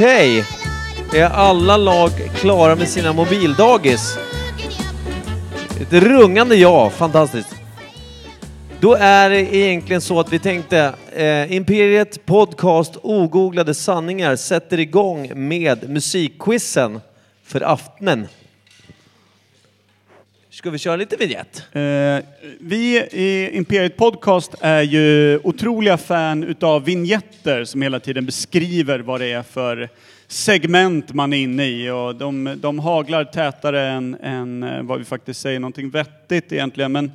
Okej. Är alla lag klara med sina mobildagis? Ett rungande ja, fantastiskt. Då är det egentligen så att vi tänkte eh, Imperiet Podcast Ogooglade sanningar sätter igång med musikquizen för aftnen. Ska vi köra lite vignett? Eh, vi i Imperiet Podcast är ju otroliga fan utav vignetter som hela tiden beskriver vad det är för segment man är inne i och de, de haglar tätare än, än eh, vad vi faktiskt säger någonting vettigt egentligen. Men,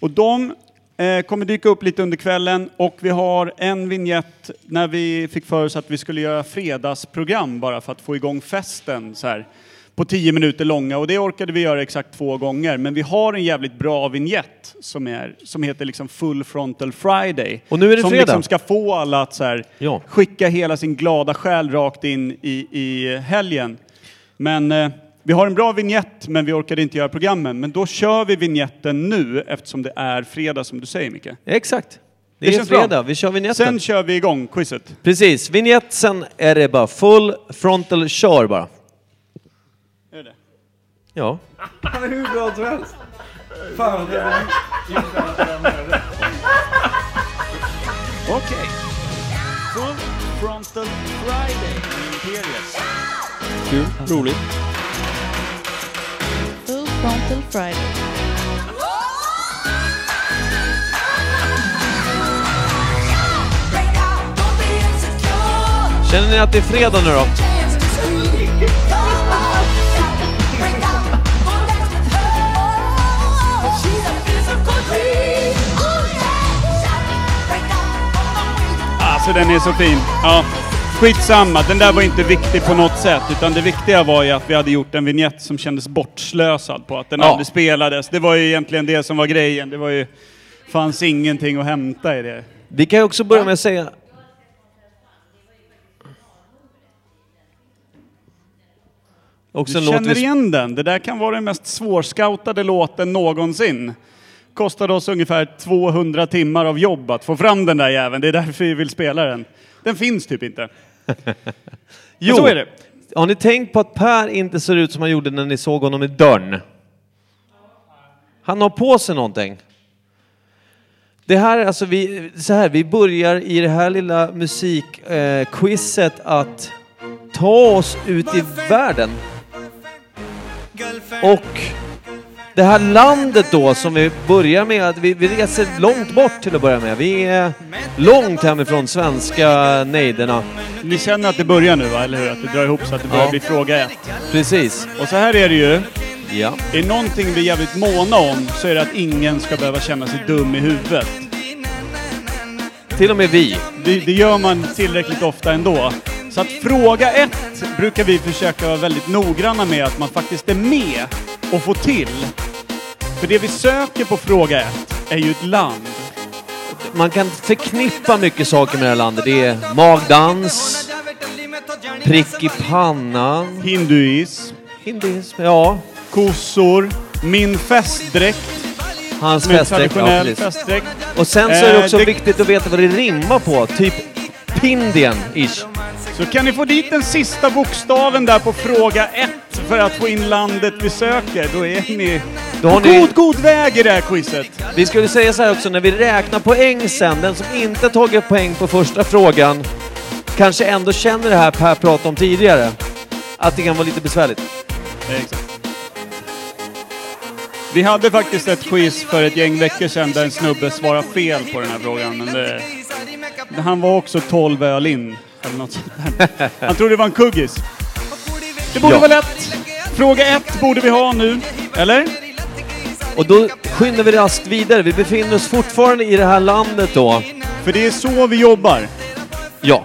och de eh, kommer dyka upp lite under kvällen och vi har en vignett när vi fick för oss att vi skulle göra fredagsprogram bara för att få igång festen så här på tio minuter långa och det orkade vi göra exakt två gånger. Men vi har en jävligt bra vignett som, är, som heter liksom Full Frontal Friday. Och nu är det som fredag. liksom ska få alla att så här, Ja. skicka hela sin glada själ rakt in i, i helgen. Men eh, vi har en bra vignett men vi orkade inte göra programmen. Men då kör vi vignetten nu eftersom det är fredag som du säger Micke. Exakt. Det, Det är känns bra. fredag, vi kör vignetten. Sen kör vi igång quizet. Precis, vignett, sen är det bara full frontal kör bara. Ja. Han är hur bra som helst. Fan, det var Okej. Full Frontal Friday med Imperiet. Kul, roligt. Full Frontal Friday. Känner ni att det är fredag nu då? Alltså den är så fin. Ja. Skitsamma, den där var inte viktig på något sätt. Utan det viktiga var ju att vi hade gjort en vignett som kändes bortslösad på att den Ja. aldrig spelades. Det var ju egentligen det som var grejen. Det var ju... fanns ingenting att hämta i det. Vi kan ju också börja med att säga... Också Du känner vi... igen den? Det där kan vara den mest svårscoutade låten någonsin. Kostade oss ungefär 200 timmar av jobb att få fram den där jäveln. Det är därför vi vill spela den. Den finns typ inte. Jo, så är det. har ni tänkt på att Per inte ser ut som han gjorde när ni såg honom i dörren? Han har på sig någonting. Det här, är alltså vi, så här, vi börjar i det här lilla musikquizet eh, att ta oss ut i världen. Och det här landet då som vi börjar med, vi, vi reser långt bort till att börja med. Vi är långt hemifrån svenska nejderna. Ni känner att det börjar nu va, eller hur? Att det drar ihop så att det börjar Ja. bli fråga ett. Precis. Och så här är det ju. Ja. Är det någonting vi är jävligt måna om så är det att ingen ska behöva känna sig dum i huvudet. Till och med vi. Det, det gör man tillräckligt ofta ändå. Så att fråga ett brukar vi försöka vara väldigt noggranna med att man faktiskt är med och får till. För det vi söker på fråga ett är ju ett land. Man kan förknippa mycket saker med det här landet. Det är magdans, prick i pannan, Hinduism, hinduism, ja, kossor, min festdräkt hans en festdräkt. Ja, traditionell precis. festdräkt. Och sen så är det Eh, också det- viktigt att veta vad det rimmar på. Typ Pindien-ish. Så kan ni få dit den sista bokstaven där på fråga ett för att få in landet vi söker, då är ni På ni- god, god väg i det här quizet. Vi skulle säga så här också, när vi räknar poäng sen, den som inte tagit poäng på första frågan kanske ändå känner det här Per pratade om tidigare. Att det kan vara lite besvärligt. Exakt. Vi hade faktiskt ett quiz för ett gäng veckor sedan där en snubbe svarade fel på den här frågan. Men det, han var också 12 öl in. Eller något. Han trodde det var en kuggis. Det borde Ja. vara lätt. Fråga ett borde vi ha nu. Eller? Och då skyndar vi raskt vidare. Vi befinner oss fortfarande i det här landet då. För det är så vi jobbar. Ja.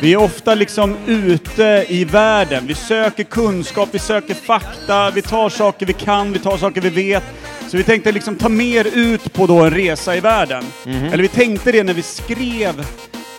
Vi är ofta liksom ute i världen. Vi söker kunskap, vi söker fakta, vi tar saker vi kan, vi tar saker vi vet. Så vi tänkte liksom ta mer ut på då en resa i världen. Eller vi tänkte det när vi skrev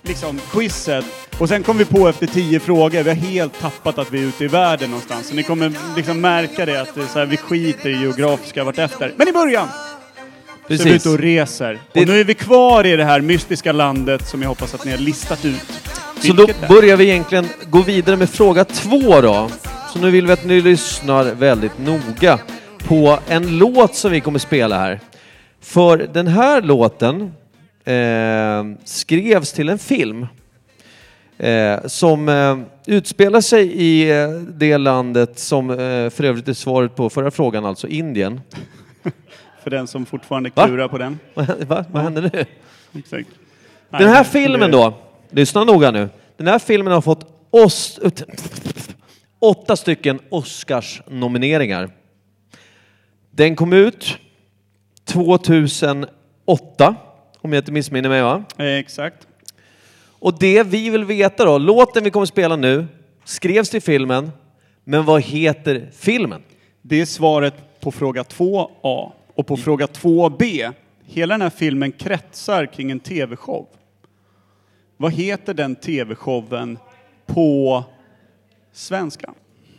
liksom quizet. Och sen kom vi på efter tio frågor, vi har helt tappat att vi är ute i världen någonstans. Så ni kommer liksom märka det att det är så här, vi skiter i geografiska vartefter. Men i början så är vi Precis. ute och reser. Det- Och nu är vi kvar i det här mystiska landet som jag hoppas att ni har listat ut. Så då börjar vi egentligen gå vidare med fråga två då. Så nu vill vi att ni lyssnar väldigt noga på en låt som vi kommer spela här. För den här låten eh, skrevs till en film eh, som eh, utspelar sig i eh, det landet som eh, för övrigt är svaret på förra frågan, alltså Indien. För den som fortfarande Va? klurar på den. Vad, va? Vad händer nu? Exakt. Den Nej, här det- filmen då, lyssna noga nu. Den här filmen har fått os åtta stycken Oscars-nomineringar. Den kom ut 2008, om jag inte missminner mig va? Eh, Exakt. Och det vi vill veta då, låten vi kommer spela nu skrevs till filmen, men vad heter filmen? Det är svaret på fråga 2A. Och på fråga 2B, hela den här filmen kretsar kring en tv-show. Vad heter den tv-showen på svenska?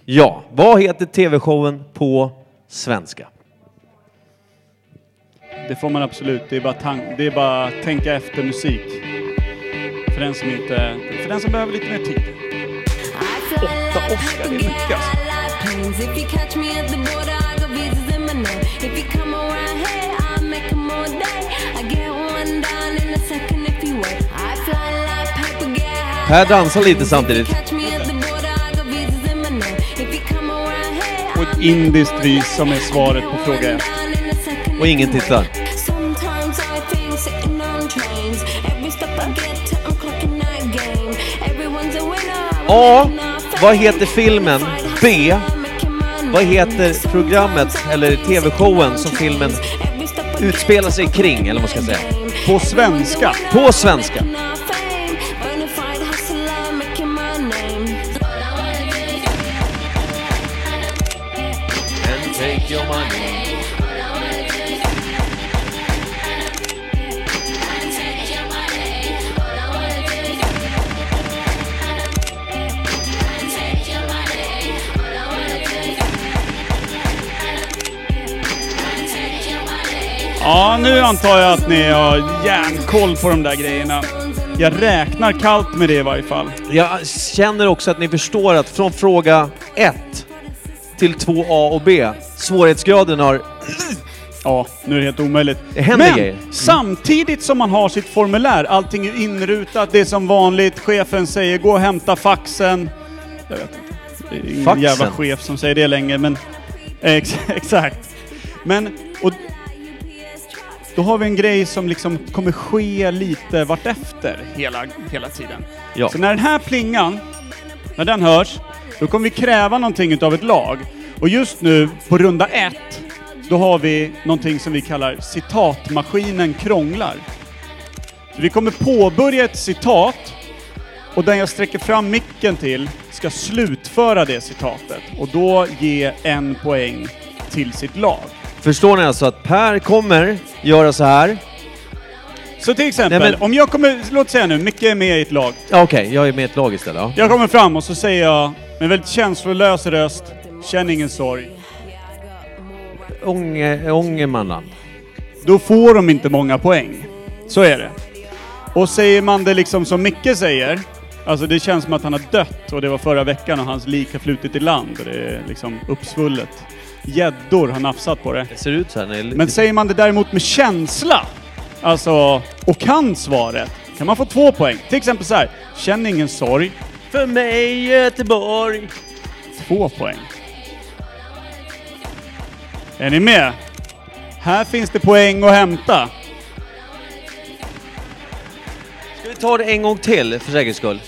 Ja, vad heter tv-showen på svenska? Det får man absolut, det är bara, tan- det är bara tänka efter musik. För den som inte, för den som behöver lite mer tid. Åtta Oscar, det är mycket alltså. Per dansar lite samtidigt. På ett indiskt vis som är svaret på fråga 1. Och ingen tittar. A. Vad heter filmen? B. Vad heter programmet eller TV-showen som filmen utspelar sig kring, eller vad ska jag säga? På svenska. På svenska. Ja, nu antar jag att ni har järnkoll på de där grejerna. Jag räknar kallt med det i varje fall. Jag känner också att ni förstår att från fråga 1 till 2A och B, svårighetsgraden har... Ja, nu är det helt omöjligt. Det händer Men grejer. Mm. samtidigt som man har sitt formulär, allting är inrutat, det är som vanligt, chefen säger gå och hämta faxen. Jag vet inte. Det är ingen Faxen? jävla chef som säger det längre, men... Ex exakt. Men, då har vi en grej som liksom kommer ske lite vartefter hela, hela tiden. Ja. Så när den här plingan, när den hörs, då kommer vi kräva någonting utav ett lag. Och just nu, på runda ett, då har vi någonting som vi kallar citatmaskinen krånglar. Så vi kommer påbörja ett citat och den jag sträcker fram micken till ska slutföra det citatet och då ge en poäng till sitt lag. Förstår ni alltså att Per kommer göra så här? Så till exempel, Nej, men- om jag kommer, låt säga nu, Micke är med i ett lag. Ja, Okej, jag är med i ett lag istället. Ja. Jag kommer fram och så säger jag med väldigt känslolös röst, känn ingen sorg. Ånge, Ångermanland. Då får de inte många poäng. Så är det. Och säger man det liksom som Micke säger, alltså det känns som att han har dött och det var förra veckan och hans lik har flutit i land och det är liksom uppsvullet. Gäddor har nafsat på det. Det ser ut så här när jag... Men säger man det däremot med känsla, alltså, och kan svaret, kan man få två poäng. Till exempel så här, känn ingen sorg, För mig Göteborg. två poäng. Är ni med? Här finns det poäng att hämta. Ska vi ta det en gång till för säkerhets skull?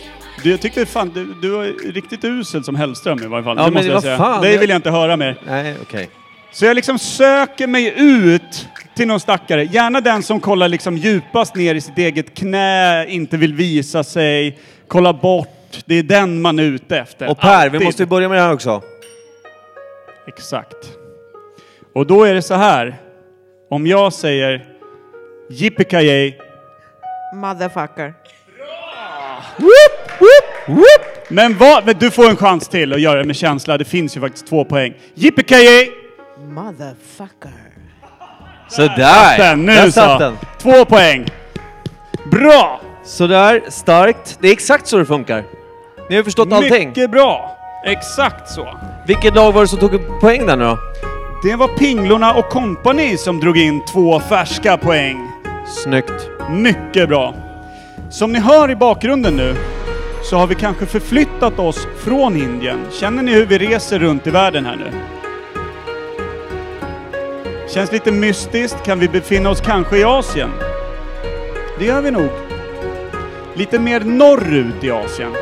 Du, jag tyckte fan, du, du var riktigt usel som Hellström i varje fall. Ja, det men måste jag vad säga. fan, det jag- vill jag inte höra mer. Nej, okej. Så jag liksom söker mig ut till någon stackare. Gärna den som kollar liksom djupast ner i sitt eget knä, inte vill visa sig, kolla bort. Det är den man är ute efter. Och Per, vi Alltid. måste ju börja med det här också. Exakt. Och då är det så här. Om jag säger Yippee Motherfucker. Men vad, du får en chans till att göra det med känsla. Det finns ju faktiskt två poäng. Yippee Motherfucker. Sådär! Den, nu Där så. satt den. Två poäng. Bra! Sådär, starkt. Det är exakt så det funkar. Ni har förstått allting. Mycket bra! Exakt så. Vilket lag var det som tog poäng där nu då? Det var Pinglorna och kompani som drog in två färska poäng. Snyggt. Mycket bra. Som ni hör i bakgrunden nu så har vi kanske förflyttat oss från Indien. Känner ni hur vi reser runt i världen här nu? Känns lite mystiskt. Kan vi befinna oss kanske i Asien? Det gör vi nog. Lite mer norrut i Asien.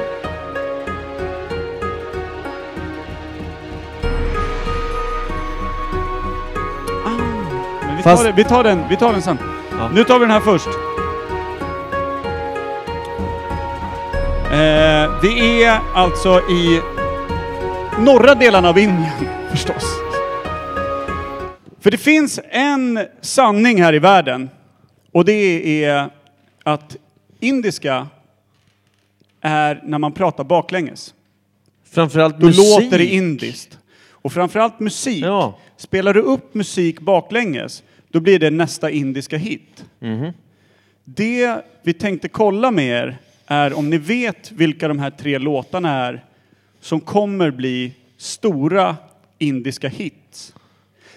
Men vi, Fast- tar det, vi, tar den, vi tar den sen. Ja. Nu tar vi den här först. Eh, vi är alltså i norra delarna av Indien, förstås. För det finns en sanning här i världen. Och det är att indiska är när man pratar baklänges. Framförallt Då musik. låter det indiskt. Och framförallt musik. Ja. Spelar du upp musik baklänges, då blir det nästa indiska hit. Mhm. Det vi tänkte kolla med er är om ni vet vilka de här tre låtarna är som kommer bli stora indiska hits.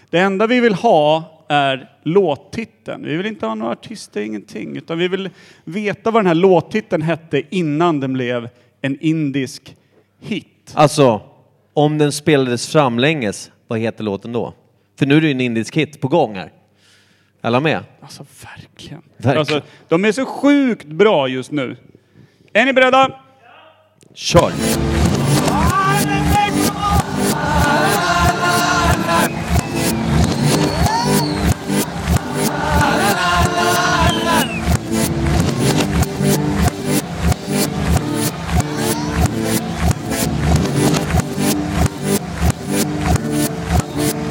Det enda vi vill ha är låttiteln. Vi vill inte ha några artister, ingenting. Utan vi vill veta vad den här låttiteln hette innan den blev en indisk hit. Alltså, om den spelades framlänges, vad heter låten då? För nu är det ju en indisk hit på gång här. Alla med? Alltså verkligen. Verkligen. Alltså, de är så sjukt bra just nu. Är ni beredda? Kör!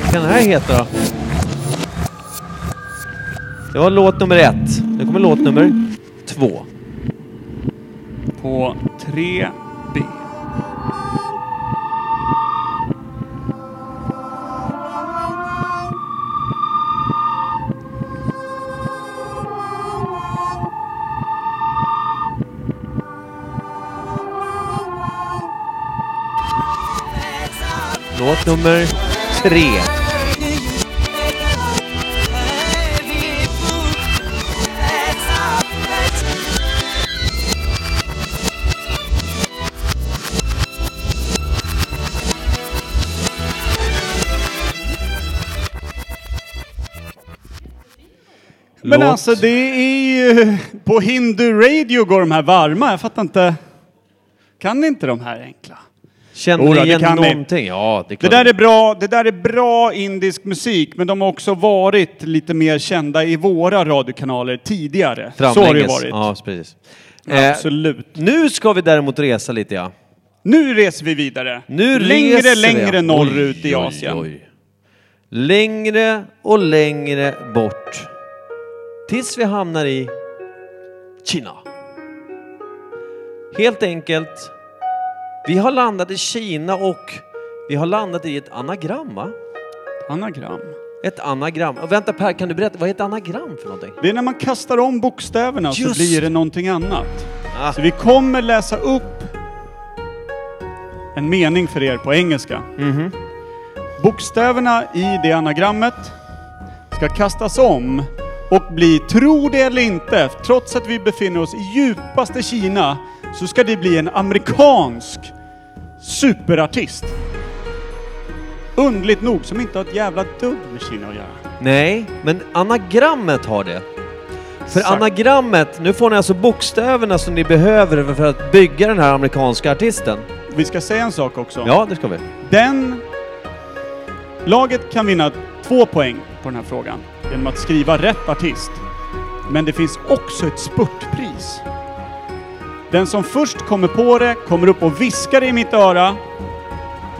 Vad kan den här heta då? Det var låt nummer ett. Nu kommer låt nummer två. På 3B. Låt nummer tre. Men Låt- alltså det är ju... På Hindu Radio går de här varma. Jag fattar inte. Kan ni inte de här enkla? Känner Jodå, ni igen kan ni. någonting? Ja, det Det klart. där är bra, det där är bra indisk musik, men de har också varit lite mer kända i våra radiokanaler tidigare. Så har det ju Framlänges. varit. Ja, precis. Eh, Absolut. nu ska vi däremot resa lite ja. Nu reser vi vidare. Nu längre, reser vi. längre norrut i Asien. oj. Längre och längre bort. Tills vi hamnar i Kina. Helt enkelt, vi har landat i Kina och vi har landat i ett anagram va? Anagram. Ett anagram. Och vänta Per, kan du berätta, vad är ett anagram för någonting? Det är när man kastar om bokstäverna så Just blir det någonting annat. Ah. Så vi kommer läsa upp en mening för er på engelska. Mhm. Bokstäverna i det anagrammet ska kastas om och bli, tro det eller inte, trots att vi befinner oss i djupaste Kina, så ska det bli en amerikansk superartist. Undligt nog, som inte har ett jävla dugg med Kina att göra. Nej, men anagrammet har det. För Exakt. anagrammet, nu får ni alltså bokstäverna som ni behöver för att bygga den här amerikanska artisten. Vi ska säga en sak också. Ja, det ska vi. Den... Laget kan vinna två poäng på den här frågan genom att skriva rätt artist. Men det finns också ett spurtpris. Den som först kommer på det, kommer upp och viskar i mitt öra,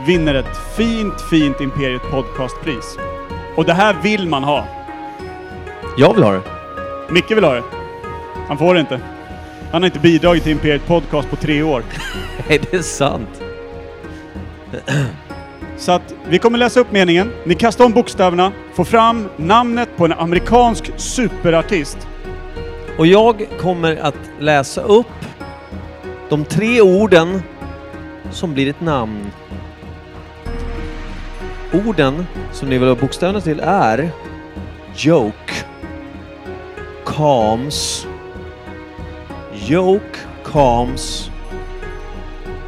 vinner ett fint, fint Imperiet Podcastpris. Och det här vill man ha. Jag vill ha det. Micke vill ha det. Han får det inte. Han har inte bidragit till Imperiet Podcast på tre år. Nej, det är sant. Så att vi kommer läsa upp meningen. Ni kastar om bokstäverna, får fram namnet på en amerikansk superartist. Och jag kommer att läsa upp de tre orden som blir ett namn. Orden som ni vill ha bokstäverna till är joke, calms, joke, calms,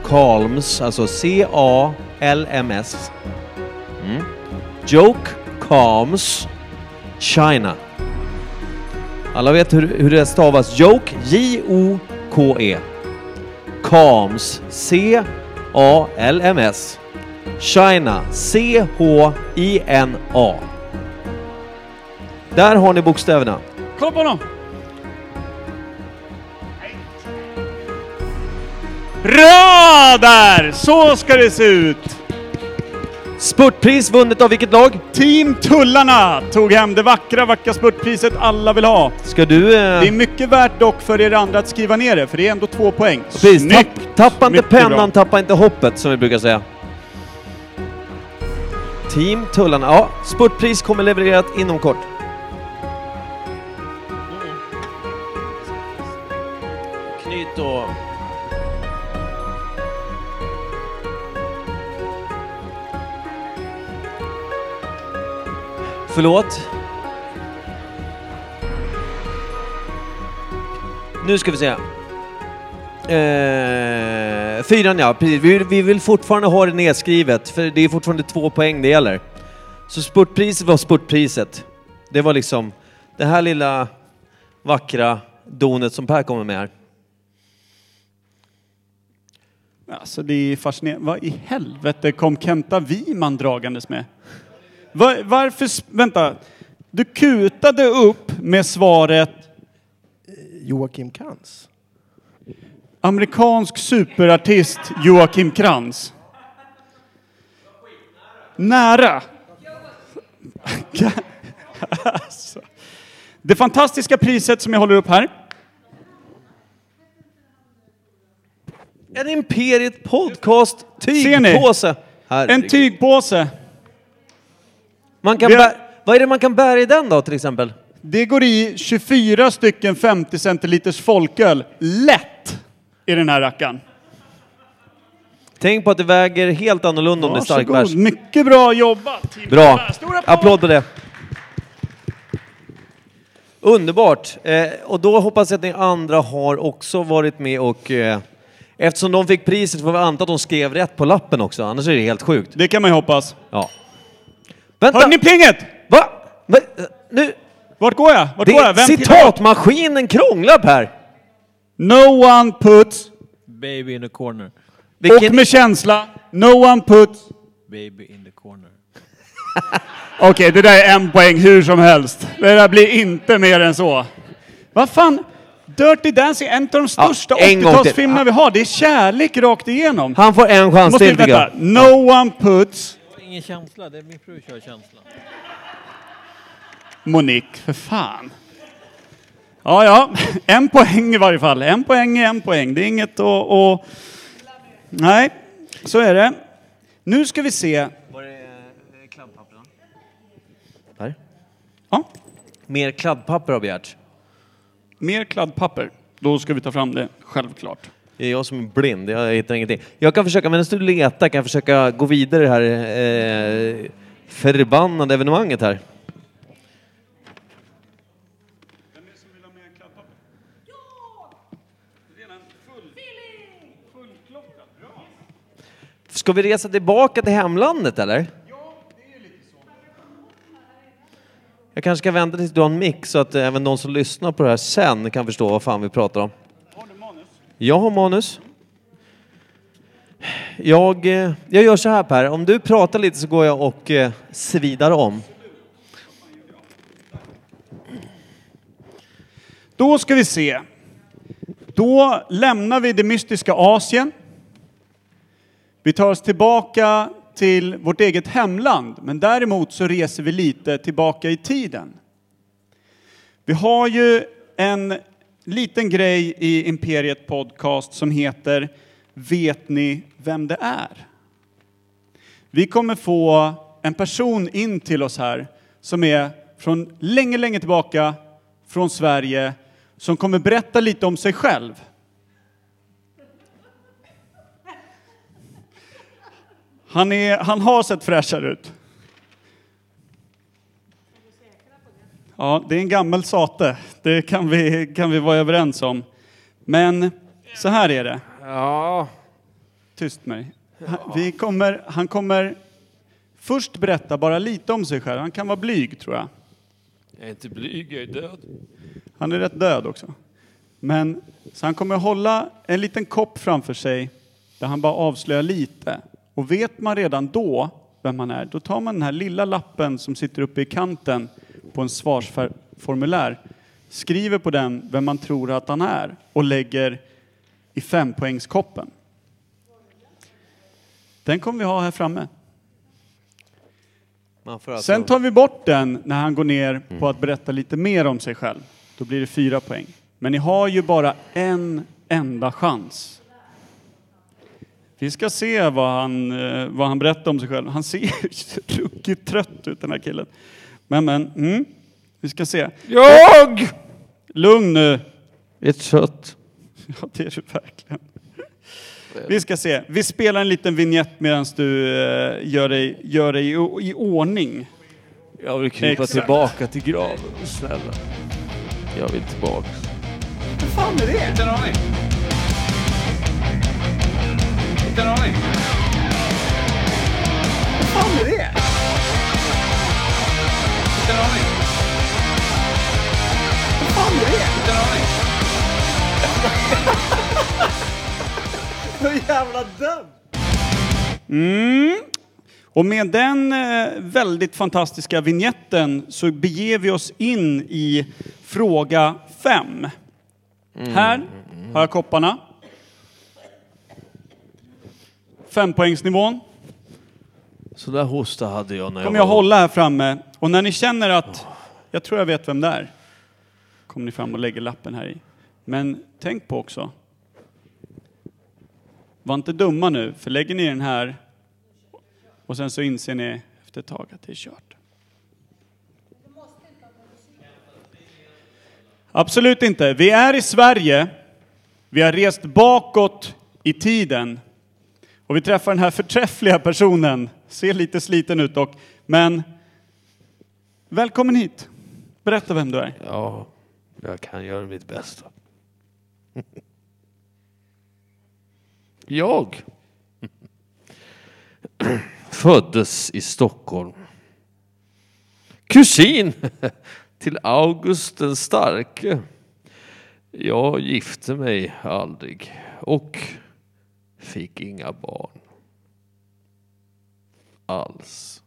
calms, alltså C, A... LMS. Mm. Joke, calms, China. Alla vet hur, hur det stavas. Joke, J-O-K-E. Calms, C-A-L-M-S. China, C-H-I-N-A. Där har ni bokstäverna. Kolla Bra där! Så ska det se ut! Spurtpris vunnet av vilket lag? Team Tullarna tog hem det vackra, vackra spurtpriset alla vill ha. Ska du... Det Eh, är mycket värt dock för er andra att skriva ner det, för det är ändå två poäng. precis, tapp, Snyggt! tappa inte Mycket pennan, bra. tappa inte hoppet som vi brukar säga. Team Tullarna. Ja, spurtpris kommer levererat inom kort. Knyt och... Förlåt? Nu ska vi se. Eh, fyran ja, precis. Vi, vi vill fortfarande ha det nedskrivet, för det är fortfarande två poäng det gäller. Så spurtpriset var spurtpriset. Det var liksom det här lilla vackra donet som Per kommer med här. Alltså det är fascinerande. Vad i helvete kom Kenta Wiman dragandes med? Va- varför... Vänta. Du kutade upp med svaret Joakim Kans. amerikansk superartist Joakim Krantz. Nära. alltså. Det fantastiska priset som jag håller upp här. En Imperiet Podcast tygpåse. En tygpåse. Man kan Vi har- bä- Vad är det man kan bära i den då till exempel? Det går i 24 stycken 50 centiliters folköl. Lätt! I den här rackaren. Tänk på att det väger helt annorlunda om det är stark Varsågod. bärs. Mycket bra jobbat! team. Bra. Stora applåd! Applåd på det. Underbart. Eh, och då hoppas jag att ni andra har också varit med och eh, eftersom de fick priset får vi anta att de skrev rätt på lappen också, annars är det helt sjukt. Det kan man ju hoppas. Ja. Vänta! Hörde ni plinget? Va? Va? Nu? Vart går jag? Vart Det, går jag? Vem citatmaskinen krånglar Per! No one puts... Baby in the corner. Vilken... Och med känsla. No one puts... Baby in the corner. Okej, det där är en poäng hur som helst. Det där blir inte mer än så. Vad fan? Dirty Dancing, en av de största till. 80-talsfilmerna vi har. Det är kärlek rakt igenom. Han får en chans Måste till tycker jag. No one puts... Ingen känsla, det är min fru kör känsla. Monique, för fan. Ja, ja. En poäng i varje fall. En poäng är en poäng. Det är inget att... att... Nej, så är det. Nu ska vi se. Var det kladdpapper? Där. Ja, Mer kladdpapper har begärts. mer kladdpapper. Då ska vi ta fram det, självklart. Det är jag som är blind, jag hittar ingenting. Jag kan försöka, medan du letar kan jag försöka gå vidare i det här eh, förbannade evenemanget här. Ska vi resa tillbaka till hemlandet eller? Jag kanske ska vänta tills du har en mix så att även de som lyssnar på det här sen kan förstå vad fan vi pratar om. Jag har manus. Jag, eh, jag gör så här Per, om du pratar lite så går jag och eh, svidar om. Då ska vi se. Då lämnar vi det mystiska Asien. Vi tar oss tillbaka till vårt eget hemland, men däremot så reser vi lite tillbaka i tiden. Vi har ju en liten grej i Imperiet Podcast som heter Vet ni vem det är? Vi kommer få en person in till oss här som är från länge, länge tillbaka från Sverige som kommer berätta lite om sig själv. Han, är, han har sett fräschare ut. Ja, det är en gammal sate. Det kan vi, kan vi vara överens om. Men så här är det. Ja. Tyst med dig. Han, vi kommer, han kommer först berätta bara lite om sig själv. Han kan vara blyg, tror jag. Jag är inte blyg, jag är död. Han är rätt död också. Men, så han kommer hålla en liten kopp framför sig där han bara avslöjar lite. Och vet man redan då vem han är, då tar man den här lilla lappen som sitter uppe i kanten på en svarsformulär, skriver på den vem man tror att han är och lägger i fempoängskoppen. Den kommer vi ha här framme. Alltså... Sen tar vi bort den när han går ner på att berätta lite mer om sig själv. Då blir det fyra poäng. Men ni har ju bara en enda chans. Vi ska se vad han, eh, vad han berättar om sig själv. Han ser ruggigt trött ut den här killen. Men men, mm, vi ska se. Jag Lugn nu. är trött. Ja, det är du verkligen. Vi ska se. Vi spelar en liten vignett medan du eh, gör dig, gör dig i, i ordning. Jag vill krypa Exakt. tillbaka till graven, snälla. Jag vill tillbaka. Vad fan är det? Inte en aning. Inte en aning. Vad fan är det? Så jävla dum! Mm. Och med den eh, väldigt fantastiska vignetten så beger vi oss in i fråga fem. Här har jag kopparna. Fempoängsnivån Så där hosta hade jag när jag kommer jag var... hålla här framme. Och när ni känner att jag tror jag vet vem det är, kommer ni fram och lägger lappen här i. Men tänk på också, var inte dumma nu, för lägger ni den här och sen så inser ni efter ett tag att det är kört. Absolut inte. Vi är i Sverige. Vi har rest bakåt i tiden. Och vi träffar den här förträffliga personen. Ser lite sliten ut dock. Men välkommen hit. Berätta vem du är. Ja, jag kan göra mitt bästa. Jag föddes i Stockholm. Kusin till August den starke. Jag gifte mig aldrig och fick inga barn. Alls.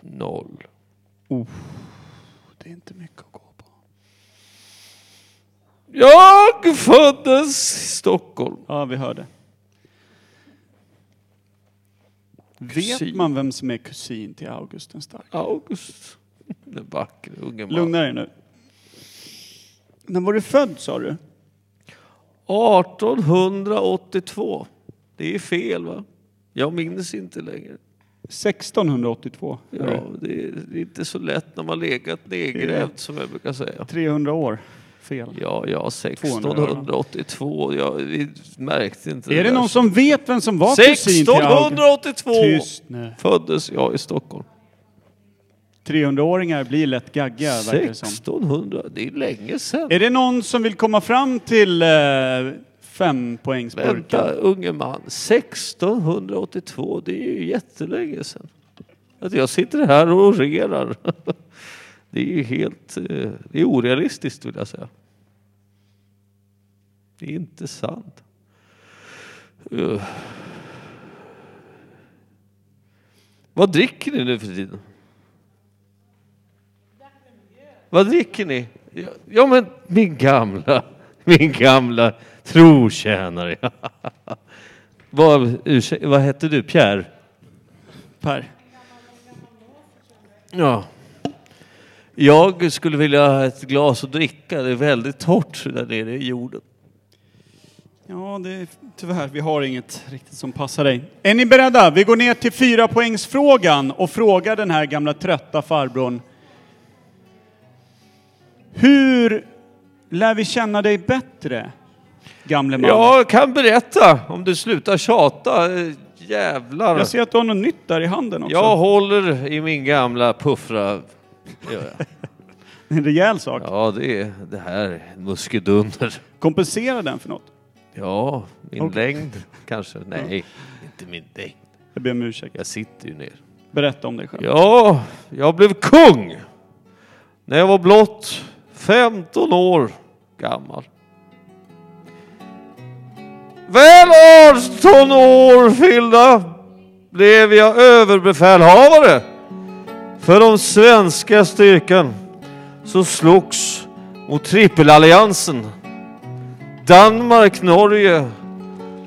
Noll. Det är inte mycket. Jag föddes i Stockholm. Ja, vi hörde. Kusin. Vet man vem som är kusin till August den starke? August. Den vackra unge man. Lugna dig nu. När var du född sa du? 1882. Det är fel va? Jag minns inte längre. 1682. Ja, det är, det är inte så lätt när man legat nedgrävt som jag brukar säga. 300 år. Fel. Ja, ja, 1682. Ja, vi märkte inte Är det där. någon som vet vem som var kusin till August? 1682 Tyst nu. föddes jag i Stockholm. 300-åringar blir lätt gaggiga verkar det som. 1600, det är länge sedan. Är det någon som vill komma fram till eh, fempoängsburken? Vänta, unge man. 1682, det är ju jättelänge sedan. Att jag sitter här och orerar. Det är helt... eh, Det är orealistiskt vill jag säga. Det är inte sant. Uh. Vad dricker ni nu för tiden? Vad dricker ni? Ja, Ja men min gamla, min gamla trotjänare. vad, ursäk, vad hette du? Pierre? Per. Ja. Jag skulle vilja ha ett glas att dricka. Det är väldigt torrt där nere i jorden. Ja, det är, tyvärr, vi har inget riktigt som passar dig. Är ni beredda? Vi går ner till fyra poängsfrågan och frågar den här gamla trötta farbrorn. Hur lär vi känna dig bättre, gamle man. Jag kan berätta om du slutar tjata. Jävlar. Jag ser att du har något nytt där i handen också. Jag håller i min gamla puffra. Ja, En rejäl sak. Ja, det är det här är muskedunder. Kompensera den för något. Ja, min Okej. längd kanske. Nej, inte min längd. Jag ber om ursäkt. Jag sitter ju ner. Berätta om dig själv. Ja, jag blev kung när jag var blott 15 år gammal. Väl 18 år fyllda blev jag överbefälhavare för de svenska styrkan som slogs mot tripelalliansen Danmark, Norge,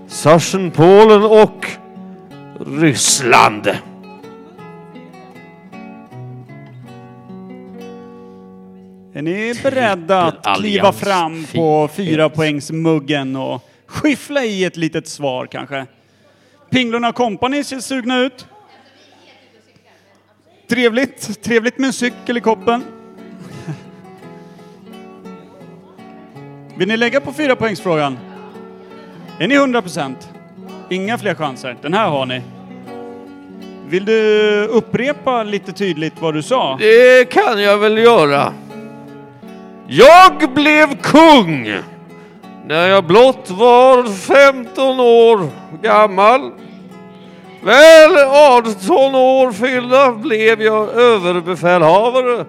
Sachsen, Polen och Ryssland. Är ni beredda att kliva fram på fyra poängsmuggen och skyffla i ett litet svar kanske? Pinglorna Company ser sugna ut. Trevligt. Trevligt med en cykel i koppen. Vill ni lägga på fyra poängsfrågan? Är ni 100 procent? Inga fler chanser. Den här har ni. Vill du upprepa lite tydligt vad du sa? Det kan jag väl göra. Jag blev kung när jag blott var 15 år gammal. Väl 18 år fyllda blev jag överbefälhavare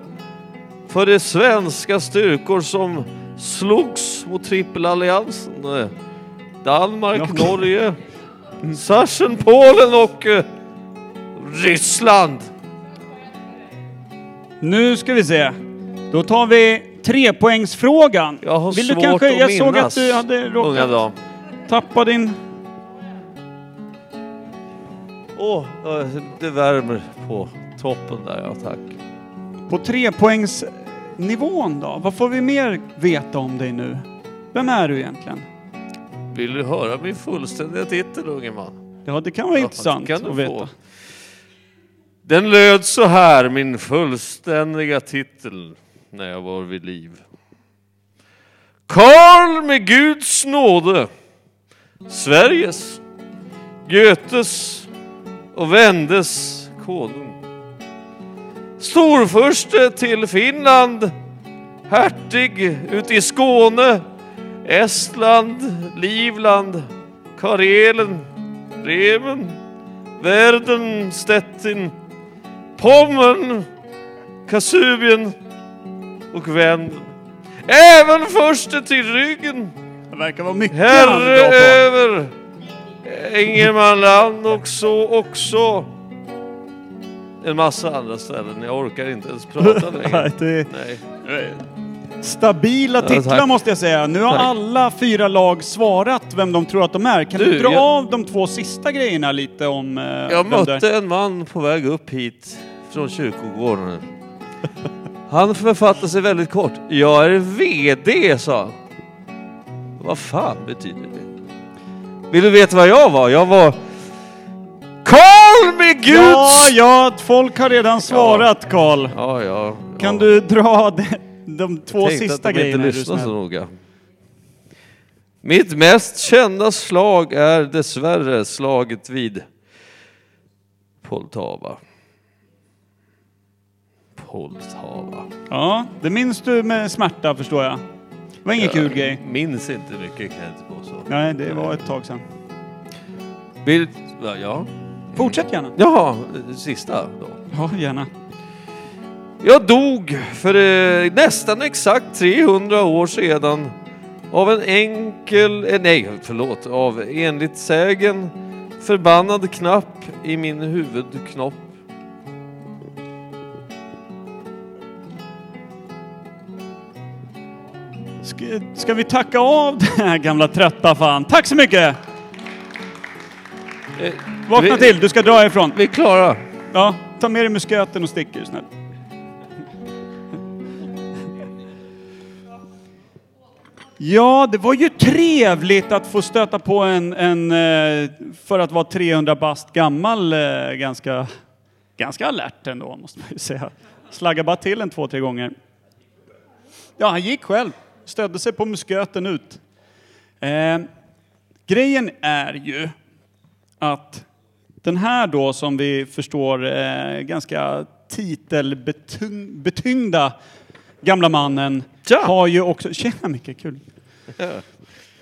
för de svenska styrkor som slogs mot tripelalliansen. Danmark, Okej. Norge, Sachsen, Polen och eh, Ryssland. Nu ska vi se. Då tar vi trepoängsfrågan. Jag har Vill du svårt kanske, att Jag minnas, såg att du hade råkat tappa din... Åh, eh, det värmer på toppen där, ja tack. På trepoängsnivån då? Vad får vi mer veta om dig nu? Vem är du egentligen? Vill du höra min fullständiga titel, unge man? Ja, det kan vara Ja, intressant kan att veta. få. Den löd så här, min fullständiga titel, när jag var vid liv. Karl med Guds nåde, Sveriges, Götes och Vendes konung. Storförste till Finland, hertig ut i Skåne, Estland, Livland, Karelen, Bremen, Verden, Stettin, Pommern, Kasubien och Wenden. Även förste till ryggen, Det verkar vara mycket herre över Ingermanland och så också en massa andra ställen. Jag orkar inte ens prata Nej, längre. det Nej. stabila titlar tack. måste jag säga. Nu har Tack. alla fyra lag svarat vem de tror att de är. Kan du, Du, dra jag- av de två sista grejerna lite om... eh, Jag mötte en man på väg upp hit från kyrkogården. Han författade sig väldigt kort. Jag är VD, sa han. Vad fan betyder det? Vill du veta vad jag var? Jag var Karl med Guds... Ja, ja, folk har redan svarat Karl. ja, ja. Kan ja. du dra de, de två Tänkte sista att de grejerna? inte lyssnar så noga. Mitt mest kända slag är dessvärre slaget vid Poltava. Poltava. Ja, det minns du med smärta förstår jag. Det var ingen kul grej. Minns inte mycket kan jag inte påstå. Nej, det var ett tag sedan. Ja, ja. Fortsätt gärna. Jaha, sista då. Ja, gärna. Jag dog för eh, nästan exakt 300 år sedan av en enkel, eh, nej förlåt, av enligt sägen förbannad knapp i min huvudknopp. Ska, ska vi tacka av den här gamla trötta fan? Tack så mycket! Eh, Vakna vi, till, du ska dra ifrån. Vi är klara. Ja, ta med dig musköten och stick är du snäll. Ja, det var ju trevligt att få stöta på en, en eh, för att vara 300 bast gammal, eh, ganska, ganska alert ändå måste man ju säga. Slagga bara till en två, tre gånger. Ja, han gick själv. Stödde sig på musköten ut. Eh, grejen är ju att den här då, som vi förstår, eh, ganska titelbetyngda gamla mannen Tja! har ju också... Tjena Micke, kul.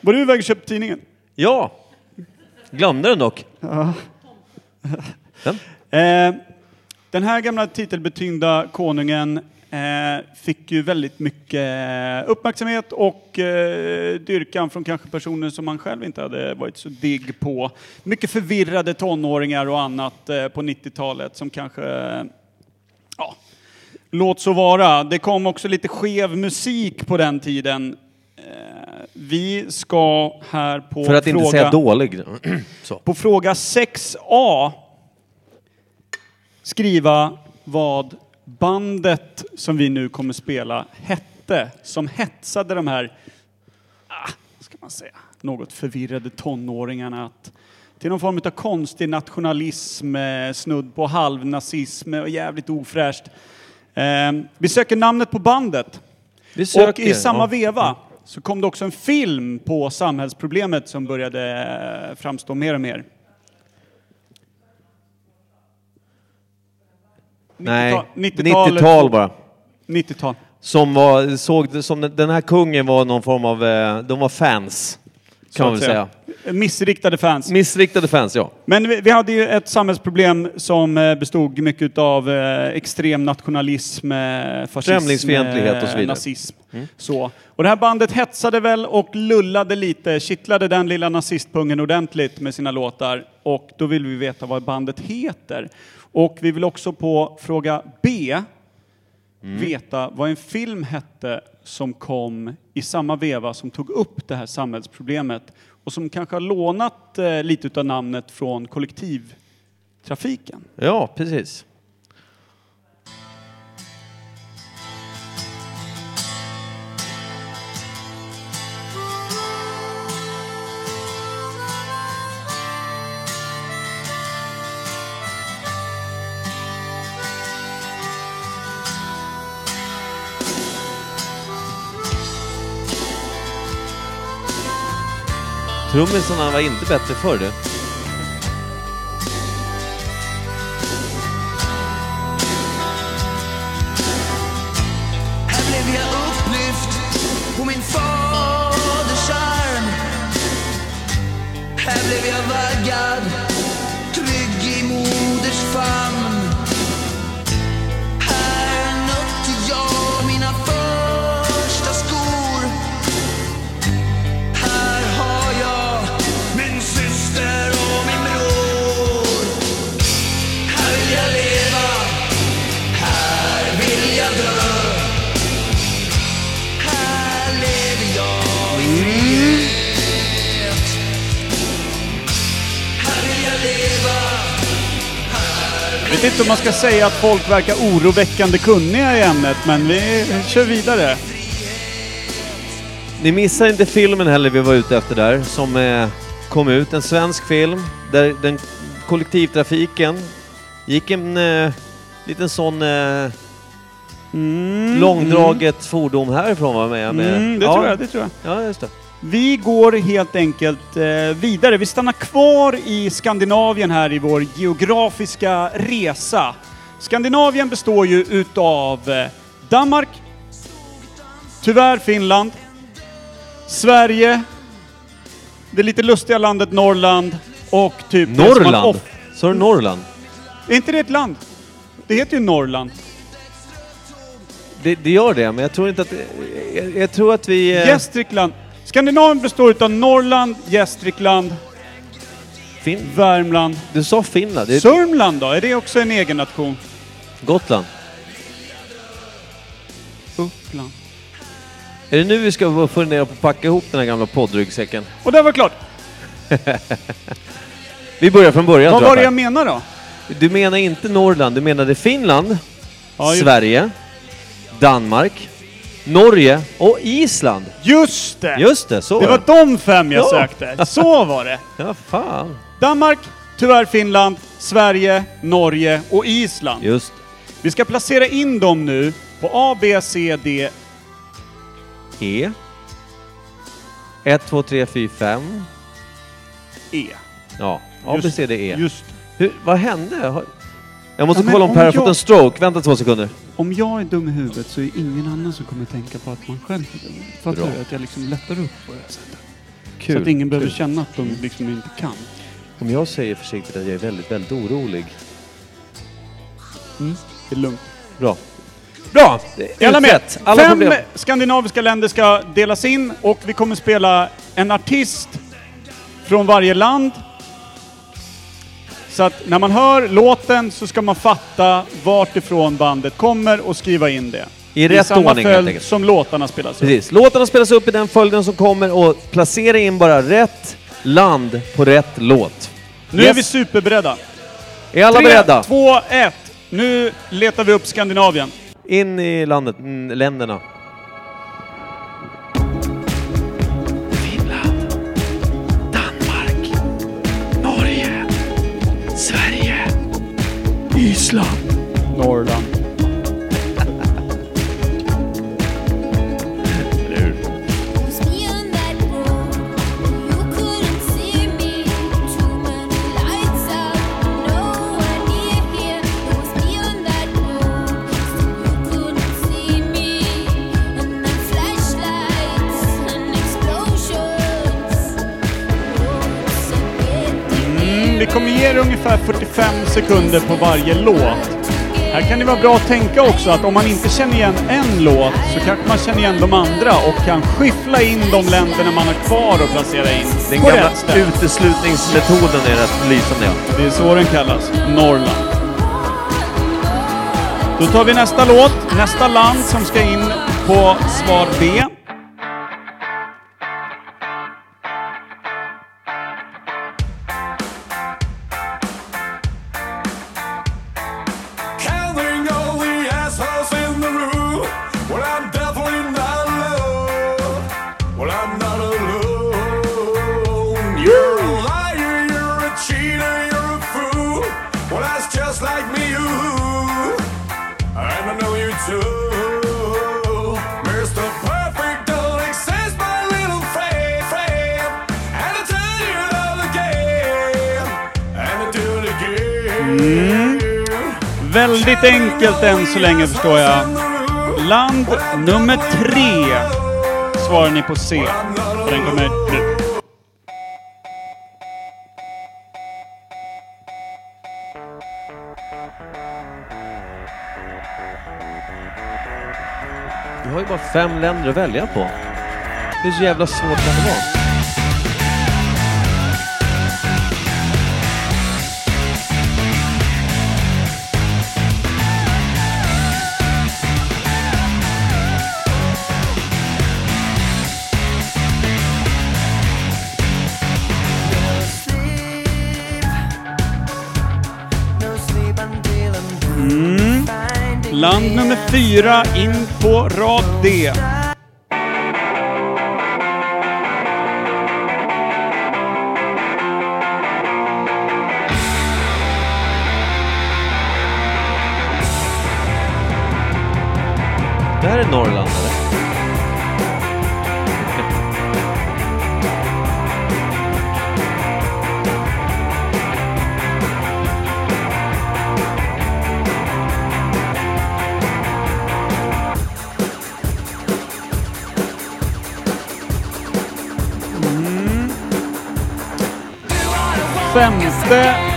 Var du iväg och köpte tidningen? Ja. Glömde den dock. Den? Eh, den här gamla titelbetyngda konungen fick ju väldigt mycket uppmärksamhet och eh, dyrkan från kanske personer som man själv inte hade varit så digg på. Mycket förvirrade tonåringar och annat eh, på 90-talet som kanske, eh, ja, låt så vara. Det kom också lite skev musik på den tiden. Eh, vi ska här på För att fråga... inte säga dålig. På fråga 6a skriva vad bandet som vi nu kommer spela hette, som hetsade de här, ah, ska man säga, något förvirrade tonåringarna att till någon form av konstig nationalism, eh, snudd på halvnazism och jävligt ofräscht. Eh, vi söker namnet på bandet. Vi Och söker, i samma ja. veva så kom det också en film på samhällsproblemet som började eh, framstå mer och mer. Nej, 90-tal 90-tal bara. 90-tal. Som var, såg, som den- här kungen var någon form av, eh, de var fans. så Kan man väl säga. Missriktade fans. Missriktade fans, ja. Men vi, vi hade ju ett samhällsproblem som eh, bestod mycket av eh, extrem nationalism, fascism, Främlingsfientlighet och så vidare. nazism. Så. Och det här bandet hetsade väl och lullade lite, kittlade den lilla nazistpungen ordentligt med sina låtar. Och då vill vi veta vad bandet heter. Och vi vill också på fråga B veta vad en film hette som kom i samma veva som tog upp det här samhällsproblemet och som kanske har lånat eh, lite av namnet från kollektivtrafiken. Ja, precis. Trummisarna var inte bättre förr du. Vet om man ska säga att folk verkar oroväckande kunniga i ämnet, men vi kör vidare. Ni missar inte filmen heller vi var ute efter där, som eh, kom ut. En svensk film där den kollektivtrafiken gick en eh, liten sån eh, långdraget fordon härifrån var med. med. Mm, det ja. tror jag, det tror jag. Ja, just det. Vi går helt enkelt eh, vidare. Vi stannar kvar i Skandinavien här i vår geografiska resa. Skandinavien består ju utav eh, Danmark, tyvärr Finland, Sverige, det lite lustiga landet Norrland och typ... Norrland? Sa du Norrland? Är inte det ett land? Det heter ju Norrland. Det, det gör det, men jag tror inte att... Jag, jag tror att vi... eh, Gästrikland. Skandinavien består utav Norrland, Gästrikland, Fin, Värmland. du sa Finland. Det är Sörmland då? Är det också en egen nation? Gotland. Uppland. Är det nu vi ska fundera på att packa ihop den här gamla poddryggsäcken? Och det var klart. Vi börjar från början Vad tror var det jag. menade då? Du menar inte Norrland, du menade Finland, Ja, ju- Sverige, Danmark, Norge och Island. Just det! Just det, så det var de fem jag Ja. sökte. Så var det. Ja, fan. Danmark, tyvärr Finland, Sverige, Norge och Island. Just Vi ska placera in dem nu på A, B, C, D, E. 1, 2, 3, 4, 5. E. Ja, A, B, Just- C, D, E. Just Hur, vad hände? Har- Jag måste Ja, men kolla om om Per har jag- fått en stroke. Vänta två sekunder. Om jag är dum i huvudet så är ingen annan som kommer tänka på att man själv är dum. Fattar Bra. du? Att jag liksom lättar upp på det här sättet. Kul. så att ingen behöver kul. känna att de liksom inte kan. Om jag säger försiktigt att jag är väldigt, väldigt orolig. Det är lugnt. Bra. Bra! Är alla med? Alla Fem problem. skandinaviska länder ska delas in och vi kommer spela en artist från varje land. Så att när man hör låten så ska man fatta vart ifrån bandet kommer och skriva in det. I rätt samma ordning, följd som låtarna spelas upp. Precis. Låtarna spelas upp i den följden som kommer och placera in bara rätt land på rätt låt. Nu Yes. är vi superberedda. Är alla Tre, beredda? två, ett. Nu letar vi upp Skandinavien. In i landet, mm, länderna. Island. Norrland. Vi kommer ge er ungefär 45 sekunder på varje låt. Här kan det vara bra att tänka också att om man inte känner igen en låt så kanske man känner igen de andra och kan skyffla in de länderna man har kvar och placera in Den på gamla rätt ställe. uteslutningsmetoden är rätt lysande. Ja. Det är så den kallas. Norrland. Då tar vi nästa låt, nästa land som ska in på svar B. enkelt än så länge förstår jag. Land nummer tre svarar ni på C. Och den kommer nu. Vi har ju bara fem länder att välja på. Hur så jävla svårt kan det vara? Fyra in på rad D.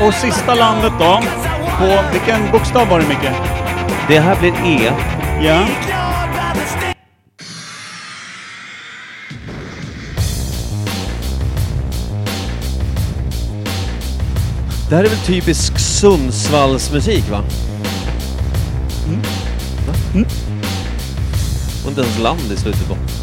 och sista landet då. På vilken bokstav var det Micke? Det här blir E. Ja. Det här är väl typisk Sundsvallsmusik va? Va? Och inte ens land i slutet på.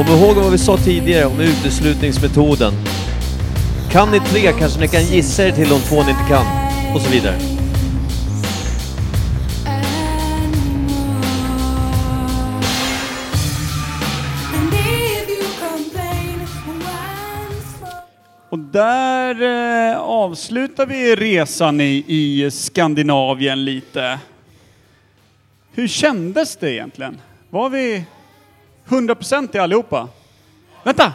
Kom ihåg vad vi sa tidigare om uteslutningsmetoden. Kan ni tre kanske ni kan gissa er till de två ni inte kan. Och så vidare. Och där eh, avslutar vi resan i, i Skandinavien lite. Hur kändes det egentligen? Var vi 100% i allihopa? Vänta!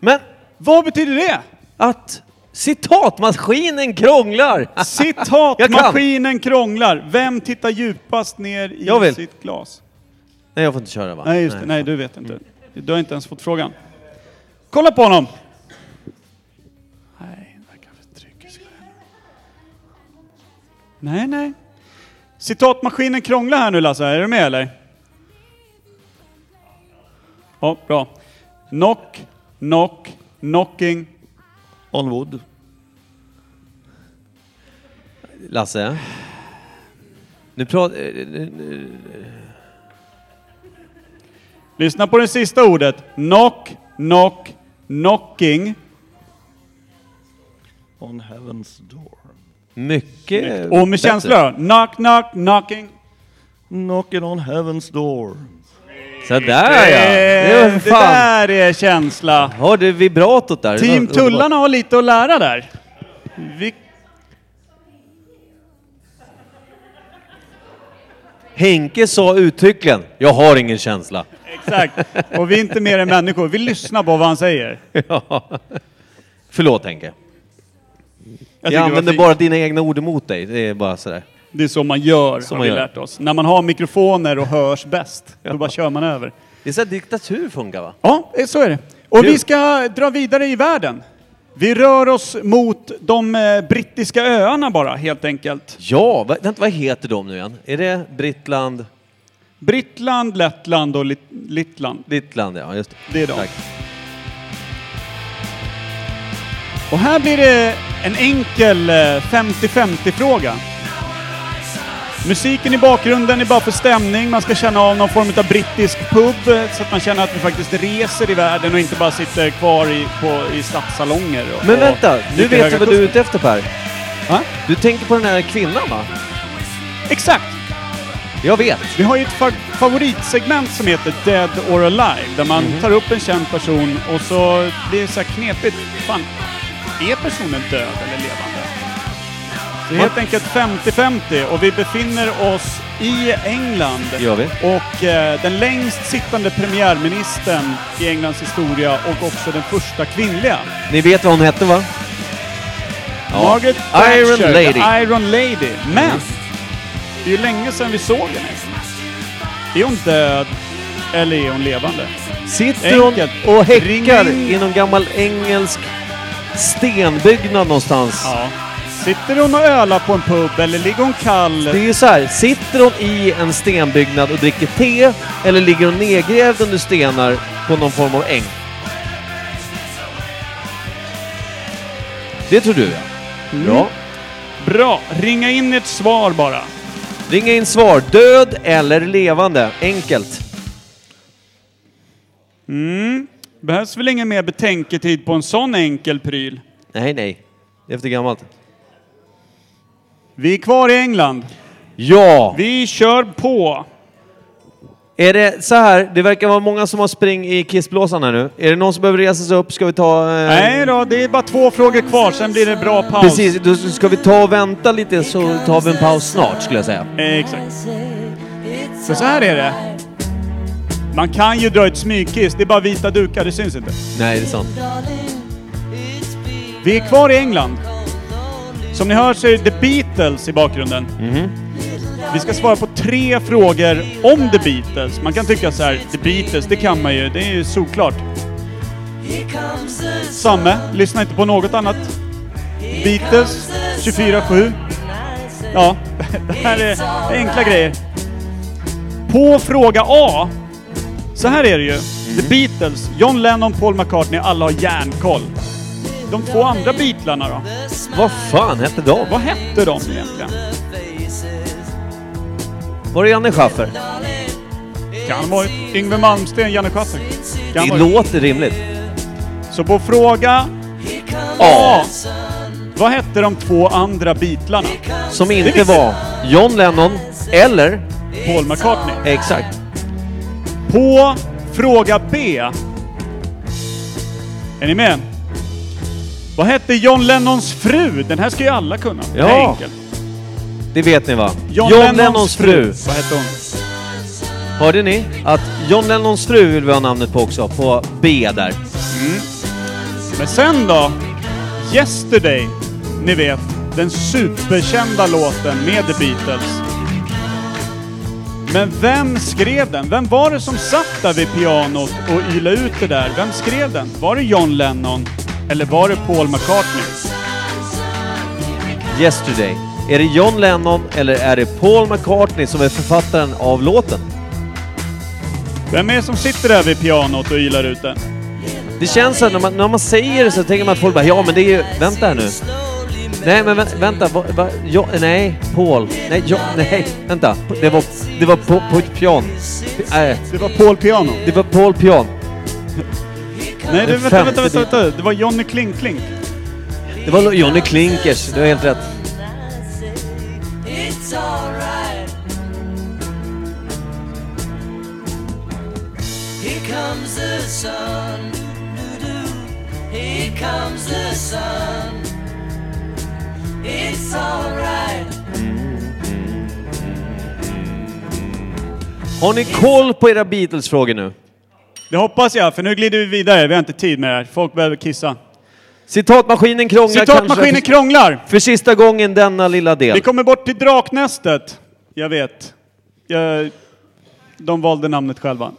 Men Vad betyder det? att citatmaskinen krånglar! Citatmaskinen krånglar. Vem tittar djupast ner i Jag vill. sitt glas? Nej, jag får inte köra va? Nej, just det. Nej, du vet inte. Du har inte ens fått frågan. Kolla på honom! Nej, verkar för själv. Nej, nej. Citatmaskinen krånglar här nu Lasse. Är du med eller? Ja, bra. Knock, knock, knocking. On wood. Lasse? Nu pratar... Lyssna på det sista ordet. Knock, knock, knocking. On heaven's door. Mycket Och med bättre. känsla då. Knock, knock, knocking. Knocking on heaven's door. Sådär ja! Det Det, var det fan... där är känsla. Har du vibratot där? Team. Tullarna har lite att lära där. Vi, Henke sa uttryckligen, jag har ingen känsla. exakt. Och vi är inte mer än människor. Vi lyssnar på vad han säger. Ja. Förlåt Henke. Jag, använder bara dina egna ord emot dig. Det är bara sådär. Det är så man gör, Så har man vi gör. lärt oss. När man har mikrofoner och hörs bäst, då bara kör man över. Det är så här diktatur funkar va? Ja, eh, så är det. Och Kul. vi ska dra vidare i världen. Vi rör oss mot de eh, brittiska öarna bara, helt enkelt. Ja, va, vänta, vad heter de nu igen? Är det Brittland? Brittland, Lettland och Lit- Littland. Littland, ja just det. Det är de. Tack. Och här blir det en enkel eh, 50-50 fråga. Musiken i bakgrunden är bara för stämning, man ska känna av någon form av brittisk pub eh, så att man känner att vi faktiskt reser i världen och inte bara sitter kvar i, på, i stadssalonger. Och, Men vänta, nu vet jag vad du är ute efter Per. Va? Du tänker på den här kvinnan va? Exakt! Jag vet. Vi har ju ett fa- favoritsegment som heter Dead or Alive, där man Mhm. tar upp en känd person och så blir det så här knepigt. Fan, är personen död eller levande? Det är helt enkelt 50-50 och vi befinner oss i England. Gör vi. Och eh, den längst sittande premiärministern i Englands historia och också den första kvinnliga. Ni vet vad hon hette va? Margaret Iron Thatcher, Lady. the Iron Lady. Men, det är ju länge sedan vi såg henne. Är hon död eller är hon levande? Sitter hon Enkelt. och Ring häckar i någon gammal engelsk stenbyggnad någonstans? Ja. Sitter hon och ölar på en pub eller ligger hon kall? Det är ju så här, sitter hon i en stenbyggnad och dricker te eller ligger hon nedgrävd under stenar på någon form av äng? Det tror du ja. Mm. Bra. Bra, ringa in ett svar bara. Ringa in svar. Död eller levande? Enkelt. Mm. Behövs väl ingen mer betänketid på en sån enkel pryl? Nej, nej. Det är efter gammalt. Vi är kvar i England. Ja! Vi kör på. Är det så här, det verkar vara många som har spring i kissblåsan här nu. Är det någon som behöver resa sig upp? Ska vi ta... Eh, Nej då, det är bara två frågor kvar, sen blir det bra paus. Precis, då ska vi ta och vänta lite så tar vi en paus snart skulle jag säga. Eh, Exakt. För så här är det. Man kan ju dra ett smygkiss, det är bara vita dukar, det syns inte. Nej, det är sant. Vi är kvar i England. Som ni hör så är det The Beatles i bakgrunden. Vi ska svara på tre frågor om The Beatles. Man kan tycka så här, The Beatles, det kan man ju, det är ju såklart. Samme, lyssna inte på något annat. Beatles, 24-7. Ja, det här är enkla grejer. På fråga A, så här är det ju. The Beatles, John Lennon, Paul McCartney, alla har järnkoll. De två andra Beatlarna då? Vad fan hette de? Vad hette de egentligen? Var det Janne Schaffer? Kan ha varit Yngwie Malmsteen, Janne Schaffer. Kan Det varit. låter rimligt. Så på fråga A. Vad hette de två andra Beatlarna? Som inte visste var John Lennon eller... Paul McCartney. Exakt. På fråga B. Är ni med? Vad hette John Lennons fru? Den här ska ju alla kunna. Det här är Ja. enkelt. Det vet ni va? John, Lennons fru. Vad hette hon? Hörde ni? Att John Lennons fru vill vi ha namnet på också, på B där. Men sen då? Yesterday. Ni vet, den superkända låten med The Beatles. Men vem skrev den? Vem var det som satt där vid pianot och ylade ut det där? Vem skrev den? Var det John Lennon? Eller var det Paul McCartney? Yesterday. Är det John Lennon eller är det Paul McCartney som är författaren av låten? Vem är det som sitter där vid pianot och ylar ut den? Det känns så att när man, när man säger det så tänker man att folk bara ja men det är ju, vänta här nu. Nej men vä vänta, va, va, ja, nej, Paul. Nej, ja, nej, vänta. Det var, det var på, på ett pian. Äh, Det var Paul Piano. det var Paul Pian. Nej, det, vänta, vänta, vänta, vänta. Det var Johnny Klink Klink. Det var Johnny Klinkers, du har helt rätt. Comes the sun. Here comes the sun. It's alright. Har ni koll på era Beatles-frågor nu? Det hoppas jag, för nu glider vi vidare. Vi har inte tid med det här. Folk behöver kissa. Citatmaskinen krånglar Citatmaskinen kanske krånglar! för sista gången denna lilla del. Vi kommer bort till Draknästet. Jag vet. Jag, de valde namnet själva.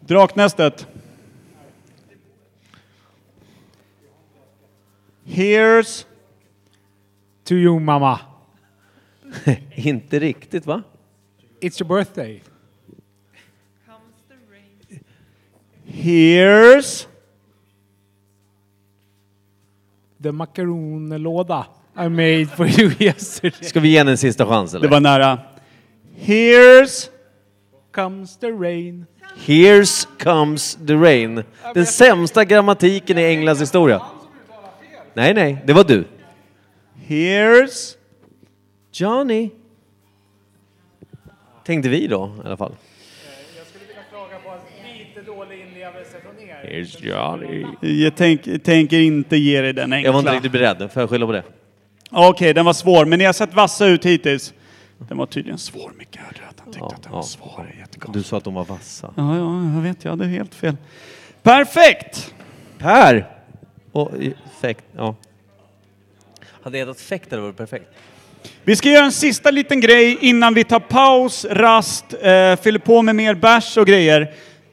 Draknästet. Here's... To you mamma. Inte riktigt va? It's your birthday. Here's... The macaronlåda I made for you yesterday. Ska vi ge henne en sista chans eller? Det var nära. Here's... Comes the rain. Here's comes the rain. Den sämsta grammatiken i Englands historia. Nej, nej, det var du. Here's... Johnny. Tänkte vi då i alla fall. Jag skulle vilja klaga på lite dålig inlevelse från er. Here's Johnny. Jag tänk, tänker inte ge dig den enkla. Jag var inte riktigt beredd, får jag skylla på det? Okej, den var svår, men ni har sett vassa ut hittills. Den var tydligen svår, Micke. Hörde att han tyckte Ja, att den ja. var svår. Du sa att de var vassa. Ja, ja, jag vet. Jag hade helt fel. Perfekt! Per! Och effekt, ja. Hade jag hetat fäkt hade det varit perfekt. Vi ska göra en sista liten grej innan vi tar paus, rast, eh, fyller på med mer bärs och grejer.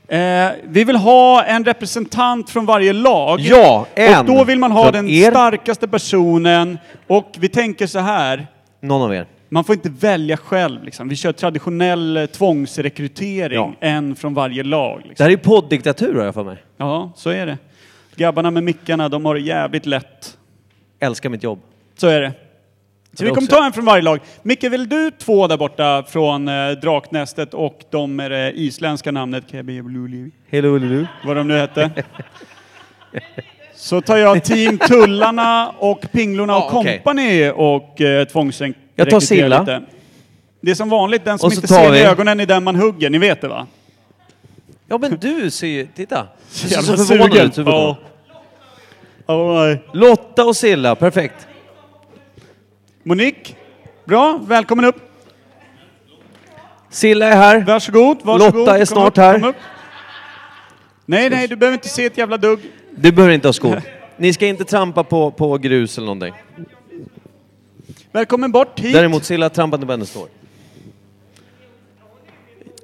Eh, vi vill ha en representant från varje lag. Ja, en Och då vill man ha från den er. starkaste personen. Och vi tänker så här. Någon av er. Man får inte välja själv. Liksom. Vi kör traditionell eh, tvångsrekrytering. Ja. En från varje lag. Det Liksom. här är ju poddiktatur har jag för mig. Ja, så är det. Grabbarna med mickarna, de har det jävligt lätt. Älskar mitt jobb. Så är det. Så vi kommer ta en från varje lag. Micke, vill du två där borta från eh, Draknästet och de med det isländska namnet Kebibululi, Hello, vad de nu hette? Så tar jag Team Tullarna och Pinglorna Ja, och okej. Company och eh, tvångsrekryterar Jag tar Silla. lite. Det är som vanligt, den som Och så inte tar ser vi- i ögonen är den man hugger, ni vet det va? Ja men du ser ju, titta. Du ser så förvånad ut. Ja. Ja, nej. Lotta och Silla, perfekt. Monique, bra, välkommen upp. Silla är här. Varsågod, varsågod. Lotta är snart upp, här. Nej, nej, du behöver inte se ett jävla dugg. Du behöver inte ha skor. Ni ska inte trampa på, på grus eller någonting. Välkommen bort hit. Däremot Silla trampar inte på hennes står.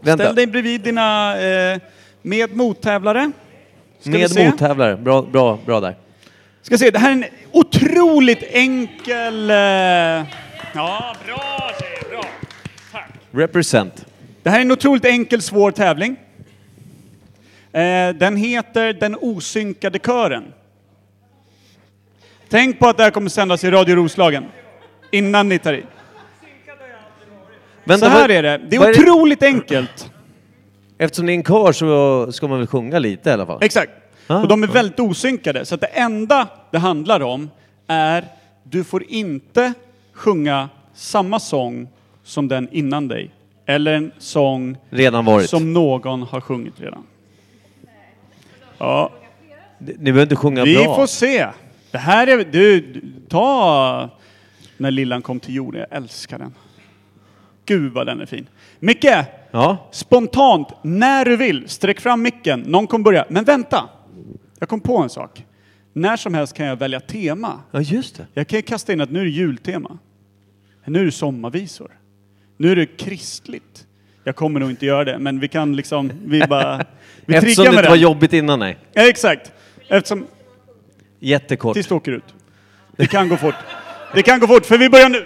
Vänta, Ställ dig bredvid dina eh, med mottävlare. Ska med mottävlare. Bra, bra, bra där. Ska se, det här är en otroligt enkel... Eh... Ja, bra tjejer, bra. Tack. Represent. Det här är en otroligt enkel, svår tävling. Eh, den heter Den osynkade kören. Tänk på att det här kommer sändas i Radio Roslagen. Innan ni tar i. Vänta, Så här vad- är det. Det är otroligt enkelt. Eftersom det är en kör så ska man väl sjunga lite i alla fall? Exakt. Ah, och de är ah. väldigt osynkade. Så att det enda det handlar om är du får inte sjunga samma sång som den innan dig. Eller en sång Redan varit. som någon har sjungit redan. Ja. Ni behöver inte sjunga Vi bra. får se. Det här är... Du, ta När lillan kom till jorden. Jag älskar den. Gud vad den är fin. Micke! Ja. Spontant, när du vill, sträck fram micken. Någon kommer börja. Men vänta! Jag kom på en sak. När som helst kan jag välja tema. ja, just det. Jag kan ju kasta in att nu är det jultema. Nu är det sommarvisor. Nu är det kristligt. Jag kommer nog inte göra det, men vi kan liksom, vi bara... Vi Eftersom det inte var jobbigt innan, nej. Ja, exakt. Eftersom, Jättekort. tills du åker ut. Det kan gå fort. Det kan gå fort, för vi börjar nu.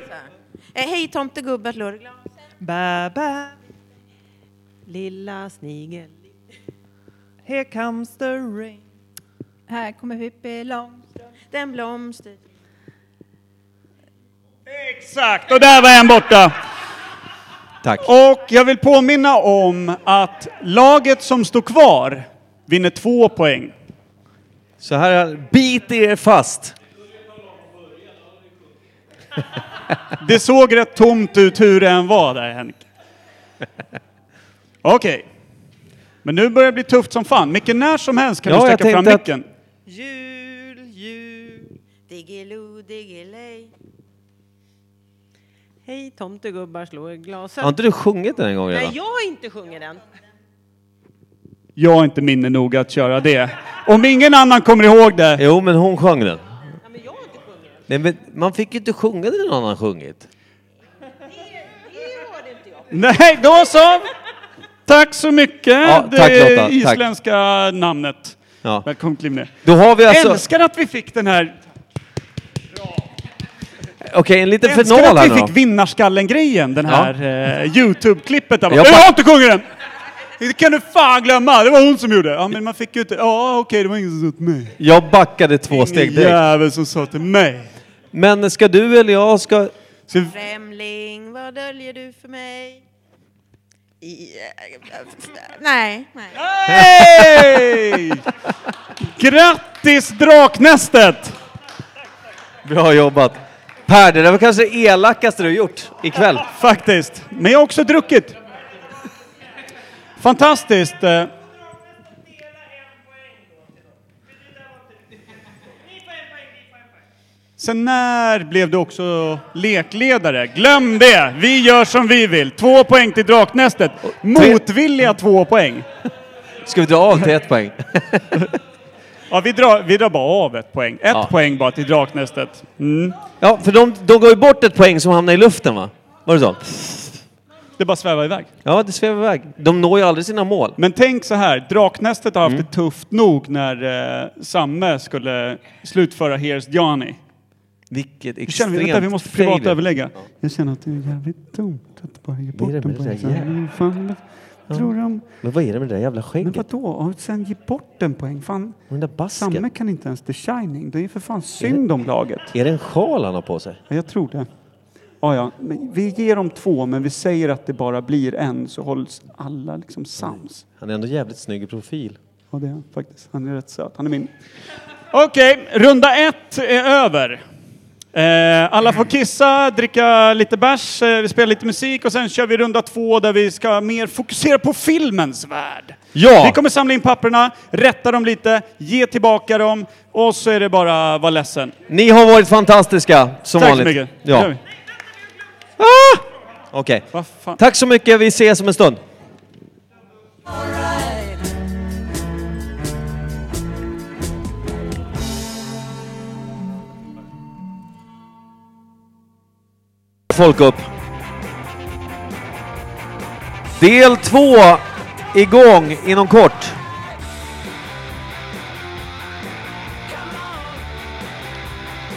Eh, hej tomtegubbar, slår. Bä, bä. Lilla snigel. Here comes the rain. Här kommer Pippi Långstrump. Den blomster. Exakt, och där var en borta. Tack. Och jag vill påminna om att laget som står kvar vinner två poäng. Så här, bit er fast. Det såg rätt tomt ut hur det än var där, Henrik. Okej. Men nu börjar det bli tufft som fan. Micke, när som helst kan Ja, du sträcka fram tänkte att- micken. Jul, jul, diggiloo, diggiley. Hej tomtegubbar, slå i glaset. Har inte du sjungit den en gång Nej, redan? jag har inte sjungit den. Jag har inte minne nog att köra det. Om ingen annan kommer ihåg det. Jo, men hon sjöng den. Ja, men jag har inte sjungit den. Nej, men man fick ju inte sjunga det någon annan sjungit. Det hörde inte jag. Nej, då så! Tack så mycket. Ja, det tack, Lotta. Tack. isländska namnet. Ja. Välkommen kliv ner. Då har vi alltså... Älskar att vi fick den här... Okej, en liten Älskar final här att nu vi då. fick vinnarskallen-grejen, den här eh, Youtube-klippet. Jag Jag, fa- har inte sjungit den! Det kan du fan glömma, det var hon som gjorde. Ja men man fick ju inte, ja okej det var ingen som sa till mig. Jag backade två steg Ingen direkt. jävel som sa till mig. Men ska du eller jag ska... Främling, vad döljer du för mig? Nej, nej. hej! Grattis Draknästet! Bra jobbat. Per, det där var kanske det elakaste du gjort ikväll. Faktiskt. Men jag har också druckit. Fantastiskt. Sen när blev du också lekledare? Glöm det! Vi gör som vi vill. Två poäng till Draknästet. Motvilliga två poäng. Ska vi dra av till ett poäng? Ja, vi drar, vi drar bara av ett poäng. Ett Ja. poäng bara till Draknästet. Mm. Ja, för de, de går ju bort ett poäng som hamnar i luften va? Var det så? Det bara svävar iväg. Ja, det svävar iväg. De når ju aldrig sina mål. Men tänk så här, Draknästet har haft Mm. det tufft nog när eh, Samme skulle slutföra Here's Johnny. Vilket Vi känner vi, extremt vänta, vi måste privat failure. överlägga. Jag känner att det är jävligt dumt att bara ge bort det den på det en Fan, vad tror de? Men vad är det med det där jävla Men skägget? vadå? Och sen ge bort en poäng? Fan, den där basken? Samme kan inte ens The Shining. Det är för fan synd om laget. Är det en sjal han har på sig? Ja, jag tror det. Ja, ja. Men vi ger dem två, men vi säger att det bara blir en så hålls alla liksom sams. Han är ändå jävligt snygg i profil. Ja, det är han faktiskt. Han är rätt söt. Han är min. Okej, runda ett är över. Eh, alla får kissa, dricka lite bärs, eh, vi spelar lite musik och sen kör vi runda två där vi ska mer fokusera på filmens värld. Ja! Vi kommer samla in papperna, rätta dem lite, ge tillbaka dem och så är det bara att vara ledsen. Ni har varit fantastiska, som Tack så vanligt. mycket. Det gör Ja. vi. Okej. Fan? Tack så mycket, vi ses om en stund. Folk upp. Del två igång inom kort.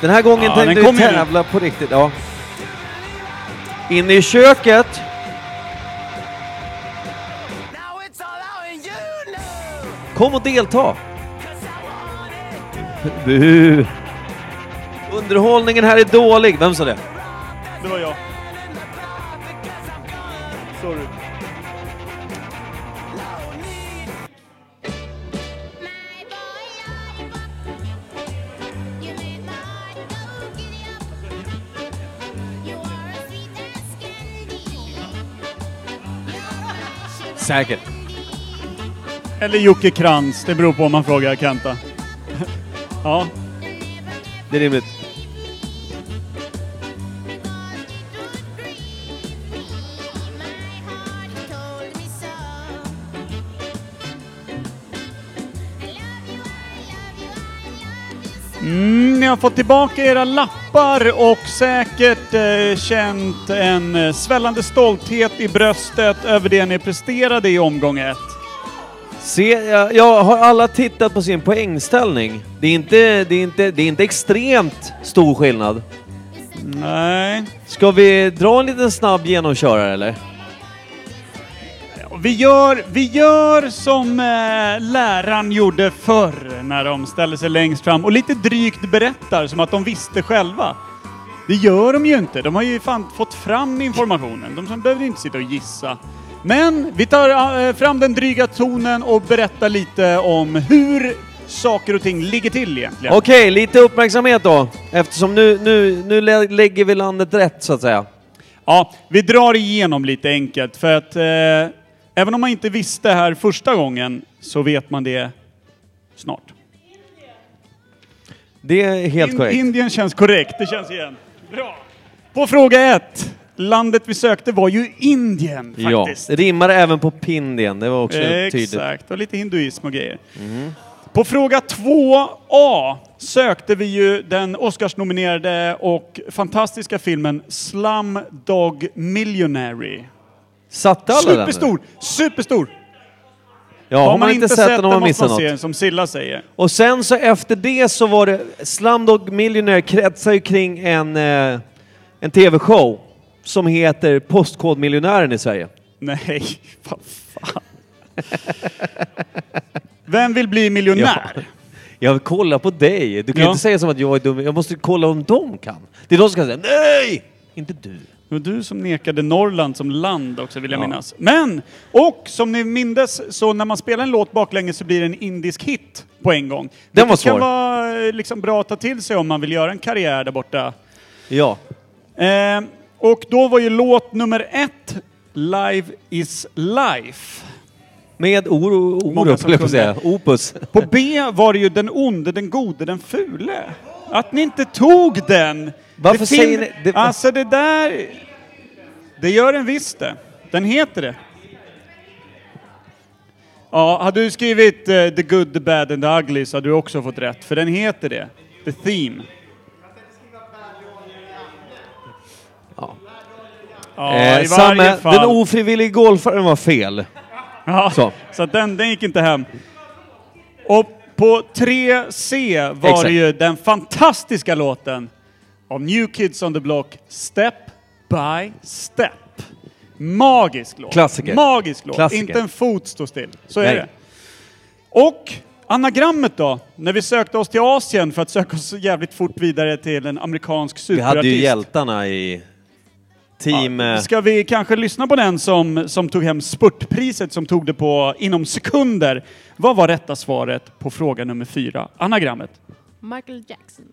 Den här gången Ja, tänkte vi tävla på riktigt. Ja. Inne i köket Kom och delta! Bu. Underhållningen här är dålig. Vem sa det? Det var jag. Sorry. Säkert. Eller Jocke Krantz, det beror på om man frågar Kenta. Ja. Det är rimligt. Mm, ni har fått tillbaka era lappar och säkert eh, känt en eh, svällande stolthet i bröstet över det ni presterade i omgång ett. Se, jag, jag har alla tittat på sin poängställning. Det är inte, det är inte, det är inte extremt stor skillnad. Nej. Ska vi dra en liten snabb genomkörare eller? Vi gör, vi gör som eh, läraren gjorde förr när de ställde sig längst fram och lite drygt berättar som att de visste själva. Det gör de ju inte. De har ju fan fått fram informationen. De som behöver inte sitta och gissa. Men vi tar eh, fram den dryga tonen och berättar lite om hur saker och ting ligger till egentligen. Okej, lite uppmärksamhet då. Eftersom nu, nu, nu lä- lägger vi landet rätt så att säga. Ja, vi drar igenom lite enkelt för att eh, även om man inte visste här första gången så vet man det snart. Det är helt korrekt. Indien känns korrekt, det känns igen. Bra. På fråga ett. Landet vi sökte var ju Indien Ja, faktiskt. det rimmar även på Pindien. Det var också tydligt. Exakt, och lite hinduism och grejer. På fråga 2A sökte vi ju den Oscarsnominerade och fantastiska filmen Slumdog Millionary. Satte alla den? Superstor, superstor! Ja, har, man, inte sett den har man måste missat se något. den, som Silla säger. Och sen så efter det så var det Slumdog Millionaire kretsar ju kring en, eh, en TV-show som heter Postkodmiljonären i Sverige. Nej, vad fan. Vem vill bli miljonär? Ja. Jag vill kolla på dig. Du kan Ja. inte säga som att jag är dum. Jag måste kolla om de kan. Det är de som ska säga nej! Inte du. Det var du som nekade Norrland som land också vill jag Ja. minnas. Men, och som ni mindes, så när man spelar en låt baklänges så blir det en indisk hit på en gång. Den var Det kan svår. vara eh, liksom bra att ta till sig om man vill göra en karriär där borta. Ja. Eh, och då var ju låt nummer ett Live is Life. Med Oro, Många Orup, som höll jag på att säga. Opus. På B var det ju den onde, den gode, den fule. Att ni inte tog den! Varför Det säger ni- det- Alltså det där... Det gör den visst det. Den heter det. Ja, hade du skrivit eh, The Good, The Bad and The Ugly så hade du också fått rätt, för den heter det. The Theme. Ja. Ja, Eh, i varje Samme, fall. den ofrivillige golfaren var fel. Ja, Så. så den, den gick inte hem. Och på 3C var Exakt. det ju den fantastiska låten av New Kids on the Block, Step by Step. Magisk låt. Klassiker. Magisk låt. Klassiker. Inte en fot står still. Så är Nej. det. Och anagrammet då? När vi sökte oss till Asien för att söka oss jävligt fort vidare till en amerikansk Vi superartist. hade ju hjältarna i team... eh, Ska vi kanske lyssna på den som, som tog hem spurtpriset, som tog det på inom sekunder? Vad var rätta svaret på fråga nummer fyra? Anagrammet. Michael Jackson.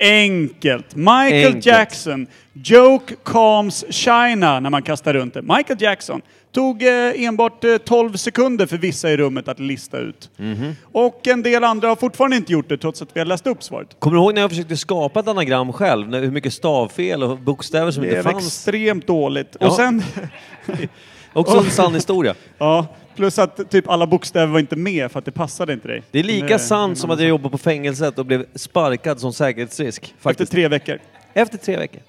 Enkelt. Michael Enkelt. Jackson. Joke calms China när man kastar runt det. Michael Jackson. Tog eh, enbart eh, 12 sekunder för vissa i rummet att lista ut. Mhm. Och en del andra har fortfarande inte gjort det trots att vi har läst upp svaret. Kommer du ihåg när jag försökte skapa ett anagram själv? När- Hur mycket stavfel och bokstäver som Det inte är fanns? extremt dåligt. Ja. Och sen... Också en sann historia. Ja, plus att typ alla bokstäver var inte med för att det passade inte dig. Det är lika Men, sant som att jag jobbade på fängelset och blev sparkad som säkerhetsrisk. Efter Faktiskt. tre veckor. Efter tre veckor.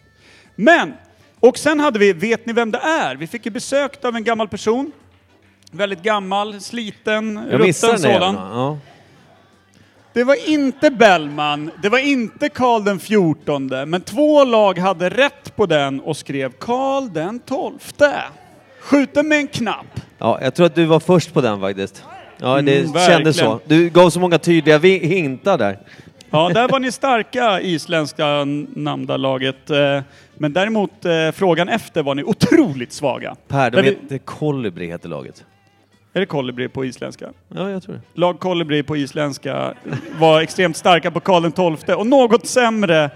Men! Och sen hade vi, vet ni vem det är? Vi fick ju besök av en gammal person. Väldigt gammal, sliten, Jag rutten sådan. ja. Det var inte Bellman, det var inte Karl den fjortonde, men två lag hade rätt på den och skrev Karl den tolfte. Skjuten med en knapp. ja, jag tror att du var först på den faktiskt. Ja, det Mm, kändes så. verkligen. Du gav så många tydliga vi- hintar där. Ja, där var ni starka, isländska Namda-laget. Eh, Men däremot eh, frågan efter var ni otroligt svaga. Per, de Där vi- heter Kolibri heter laget. Är det kolibri på isländska? Ja, jag tror det. Lag kolibri på isländska var extremt starka på Karl XII och något sämre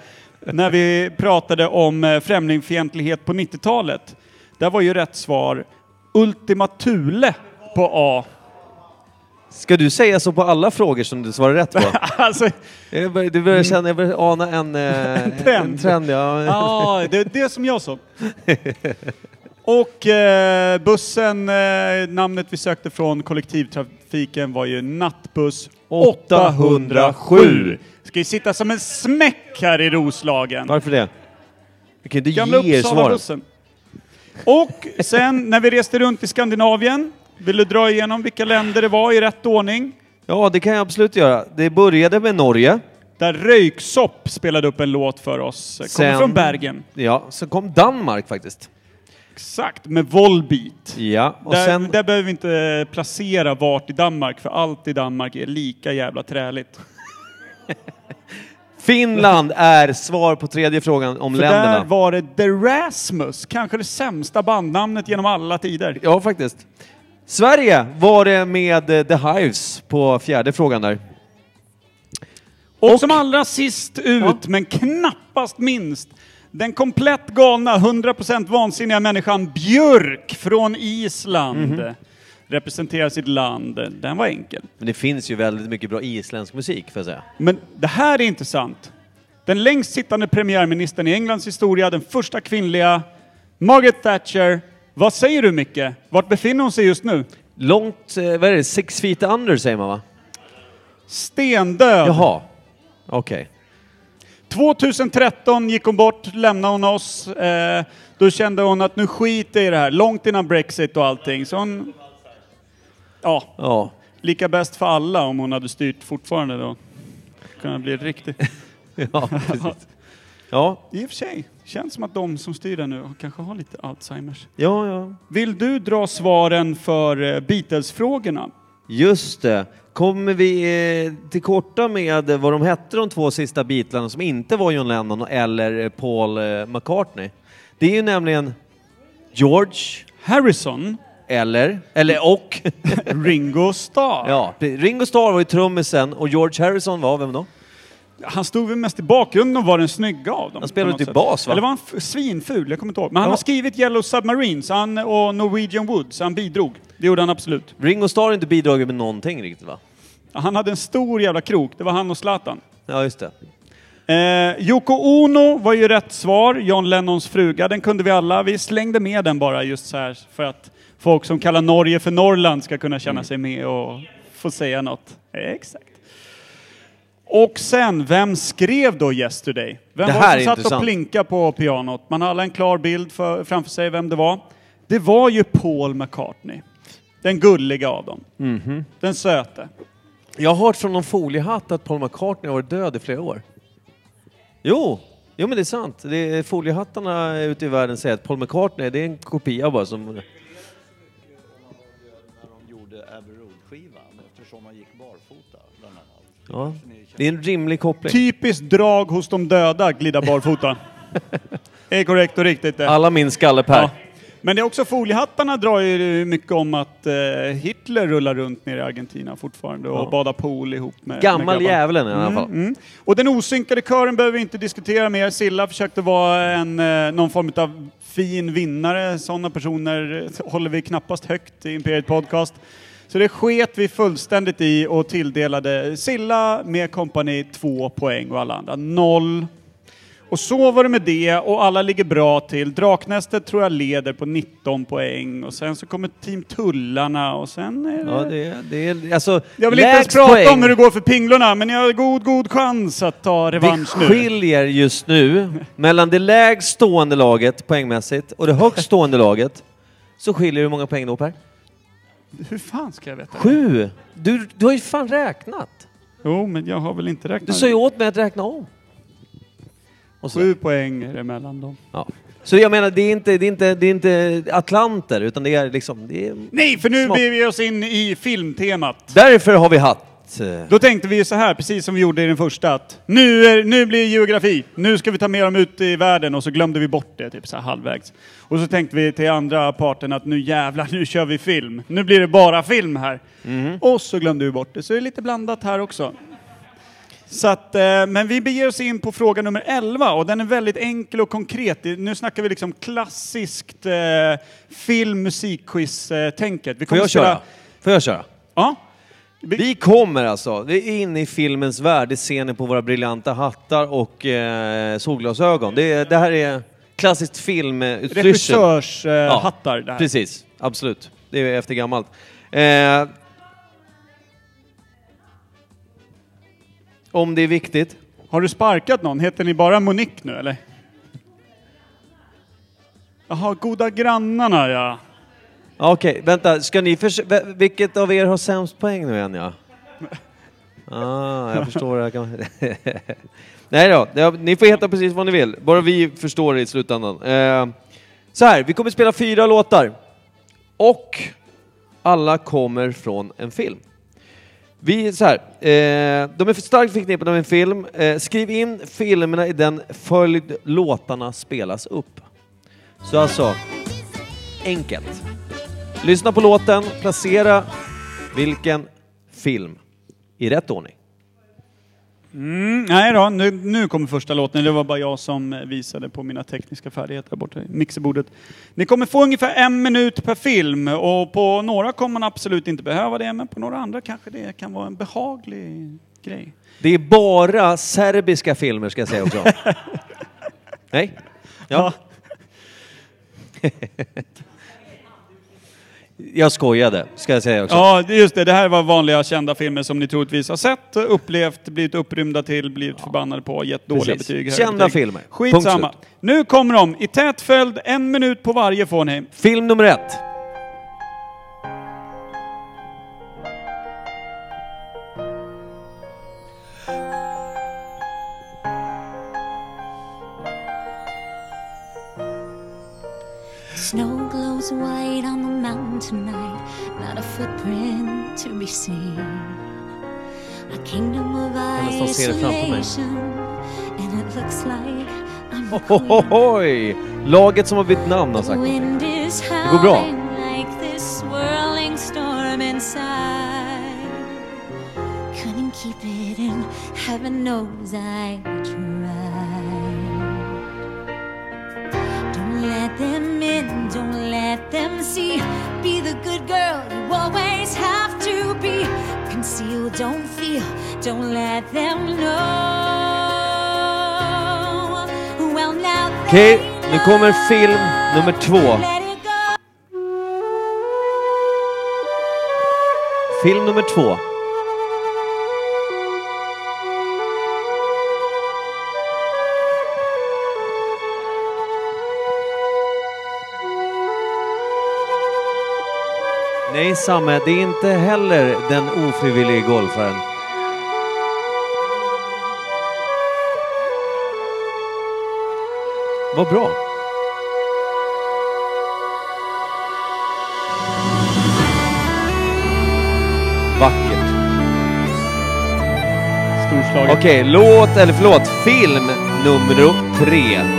när vi pratade om eh, främlingsfientlighet på 90-talet. Där var ju rätt svar Ultima Thule på A. Ska du säga så på alla frågor som du svarar rätt på? alltså, Jag bör- Du börjar känna, jag börjar ana en, eh, en trend. trend ja. Ja, det är det som jag sa. Och eh, bussen, eh, namnet vi sökte från kollektivtrafiken var ju Nattbuss 807. Ska ju sitta som en smäck här i Roslagen. Varför det? Jag kan inte Gamla ge svar. Uppsala-bussen. Och sen när vi reste runt i Skandinavien, vill du dra igenom vilka länder det var i rätt ordning? Ja, det kan jag absolut göra. Det började med Norge. Där Röyksopp spelade upp en låt för oss. Kommer Sen- från Bergen. Ja, så kom Danmark faktiskt. Exakt, med Volbeat. Ja, och där, sen... där behöver vi inte placera vart i Danmark, för allt i Danmark är lika jävla träligt. Finland är svar på tredje frågan om För länderna. där var det The Rasmus, kanske det sämsta bandnamnet genom alla tider. Ja, faktiskt. Sverige var det med eh, The Hives på fjärde frågan där. Och, som allra sist ut, men knappast minst, den komplett galna, 100% vansinniga människan Björk från Island. Representerar sitt land. Den var enkel. Men det finns ju väldigt mycket bra isländsk musik, får jag säga. Men det här är intressant. Den längst sittande premiärministern i Englands historia, den första kvinnliga, Margaret Thatcher. Vad säger du Micke? Vart befinner hon sig just nu? Långt, eh, vad är det, six feet under säger man va? Stendöd. Jaha, okej. 2013 gick hon bort, lämnade hon oss. Eh, då kände hon att nu skiter jag i det här, långt innan Brexit och allting. Så hon... Ja, Ja. lika bäst för alla om hon hade styrt fortfarande då. Kunde bli riktigt... ja, precis. Ja, I och för sig, känns som att de som styr där nu kanske har lite Alzheimers. ja, ja. Vill du dra svaren för eh, Beatles-frågorna? Just det. Kommer vi eh, till korta med vad de hette de två sista Beatlarna som inte var John Lennon eller eh, Paul McCartney? Det är ju nämligen George, Harrison, eller, eller och, Ringo Starr. ja, Ringo Starr var ju trummisen och George Harrison var vem då? Han stod väl mest i bakgrunden och var den snygga av dem. Han spelade typ bas, va? Eller var han f- svinful? Jag kommer inte ihåg. Men han Ja. har skrivit Yellow Submarine så han, och Norwegian Wood, så han bidrog. Det gjorde han absolut. Ringo Starr har inte bidragit med någonting riktigt va? Han hade en stor jävla krok. Det var han och Zlatan. Ja, just det. Eh, Yoko Ono var ju rätt svar, John Lennons fruga. Den kunde vi alla. Vi slängde med den bara just så här för att folk som kallar Norge för Norrland ska kunna Mm. känna sig med och få säga något. Exakt. Och sen, vem skrev då Yesterday? Vem Det var som satt och intressant. plinkade på pianot? Man har alla en klar bild för, framför sig vem det var. Det var ju Paul McCartney. Den gulliga av dem. Mhm. Den söte. Jag har hört från någon foliehatt att Paul McCartney har varit död i flera år. Jo, jo men det är sant. Det är foliehattarna ute i världen säger att Paul McCartney, det är en kopia bara som... Ja, det är en rimlig koppling. Typiskt drag hos de döda, glida barfota. är korrekt och riktigt det. Alla min skalle Per. Ja. Men det är också foliehattarna drar ju mycket om att eh, Hitler rullar runt nere i Argentina fortfarande och Ja. badar pool ihop med Gammal med grabbar. djävulen i alla fall. Mm, mm. Och den osynkade kören behöver vi inte diskutera mer. Silla försökte vara en, eh, någon form av fin vinnare. Sådana personer håller vi knappast högt i Imperiet Podcast. Så det sket vi fullständigt i och tilldelade Silla med kompani två poäng och alla andra noll. Och så var det med det och alla ligger bra till. Draknästet tror jag leder på 19 poäng och sen så kommer Team Tullarna och sen är det... Ja, det det är alltså... Jag vill inte ens prata poäng. om hur det går för pinglorna, men jag har god, god chans att ta Det revansch nu. skiljer just nu mellan det lägst stående laget poängmässigt och det högst stående laget. Så skiljer det hur många poäng då Per? Hur fan ska jag veta? Sju! Du, du har ju fan räknat. Jo, men jag har väl inte Du räknat. sa ju åt mig att räkna om. Och så. Sju poäng är det mellan dem. Ja. Så jag menar, det är, inte, det, är inte, det är inte atlanter, utan det är liksom... Det är Nej, för nu små- beger vi oss in i filmtemat. Därför har vi haft... eh, Då tänkte vi ju så här, precis som vi gjorde i den första, att nu, är, nu blir det geografi. Nu ska vi ta med dem ut i världen och så glömde vi bort det typ så här halvvägs. Och så tänkte vi till andra parten att nu jävlar, nu kör vi film. Nu blir det bara film här. Och så glömde vi bort det, så det är lite blandat här också. Så att, eh, men vi beger oss in på fråga nummer 11 och den är väldigt enkel och konkret. Nu snackar vi liksom klassiskt eh, film, musikquiz-tänket. Vi Får jag köra? Får jag köra? Ja. Vi kommer alltså, det är inne i filmens värld, det ser ni på våra briljanta hattar och eh, solglasögon. Det, det här är klassiskt filmutstyrsel. Regissörshattar det här. Precis, absolut. Det är efter gammalt. Eh, om det är viktigt. Har du sparkat någon? Heter ni bara Monique nu eller? Jaha, goda grannarna ja. Okej, Okej, vänta, ska ni förs- v- Vilket av er har sämst poäng nu igen ja? Ah, jag förstår. Jag kan... Nej då, det- ni får heta precis vad ni vill. Bara vi förstår det i slutändan. Eh, så här, vi kommer spela fyra låtar. Och alla kommer från en film. Vi, så här, eh, de är för starkt förknippade med en film. Eh, skriv in filmerna i den följd låtarna spelas upp. Så alltså, enkelt. Lyssna på låten, placera vilken film i rätt ordning. Mm, nej då, nu, nu kommer första låten. Det var bara jag som visade på mina tekniska färdigheter borta i mixerbordet. Ni kommer få ungefär en minut per film och på några kommer man absolut inte behöva det, men på några andra kanske det kan vara en behaglig grej. Det är bara serbiska filmer ska jag säga också. Nej? Ja. jag skojade, ska jag säga också. Ja, just det. Det här var vanliga kända filmer som ni troligtvis har sett, upplevt, blivit upprymda till, blivit förbannade på, gett dåliga Precis. betyg. Kända betyg. filmer. Skitsamma. Nu kommer de i tät följd, en minut på varje får ni. Film nummer ett. Snow glows white on the mountain tonight, not a footprint to be seen. A kingdom of nästan se det framför mig. isolation, and it looks like I'm Ohohohoj! Laget som har bytt namn har sagt The någonting. wind is Det går bra. like this swirling storm inside. Couldn't keep it in, heaven knows I tried. Don't let them in, don't let them see. Be the good girl you always have to be. Conceal, don't feel, don't let them know. Well, now Okej, nu kommer film nummer två. let it go. Film nummer två. Nej Samme, det är inte heller den ofrivillige golfaren. Vad bra. Vackert. Storslaget. Okej, låt, eller förlåt, film nummer tre.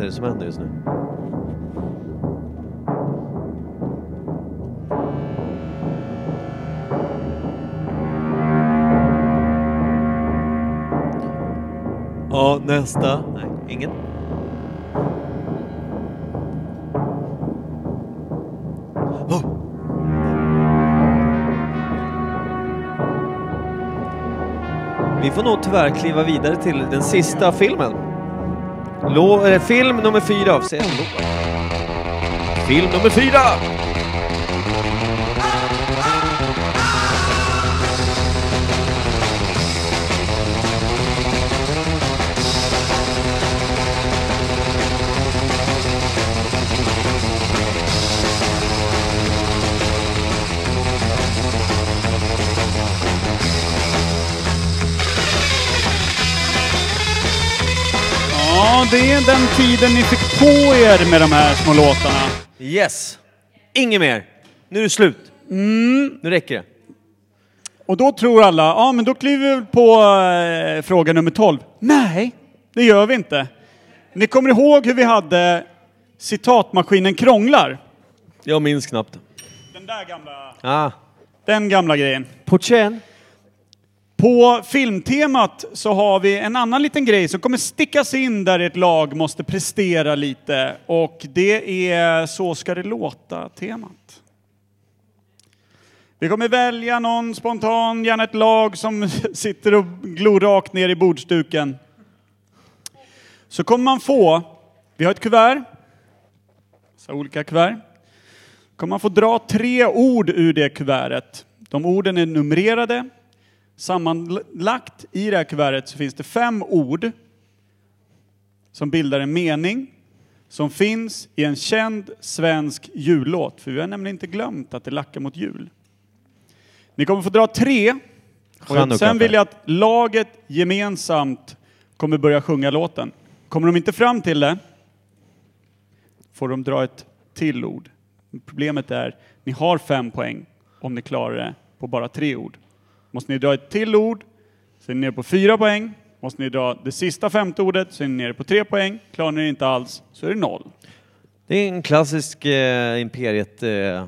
Är det som händer just nu? Ja, nästa. Nej, ingen. Oh. Vi får nog tyvärr kliva vidare till den sista filmen. Lå, eh, film nummer fyra. av. Film nummer fyra! Ja, det är den tiden ni fick på er med de här små låtarna. Yes. Inget mer. Nu är det slut. Nu räcker det. Och då tror alla, ja men då kliver vi väl på eh, fråga nummer 12. Nej, det gör vi inte. Ni kommer ihåg hur vi hade citatmaskinen krånglar? Jag minns knappt. Den där gamla... Ah. Den gamla grejen. Portien. På filmtemat så har vi en annan liten grej som kommer stickas in där ett lag måste prestera lite och det är Så ska det låta-temat. Vi kommer välja någon spontan, gärna ett lag som sitter och glor rakt ner i bordsduken. Så kommer man få, vi har ett kuvert, så olika kuvert. kommer man få dra tre ord ur det kuvertet. De orden är numrerade. Sammanlagt i det här kuvertet så finns det fem ord som bildar en mening som finns i en känd svensk jullåt. För vi har nämligen inte glömt att det lackar mot jul. Ni kommer få dra tre. Och sen vill jag att laget gemensamt kommer börja sjunga låten. Kommer de inte fram till det får de dra ett till ord. Problemet är, ni har fem poäng om ni klarar det på bara tre ord. Måste ni dra ett till ord så är ni nere på fyra poäng. Måste ni dra det sista femte ordet så är ni nere på tre poäng. Klarar ni det inte alls så är det noll. Det är en klassisk eh, Imperiet... Eh,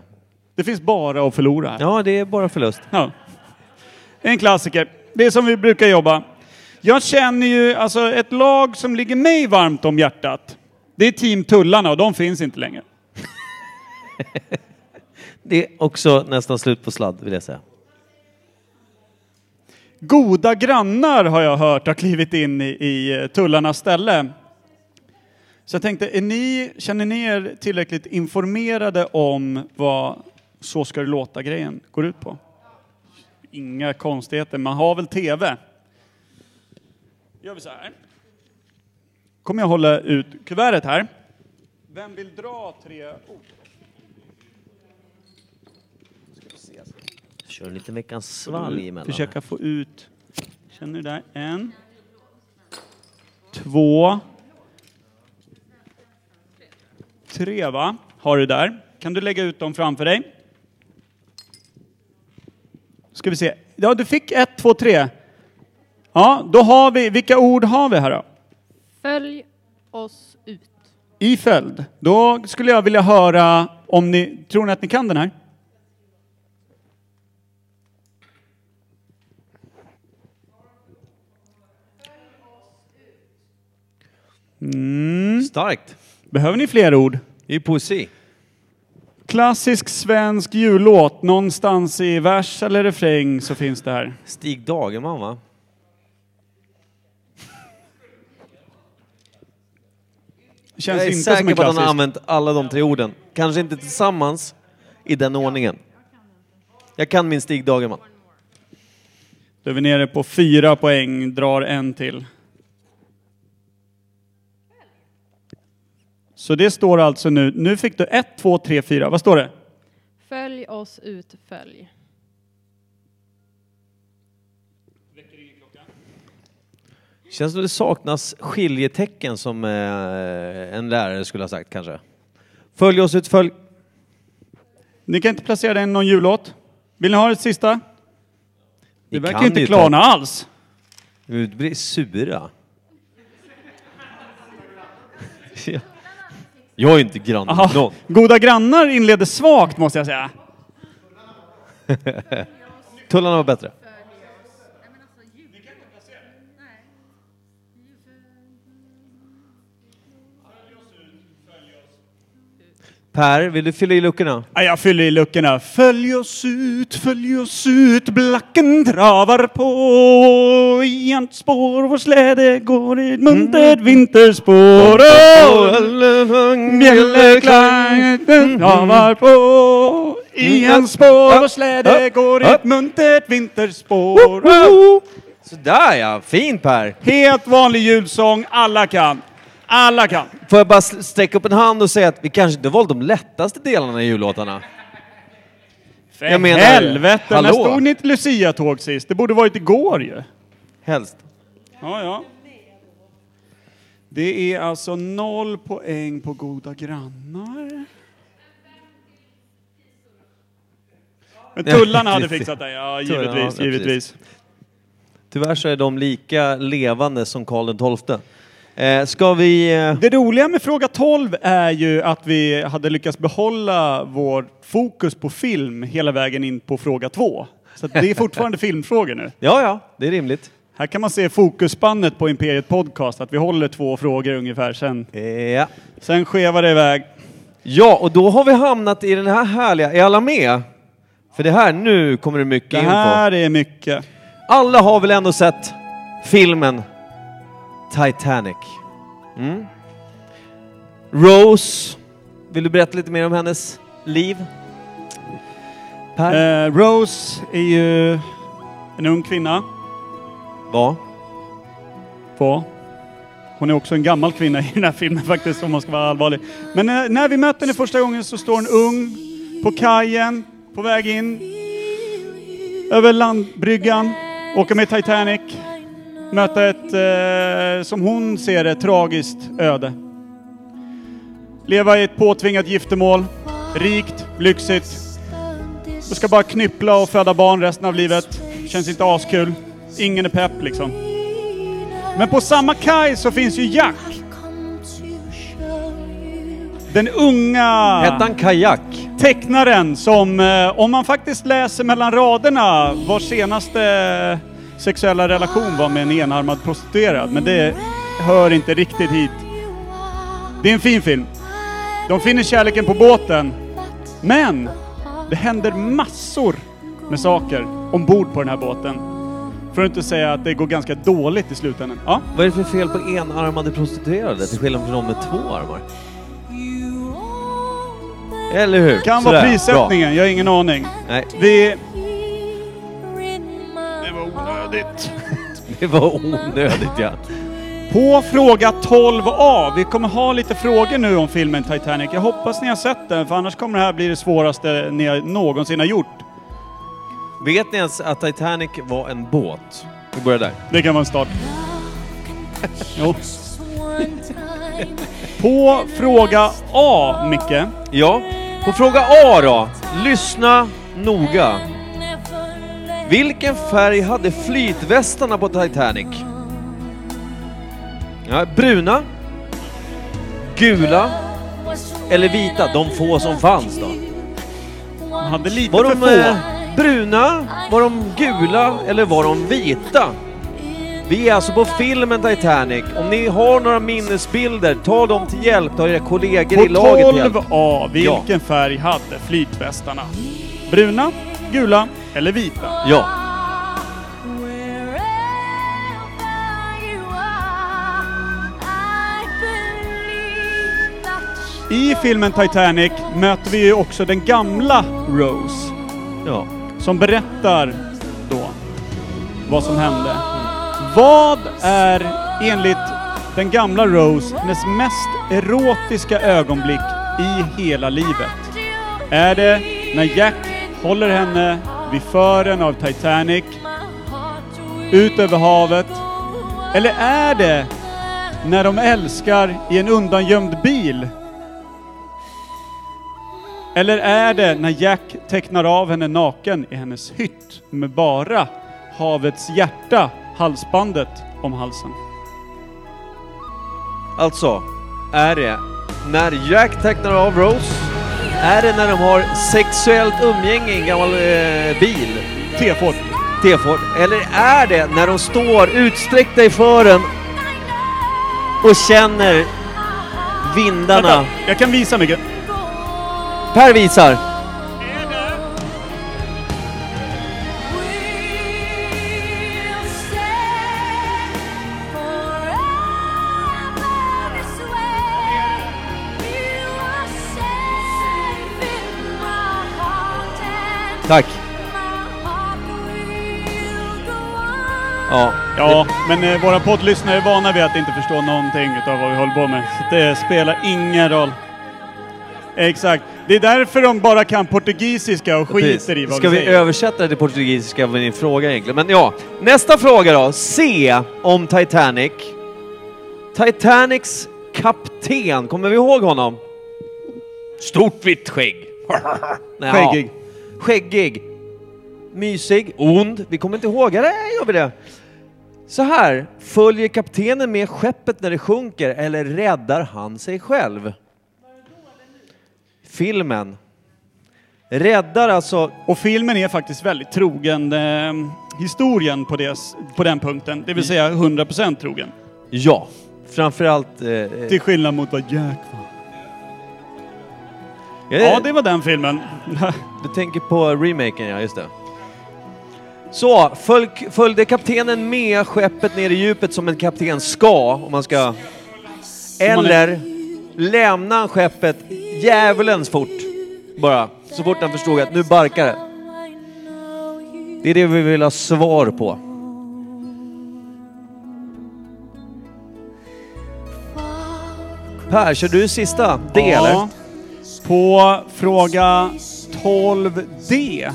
Det finns bara att förlora här. ja, det är bara förlust. Ja. En klassiker. Det är som vi brukar jobba. Jag känner ju, alltså ett lag som ligger mig varmt om hjärtat, det är Team Tullarna och de finns inte längre. Det är också nästan slut på sladd, vill jag säga. Goda grannar har jag hört har klivit in i, i eh, Tullarnas ställe. Så jag tänkte, är ni, känner ni er tillräckligt informerade om vad Så ska det låta-grejen går ut på? Inga konstigheter, man har väl TV? Gör vi så här. Kommer jag hålla ut kuvertet här. Vem vill dra tre ord? Kör lite veckans svalg emellan. Försöka få ut, känner du där? En. Två. Tre va? Har du där. Kan du lägga ut dem framför dig? Ska vi se. Ja, du fick ett, två, tre. Ja, då har vi, vilka ord har vi här då? Följ oss ut. I följd. Då skulle jag vilja höra om ni, tror ni att ni kan den här? Mm. Starkt. Behöver ni fler ord? Det är poesi. Klassisk svensk jullåt, någonstans i vers eller refräng så finns det här. Stig Dagerman, va? Känns jag är inte som säker en på att han har klassisk. använt alla de tre orden. Kanske inte tillsammans i den ordningen. Jag kan min Stig Dagerman. Då är vi nere på fyra poäng, drar en till. Så det står alltså nu, nu fick du ett, två, tre, fyra. Vad står det? Följ oss ut, följ. Känns som det saknas skiljetecken som eh, en lärare skulle ha sagt kanske. Följ oss ut, följ. Ni kan inte placera den i någon jullåt? Vill ni ha ett sista? Det Ni verkar kan inte klarna ta- alls. Vi blir sura. Ja. Jag är inte granne med Aha. någon. Goda grannar inleder svagt måste jag säga. Tullarna var bättre. Per, vill du fylla i luckorna? Ja, jag fyller i luckorna. Följ oss ut, följ oss ut, blacken travar på. I hans spår vår släde går i ett muntert vinterspår. Bjällerklangen travar på. I hans spår vår släde går i ett muntert vinterspår. Sådär ja, fint Per! Helt vanlig julsång, alla kan. Alla kan. Får jag bara sträcka upp en hand och säga att vi kanske inte valt de lättaste delarna i jullåtarna? För Jag menar, helvete, när hallå? stod ni ett Lucia-tåg sist? Det borde varit igår ju. Helst. Ja, ja. Det är alltså noll poäng på goda grannar. Men tullarna hade fixat det, ja givetvis, givetvis. Tyvärr så är de lika levande som Karl XII. Eh, ska vi... Eh, Det roliga med fråga 12 är ju att vi hade lyckats behålla vår fokus på film hela vägen in på fråga 2. Så det är fortfarande filmfrågor nu. Ja, ja, det är rimligt. Här kan man se fokusspannet på Imperiet Podcast, att vi håller två frågor ungefär, sen, Ja. sen skevar det iväg. Ja, och då har vi hamnat i den här härliga... Är alla med? För det här, nu kommer det mycket Det info. här är mycket. Alla har väl ändå sett filmen Titanic? Mm. Rose, vill du berätta lite mer om hennes liv? Per? Eh, Rose är ju en ung kvinna. Vad? På. Hon är också en gammal kvinna i den här filmen faktiskt, om man ska vara allvarlig. Men eh, när vi möter henne första gången så står hon ung på kajen, på väg in över landbryggan, åka med Titanic, möta ett, eh, som hon ser det, tragiskt öde. Leva i ett påtvingat giftermål, rikt, lyxigt. Du ska bara knyppla och föda barn resten av livet. Känns inte askul. Ingen är pepp liksom. Men på samma kaj så finns ju Jack. Den unga... Hette han Kajak? Tecknaren som, eh, om man faktiskt läser mellan raderna, vars senaste sexuella relation var med en enarmad prostituerad. Men det hör inte riktigt hit. Det är en fin film. De finner kärleken på båten. Men det händer massor med saker ombord på den här båten. För att inte säga att det går ganska dåligt i slutändan. Ja, Vad är det för fel på enarmade prostituerade till skillnad från de med två armar? Eller hur? kan Sådär, vara bra. prissättningen, jag har ingen aning. Nej, Vi... Det var onödigt. det var onödigt ja. På fråga 12A, vi kommer ha lite frågor nu om filmen Titanic. Jag hoppas ni har sett den, för annars kommer det här bli det svåraste ni någonsin har gjort. Vet ni ens att Titanic var en båt? Vi börjar där. Det kan vara en start. Jo. På fråga A, Micke. Ja, på fråga A då. Lyssna noga. Vilken färg hade flytvästarna på Titanic? Ja, bruna, gula eller vita? De få som fanns då. Man hade lite Var för de få. eh, bruna, var de gula eller var de vita? Vi är alltså på filmen Titanic. Om ni har några minnesbilder, ta dem till hjälp. Ta era kollegor i På laget till hjälp. 12A, vilken färg hade flytvästarna? Bruna, gula eller vita? Ja. I filmen Titanic möter vi ju också den gamla Rose. Ja. Som berättar då vad som hände. Vad är enligt den gamla Rose hennes mest erotiska ögonblick i hela livet? Är det när Jack håller henne vid fören av Titanic ut över havet? Eller är det när de älskar i en undangömd bil? Eller är det när Jack tecknar av henne naken i hennes hytt med bara havets hjärta, halsbandet, om halsen? Alltså, är det när Jack tecknar av Rose? Är det när de har sexuellt umgänge i en gammal eh, bil? T-Ford. T-Ford. Eller är det när de står utsträckta i fören och känner vindarna? Vänta, jag kan visa mycket. Per visar. Ja. Ja, men eh, våra poddlyssnare är vana vid att inte förstå någonting utav vad vi håller på med. Så det spelar ingen roll. Exakt. Det är därför de bara kan portugisiska och skiter Precis. i vad Ska vi vi säger. översätta det till portugisiska var din fråga egentligen. Men ja, nästa fråga då. C om Titanic. Titanics kapten, kommer vi ihåg honom? Stort vitt skägg. Nej, Skäggig. Ja. Skäggig. Mysig. Ond. Vi kommer inte ihåg. Där gör vi det. Så här. Följer kaptenen med skeppet när det sjunker eller räddar han sig själv? Filmen räddar alltså... Och filmen är faktiskt väldigt trogen eh, historien på, det, på den punkten. Det vill säga 100% trogen. Ja, framförallt... Eh, Till skillnad mot vad Jack var. eh, Ja, det var den filmen. Du tänker på remaken, ja just det. Så, följ, följde kaptenen med skeppet ner i djupet som en kapten ska, om man ska... Eller lämna skeppet djävulens fort, bara. Så fort han förstod att nu barkar det. Det är det vi vill ha svar på. Per, kör du sista D eller? Ja. På fråga 12D.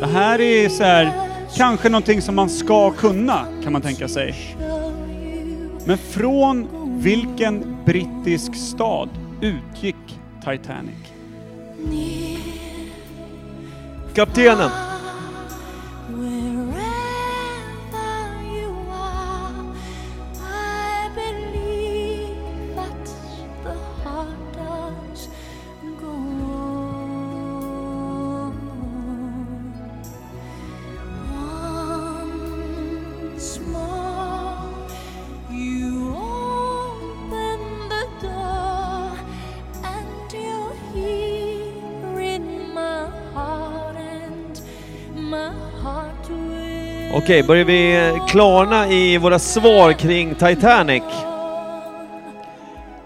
Det här är så här, kanske någonting som man ska kunna, kan man tänka sig. Men från vilken brittisk stad utgick Titanic? Kaptenen. Okej, börjar vi eh, klarna i våra svar kring Titanic?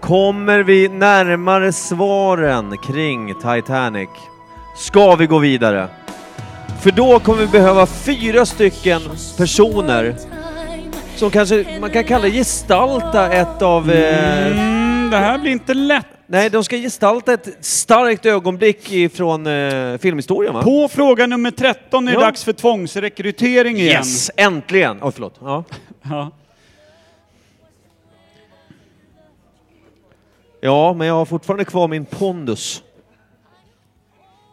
Kommer vi närmare svaren kring Titanic? Ska vi gå vidare? För då kommer vi behöva fyra stycken personer som kanske man kan kalla gestalta ett av... Eh, Mm, det här blir inte lätt nej, de ska gestalta ett starkt ögonblick ifrån eh, filmhistorien va? På fråga nummer 13 är det Ja. dags för tvångsrekrytering igen. Yes, äntligen! Oj, förlåt. Ja. Ja. ja, men jag har fortfarande kvar min pondus.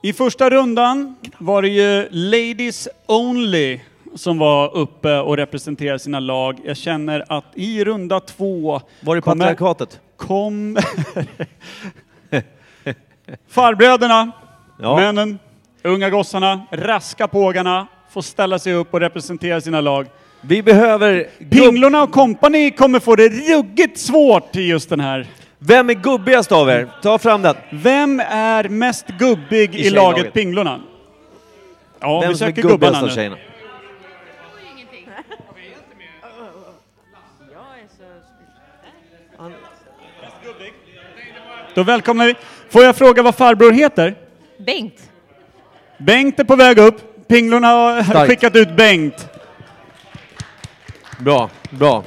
I första rundan var det ju Ladies Only som var uppe och representerade sina lag. Jag känner att i runda två Var är kommer- patriarkatet? Kom farbröderna, Ja. männen, unga gossarna, raska pågarna får ställa sig upp och representera sina lag. Vi behöver... Pinglorna och kompani kommer få det ruggigt svårt i just den här. Vem är gubbigast av er? Ta fram den. Vem är mest gubbig i, tjejlaget. laget Pinglorna? Ja, Vem vi söker gubbarna nu. Då välkomnar vi. Får jag fråga vad farbror heter? Bengt. Bengt är på väg upp. Pinglorna har Starkt. skickat ut Bengt. Bra, bra.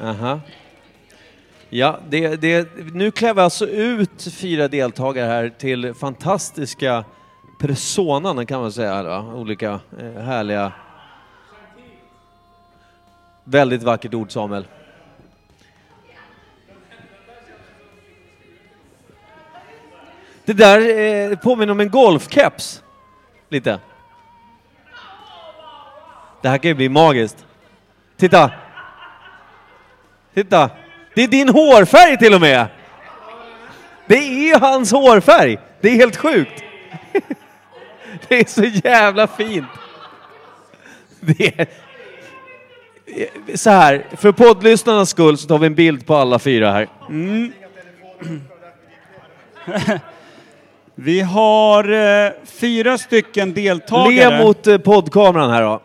Aha. Ja, det, det, nu klär vi alltså ut fyra deltagare här till fantastiska personan kan man säga. Va? Olika eh, härliga... Väldigt vackert ord Samuel. Det där eh, påminner om en golfkeps. Lite. Det här kan ju bli magiskt. Titta! Titta! Det är din hårfärg till och med! Det är hans hårfärg! Det är helt sjukt! Det är så jävla fint! Det är... Så här, för poddlyssnarnas skull så tar vi en bild på alla fyra här. Mm. Vi har eh, fyra stycken deltagare. Le mot eh, poddkameran här då.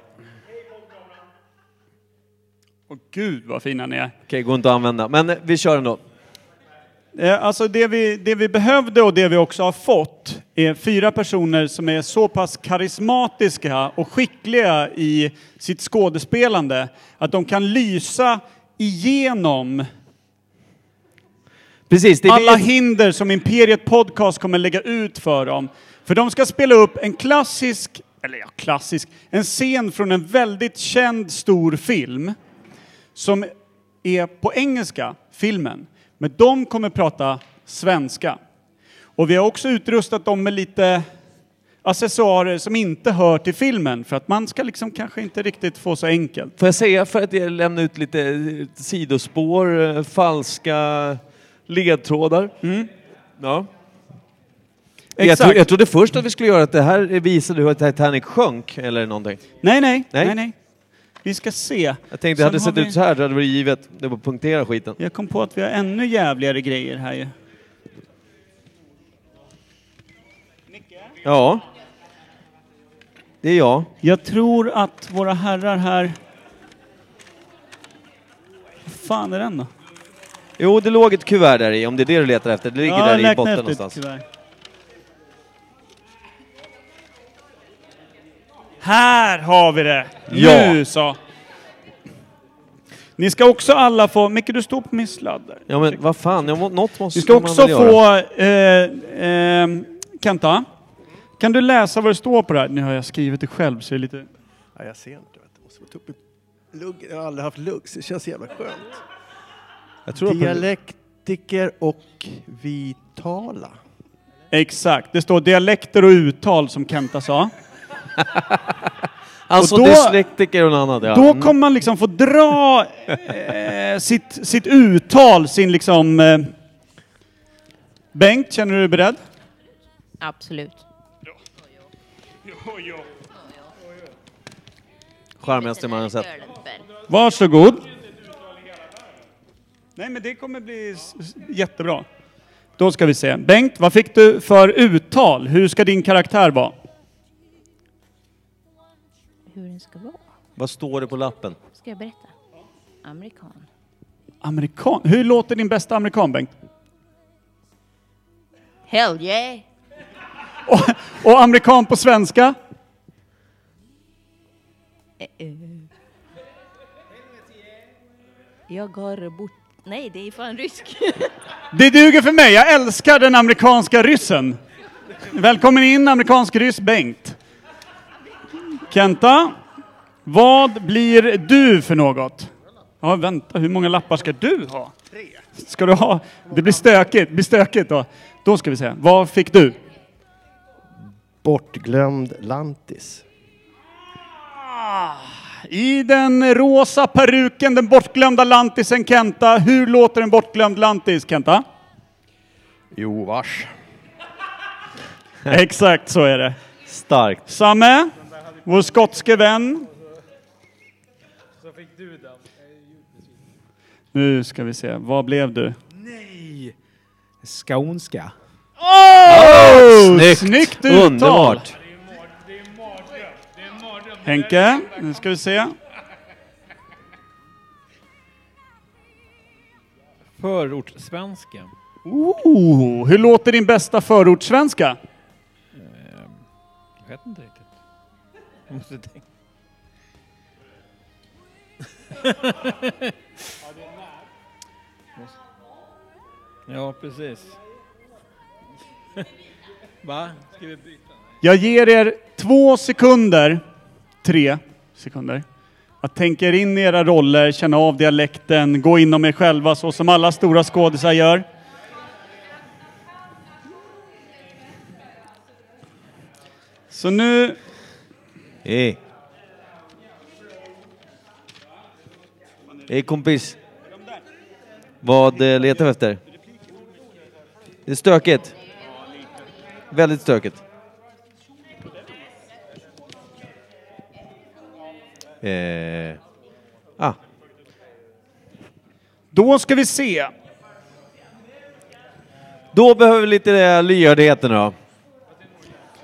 Åh gud vad fina ni är. Okej, går inte att använda, men eh, vi kör ändå. Eh, Alltså det vi, det vi behövde och det vi också har fått är fyra personer som är så pass karismatiska och skickliga i sitt skådespelande att de kan lysa igenom Precis, det alla vi... hinder som Imperiet Podcast kommer lägga ut för dem. För de ska spela upp en klassisk, eller ja, klassisk, en scen från en väldigt känd stor film som är på engelska, filmen. Men de kommer prata svenska. Och vi har också utrustat dem med lite accessoarer som inte hör till filmen för att man ska liksom kanske inte riktigt få så enkelt. Får jag säga för att lämna ut lite sidospår, eh, falska ledtrådar? Ja. Jag, tro, jag trodde först att vi skulle göra att det här visade hur Titanic sjönk eller någonting. Nej, nej, Nej. nej, nej. Vi ska se. Jag tänkte Sen hade det sett vi- ut så här, då hade det varit givet. Det var punktera skiten. Jag kom på att vi har ännu jävligare grejer här ju. Ja. Det är jag. Jag tror att våra herrar här... Vad fan är den då? Jo, det låg ett kuvert där i, om det är det du letar efter. Det ligger Ja, där i botten någonstans. kuvert. Här har vi det! Ja. Nu så! Ni ska också alla få... Micke, du står på min sladd där. Ja, men vad fan, jag må, något måste Ni ska man också väl göra. få... Eh, eh, Kenta, kan du läsa vad det står på det här? Nu har jag skrivit det själv så det är lite... Ja, jag ser inte. vet du. Måste få ta upp ett lugg. Jag har aldrig haft lugg, så det känns jävla skönt. Jag tror att- Dialektiker och vitala. Exakt, det står dialekter och uttal som Kenta sa. Alltså Och då- dyslektiker och något annat, ja. Då Mm. kommer man liksom få dra eh, sitt, sitt uttal, sin liksom... Eh... Bengt, känner du dig beredd? Absolut. Charmigaste man har sett. Varsågod. Nej, men det kommer bli jättebra. Då ska vi se. Bengt, vad fick du för uttal? Hur ska din karaktär vara? Hur den ska vara? Vad står det på lappen? Ska jag berätta? Amerikan. Amerikan. Hur låter din bästa amerikan, Bengt? Hell yeah! Och amerikan på svenska? Eh, eh. Jag går bort... Nej, det är fan rysk. Det duger för mig. Jag älskar den amerikanska ryssen. Välkommen in, amerikansk ryss Bengt. Kenta, vad blir du för något? Ja, vänta, hur många lappar ska du ha? Tre. Ska du ha? Det blir stökigt, det blir stökigt då. Då ska vi se, vad fick du? Bortglömd lantis. I den rosa peruken, den bortglömda lantisen Kenta. Hur låter en bortglömd lantis, Kenta? Jo, vars. Exakt så är det. Starkt. Samme, vår skotske vän. Nu ska vi se, vad blev du? Nej! Skånska. Oh! Snyggt! Snyggt uttal! Underbart! Henke, nu ska vi se. Förortssvenska. Oh, hur låter din bästa förortssvenska? Jag vet inte. Jag måste tänka. Ja, precis. Va? Ska vi byta? Jag ger er två sekunder, tre sekunder, att tänka er in i era roller, känna av dialekten, gå inom er själva så som alla stora skådisar gör. Så nu... Hej. Hej kompis. Vad eh, letar vi efter? Det är stökigt. Väldigt stökigt. Eh. Ah. Då ska vi se. Då behöver vi lite eh, lyhördheten då.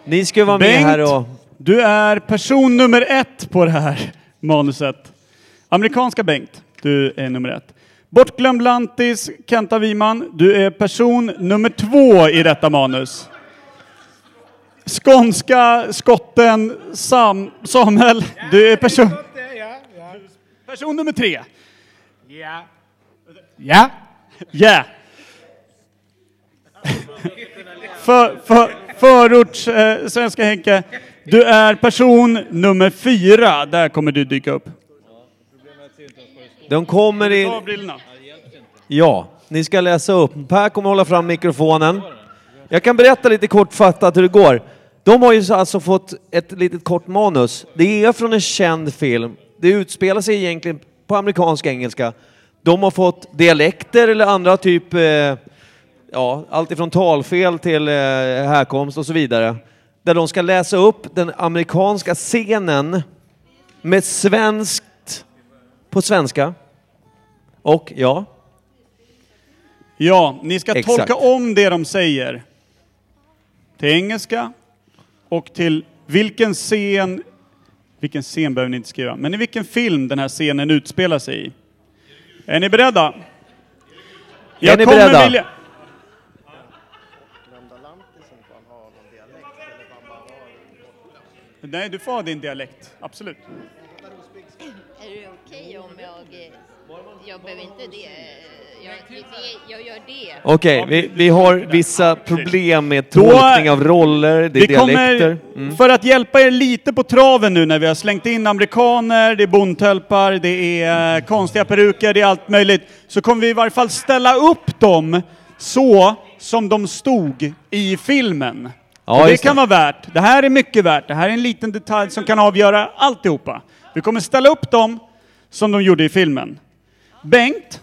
Ni ska vara med Bengt, här och... du är person nummer ett på det här manuset. Amerikanska Bengt, du är nummer ett. Bortglömd lantis, Kenta Wiman, du är person nummer två i detta manus. Skånska skotten Sam, Samuel, du är person, person nummer tre. Ja. Ja. Ja. För, för, förorts eh, svenska Henke, du är person nummer fyra. Där kommer du dyka upp. De kommer in... Ja. Ni ska läsa upp. Per kommer hålla fram mikrofonen. Jag kan berätta lite kortfattat hur det går. De har ju så alltså fått ett litet kort manus. Det är från en känd film. Det utspelar sig egentligen på amerikansk engelska. De har fått dialekter eller andra typ, eh, ja, allt ifrån talfel till eh, härkomst och så vidare. Där de ska läsa upp den amerikanska scenen med svenskt på svenska. Och ja, Ja, ni ska Exakt. tolka om det de säger. Till engelska och till vilken scen, vilken scen behöver ni inte skriva, men i vilken film den här scenen utspelar sig i. Är ni beredda? Är ni beredda? vilja- Nej, du får ha din dialekt. Absolut. Är det okej om jag... eh, Jag behöver inte det. Jag, jag, jag gör det. okej, vi, vi har vissa problem med tolkning av roller, det är Vi kommer, dialekter. Mm. för att hjälpa er lite på traven nu när vi har slängt in amerikaner, det är bondtölpar, det är eh, konstiga peruker, det är allt möjligt, så kommer vi i varje fall ställa upp dem så som de stod i filmen. Ja, det kan det. vara värt. Det här är mycket värt. Det här är en liten detalj som kan avgöra alltihopa. Vi kommer ställa upp dem som de gjorde i filmen. Bengt,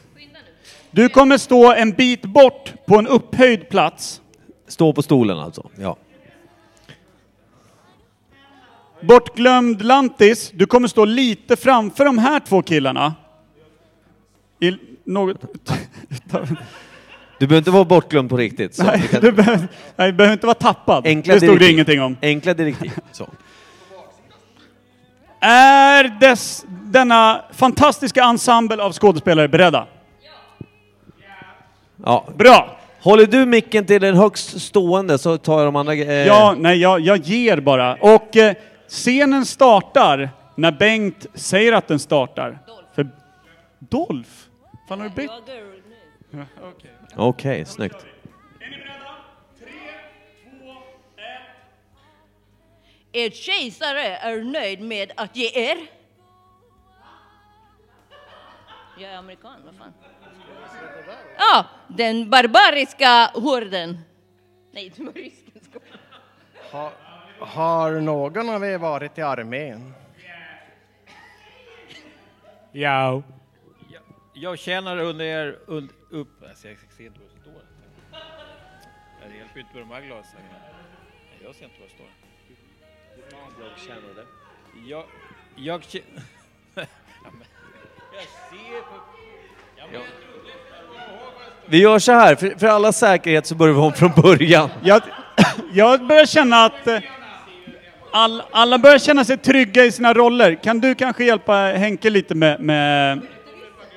du kommer stå en bit bort på en upphöjd plats. Stå på stolen alltså, ja. Bortglömd Lantis, du kommer stå lite framför de här två killarna. I något... Du behöver inte vara bortglömd på riktigt. Så Nej, du behöver, nej, du behöver inte vara tappad. Enkla det stod det direktiv. ingenting om. Enkla direktiv. Så. Är dess, denna fantastiska ensemble av skådespelare beredda? Ja. Bra! Håller du micken till den högst stående så tar jag de andra... Eh, Ja, nej, jag, jag ger bara. Och eh, scenen startar när Bengt säger att den startar. För Dolph? Fan har du bytt? Okej. Okej, snyggt. Er kejsare är nöjd med att ge er. Jag är amerikan, vad fan. Ja, den barbariska horden. Nej, det var rysken. Ha, har någon av er varit i armén? Ja. Jag, känner under er und, upp... Alltså, jag ser inte vad det står. Det hjälper inte med de här glasögonen. Jag ser inte vad det står. Jag känner det. Jag... Jag känner... jag ser på... Ja, Vi gör så här, för, för alla säkerhet så börjar vi om från början. Jag, jag börjar känna att eh, all, alla börjar känna sig trygga i sina roller. Kan du kanske hjälpa Henke lite med... med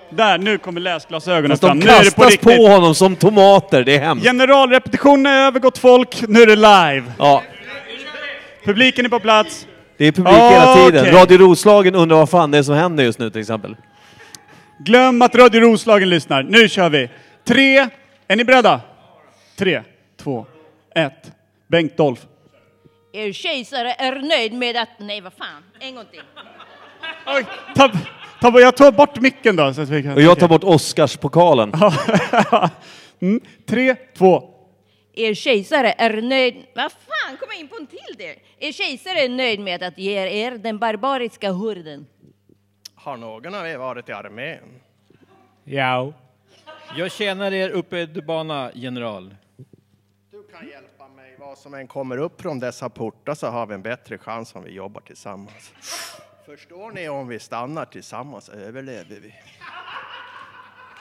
där, nu kommer läsglasögonen Fast fram. de Nu är det på kastas på, riktigt. honom som tomater, det är hemskt. Generalrepetitionen är över gott folk, nu är det live. Ja, Publiken är på plats. det är publik hela tiden. Okej. Radio Roslagen undrar vad fan det är som händer just nu till exempel. Glöm att Radio Roslagen lyssnar. Nu kör vi! Tre, är ni beredda? Tre, två, ett. Bengt Dolph. Er kejsare är nöjd med att... Nej, vad fan. En gång till. Oj, ta, ta, jag tar bort micken då. Så att vi kan, Och jag tar bort Oscarspokalen. mm, tre, två. Er kejsare är nöjd... Vad fan, kom jag in på en till där? Er kejsare är nöjd med att ge er den barbariska horden. Har någon av er varit i armén? Ja. jag känner er uppe i bana, general. Du kan hjälpa mig. Vad som än kommer upp från dessa portar så har vi en bättre chans om vi jobbar tillsammans. Förstår ni om vi stannar tillsammans överlever vi.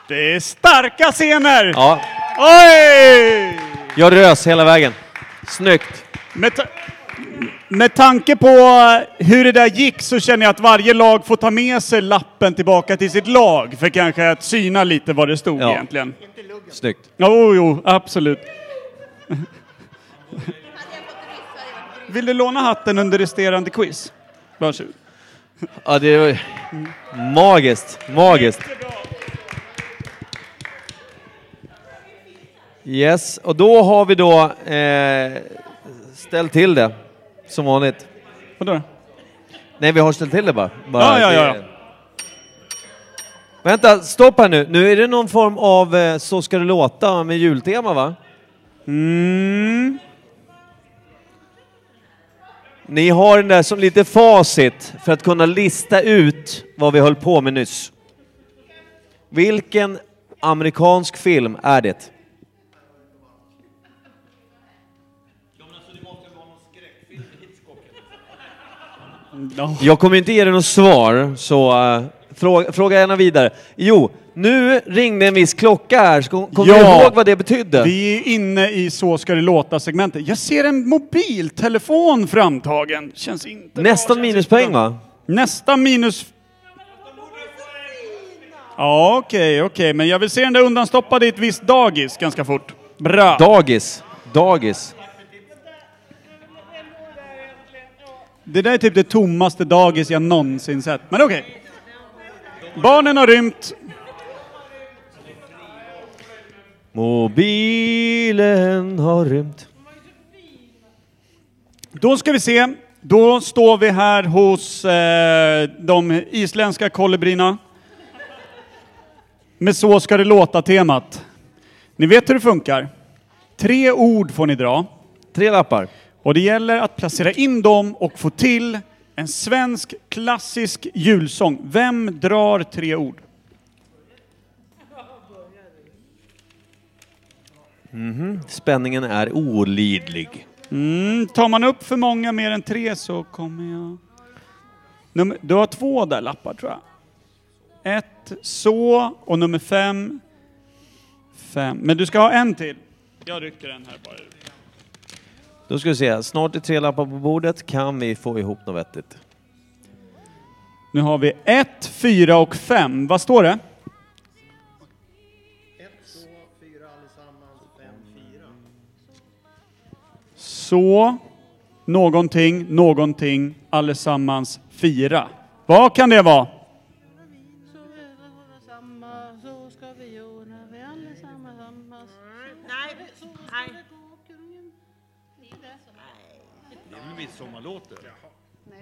Det är starka scener! Ja, Oj! jag rös hela vägen. Snyggt. Med, ta- med tanke på hur det där gick så känner jag att varje lag får ta med sig lappen tillbaka till sitt lag för kanske att syna lite vad det stod Ja. egentligen. Snyggt. Jo, jo, absolut. Vill du låna hatten under resterande quiz? Varsågod. Ja, det var magiskt. Magiskt. Yes, och då har vi då eh, ställt till det. Som vanligt. Vadå? Nej, vi har ställt till det bara. bara Ja, ja, ja, det- Vänta, stopp här nu. Nu är det någon form av eh, Så ska det låta med jultema va? Mm. Ni har den där som lite facit för att kunna lista ut vad vi höll på med nyss. Vilken amerikansk film är det? Ja. Jag kommer inte ge dig något svar, så uh, fråga, fråga gärna vidare. Jo, nu ringde en viss klocka här. Kommer du Ja. ihåg vad det betydde? Vi är inne i Så ska det låta-segmentet. Jag ser en mobiltelefon framtagen. Känns inte Nästan minuspoäng va? Nästan minus... Ja, okej, okej, men jag vill se den där undanstoppad i ett visst dagis ganska fort. Bra. Dagis. Dagis. Det där är typ det tommaste dagis jag någonsin sett. Men okej. Barnen har rymt. Mobilen har rymt. Då ska vi se. Då står vi här hos eh, de isländska kolibrierna. Med Så ska det låta-temat. Ni vet hur det funkar. Tre ord får ni dra. Tre lappar. Och det gäller att placera in dem och få till en svensk klassisk julsång. Vem drar tre ord? Mhm. Spänningen är olidlig. Mm, tar man upp för många mer än tre så kommer jag... Nummer, du har två där lappar tror jag. Ett, så, och nummer fem, fem. Men du ska ha en till. Jag rycker en här bara. Då ska vi se, snart är tre lappar på bordet. Kan vi få ihop något vettigt? Nu har vi ett, fyra och fem. Vad står det? Så, någonting, någonting, allesammans fira. Vad kan det vara? Så ska vi göra, vi allesammans. Nej, nej.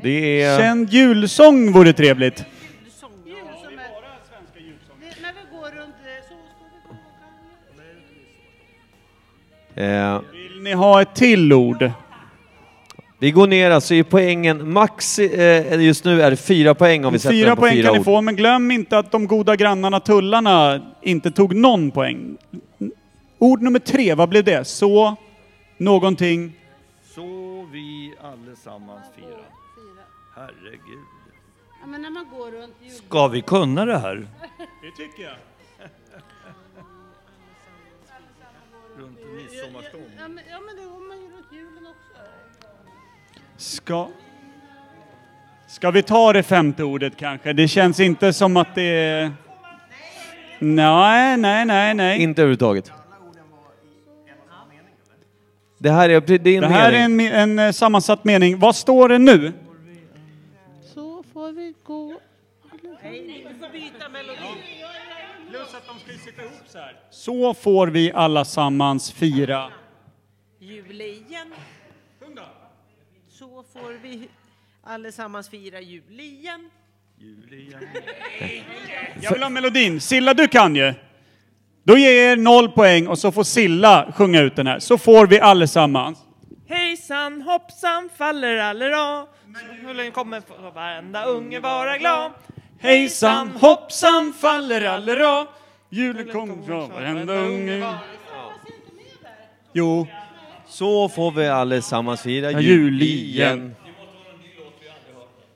Det är. Känd julsång vore trevligt. Eh, ni ha ett till ord? vi går ner alltså i poängen. Max eh, just nu är det fyra poäng om vi sätter Fyra den på poäng fyra kan ni ord. få, men glöm inte att de goda grannarna Tullarna inte tog någon poäng. Ord nummer tre, vad blev det? Så, någonting. Så vi allesammans fira. Herregud. Ja, men när man går runt jul... Ska vi kunna det här? Det tycker jag. Runt en midsommarstång. Ja, men, ja, men det går man ju runt julen också. Ska... Ska vi ta det femte ordet kanske? Det känns inte som att det är... Nej, nej, nej, nej. Inte överhuvudtaget. Det här är, det är en Det här är mening. en, en eh, sammansatt mening. Vad står det nu? Så får vi gå. Nej, du får byta melodi. Plus att de ska ju sitta ihop så här. Så får vi allasammans fira. Julen. Så får vi allesammans fira jul igen. Jag vill ha melodin. Silla, du kan ju. Då ger jag er noll poäng och så får Silla sjunga ut den här. Så får vi allesammans. Hejsan hoppsan faller allera. Julen kommer få varenda unge vara glad. Hejsan hoppsan faller allera. Julen kommer från varenda unge. Jo. Så får vi allesammans fira Ja, jul igen.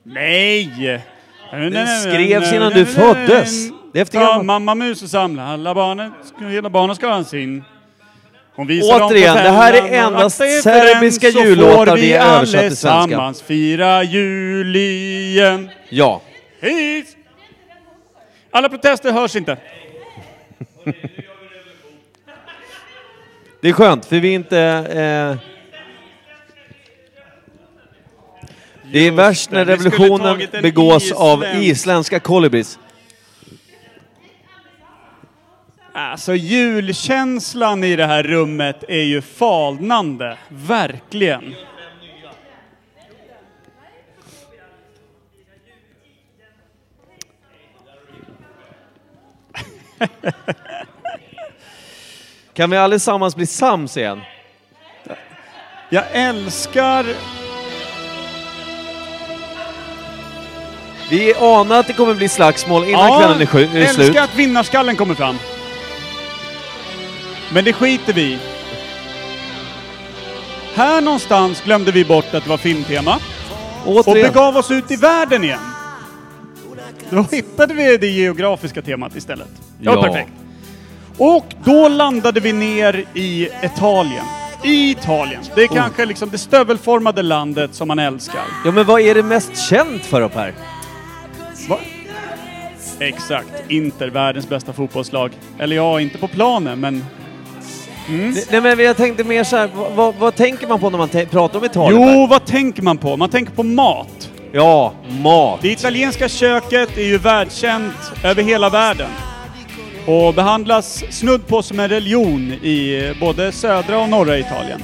Nej! Den skrevs innan du föddes. Det är efter Ta mamma mus och samla alla barnen. Hela barnen ska ha sin. Hon visar dem på Återigen, det här är endast serbiska jullåtar vi är översatt till svenska. allesammans fira jul igen. Ja. Alla protester hörs inte. Det är skönt, för vi är inte... Eh, det är värst när revolutionen begås av isländsk- isländska kolibris. Alltså julkänslan i det här rummet är ju falnande. Verkligen. Kan vi allesammans bli sams igen? Jag älskar... Vi anar att det kommer bli slagsmål innan Ja, kvällen är, sju, är älskar slut. att vinnarskallen kommer fram. Men det skiter vi i. Här någonstans glömde vi bort att det var filmtema. Och Återigen. begav oss ut i världen igen. Då hittade vi det geografiska temat istället. Det var Ja. perfekt. Och då landade vi ner i Italien. I Italien. Det är Oh. kanske liksom det stövelformade landet som man älskar. Ja, men vad är det mest känt för upp här? Va? Exakt. Inter, världens bästa fotbollslag. Eller ja, inte på planen, men... Mm. Nej, men jag tänkte mer så här, vad, vad, tänker man på när man pratar om Italien? Jo, vad tänker man på? Man tänker på mat. Ja, mat. Det italienska köket är ju världskänt över hela världen. Och behandlas snudd på som en religion i både södra och norra Italien.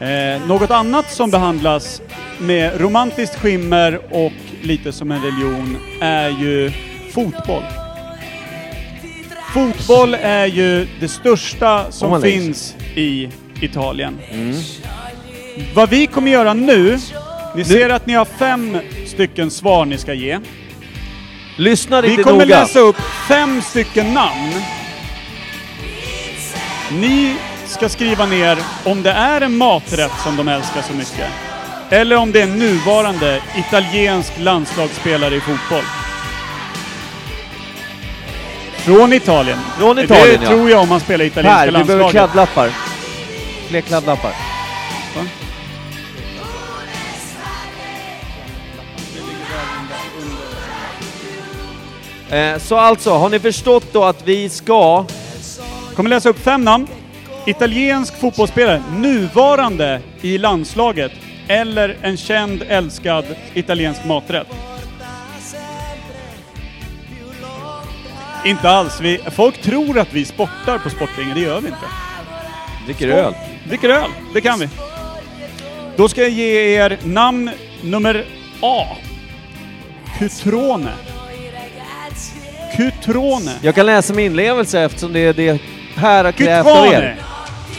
Eh, något annat som behandlas med romantiskt skimmer och lite som en religion är ju fotboll. Fotboll är ju det största Om som sig. finns i Italien. Vad vi kommer göra nu, ni ser att ni har fem stycken svar ni ska ge. Lyssna Vi riktigt kommer noga. läsa upp fem stycken namn. Ni ska skriva ner om det är en maträtt som de älskar så mycket. Eller om det är en nuvarande italiensk landslagsspelare i fotboll. Från Italien. Från Italien, Det ja. tror jag om man spelar italienska Här, vi behöver landslaget. kladdlappar. Fler kladdlappar. Eh, så alltså, har ni förstått då att vi ska... Kommer läsa upp fem namn. Italiensk fotbollsspelare, nuvarande i landslaget. Eller en känd, älskad italiensk maträtt. Inte alls. Vi, folk tror att vi sportar på Sportringen, det gör vi inte. Dricker öl. Dricker öl, det kan vi. Då ska jag ge er namn nummer A. Cutrone. Cutrone. Jag kan läsa med inlevelse eftersom det är det här har krävt av er.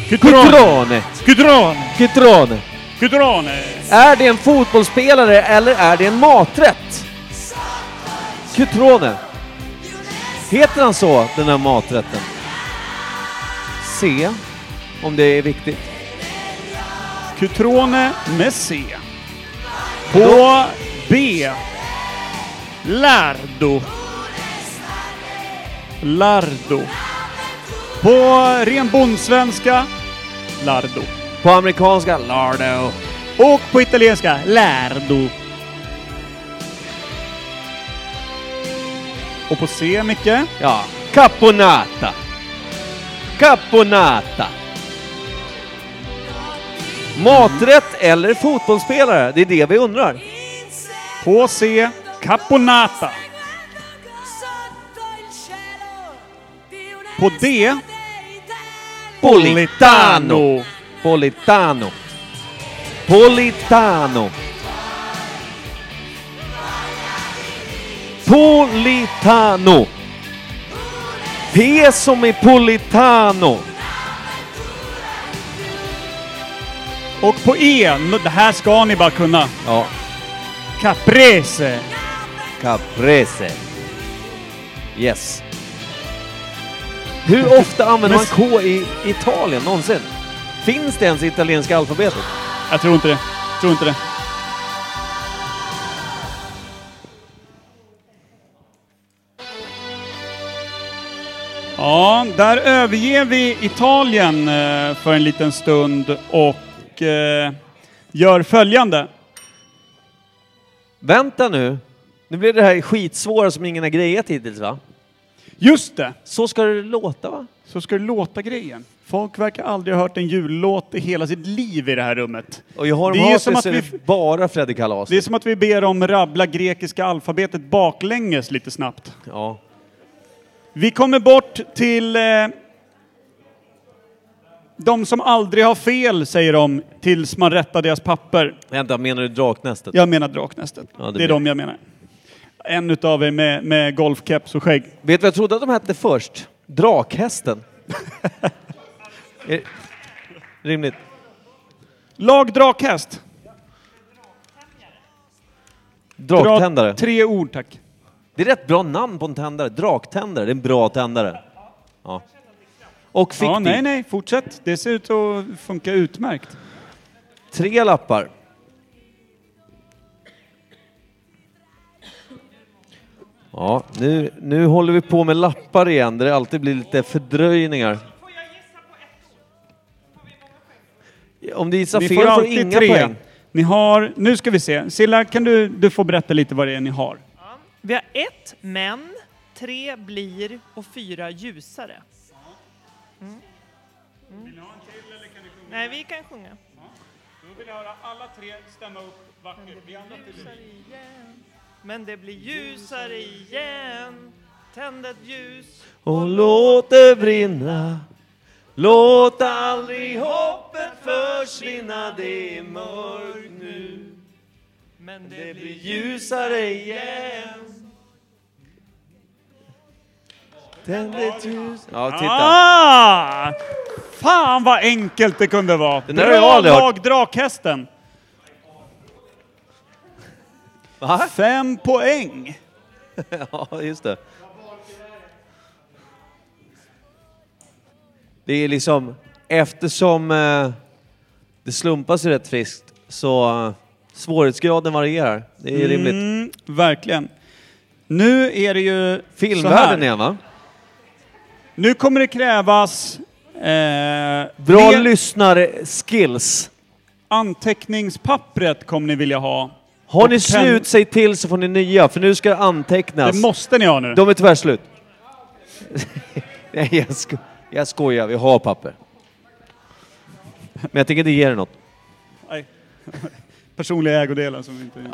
Cutrone. Cutrone. Cutrone. Cutrone. Är det en fotbollsspelare eller är det en maträtt? Cutrone. Heter han så, den här maträtten? Se om det är viktigt. Cutrone med C. På B. Lardo. Lardo. På ren bondsvenska, Lardo. På amerikanska, lardo. Och på italienska, Lardo. Och på C, Micke? Ja, caponata. Caponata. Maträtt eller fotbollsspelare? Det är det vi undrar. På C, Caponata. På D, Politano. Politano. Politano. Politano. P som i Politano. Och på E, det här ska ni bara kunna. Ja. Caprese. Caprese. Yes. Hur ofta använder man K i Italien någonsin? Finns det ens i italienska alfabetet? Jag tror inte det. Tror inte det. Ja, där överger vi Italien eh, för en liten stund och eh, gör följande. Vänta nu. Nu blir det här skitsvåra som ingen har grejat hittills va? Just det! Så ska det låta va? Så ska det låta grejen. Folk verkar aldrig ha hört en jullåt i hela sitt liv i det här rummet. Och jag har Det de är som att vi- bara Freddy Kalas. Det är som att vi ber om rabbla grekiska alfabetet baklänges lite snabbt. Ja. Vi kommer bort till eh, de som aldrig har fel, säger de, tills man rättar deras papper. Vänta, menar du Draknästet? Jag menar Draknästet. Ja, det det, är blir- de jag menar. En utav er med, med golfkeps och skägg. Vet du vad jag trodde att de hette först? Drakhästen. Rimligt. Lag drakhäst. Draktändare. Dra tre ord tack. Det är rätt bra namn på en tändare. Draktändare, det är en bra tändare. Ja. Och fiktiv. Ja, nej, nej, fortsätt. Det ser ut att funka utmärkt. Tre lappar. Ja, nu, nu håller vi på med lappar igen, där det alltid blir lite fördröjningar. Om du gissar Ni fel får får du alltid inga tre. poäng. Ni har, nu ska vi se. Silla, kan du, du få berätta lite vad det är ni har? Vi har ett men, tre blir och fyra ljusare. Mm. Mm. Nej, vi kan sjunga. Då vill jag höra alla tre stämma upp vackert. Vi andra Men det blir ljusare igen. Tänd ett ljus. Och låt det brinna Låt aldrig hoppet försvinna, det är mörkt nu Men det blir ljusare igen Tänd ett ljus Ja, titta. Ah! Fan vad enkelt det kunde vara. Den där har jag Bra aldrig hört. lag Drakhästen. Fem poäng. ja, just det. Det är liksom, eftersom eh, det slumpas ju rätt friskt, så eh, svårighetsgraden varierar. Det är rimligt. Mm, verkligen. Nu är det ju Filmvärlden så här. igen va? Nu kommer det krävas... Eh, Bra fler- lyssnar-skills. Anteckningspappret kommer ni vilja ha. Har ni pen- slut, säg till så får ni nya, för nu ska det antecknas. Det måste ni ha nu. De är tyvärr slut. Nej, jag, sko jag skojar, vi har papper. Men jag tänker inte ge er något. Nej. Personliga ägodelar som inte...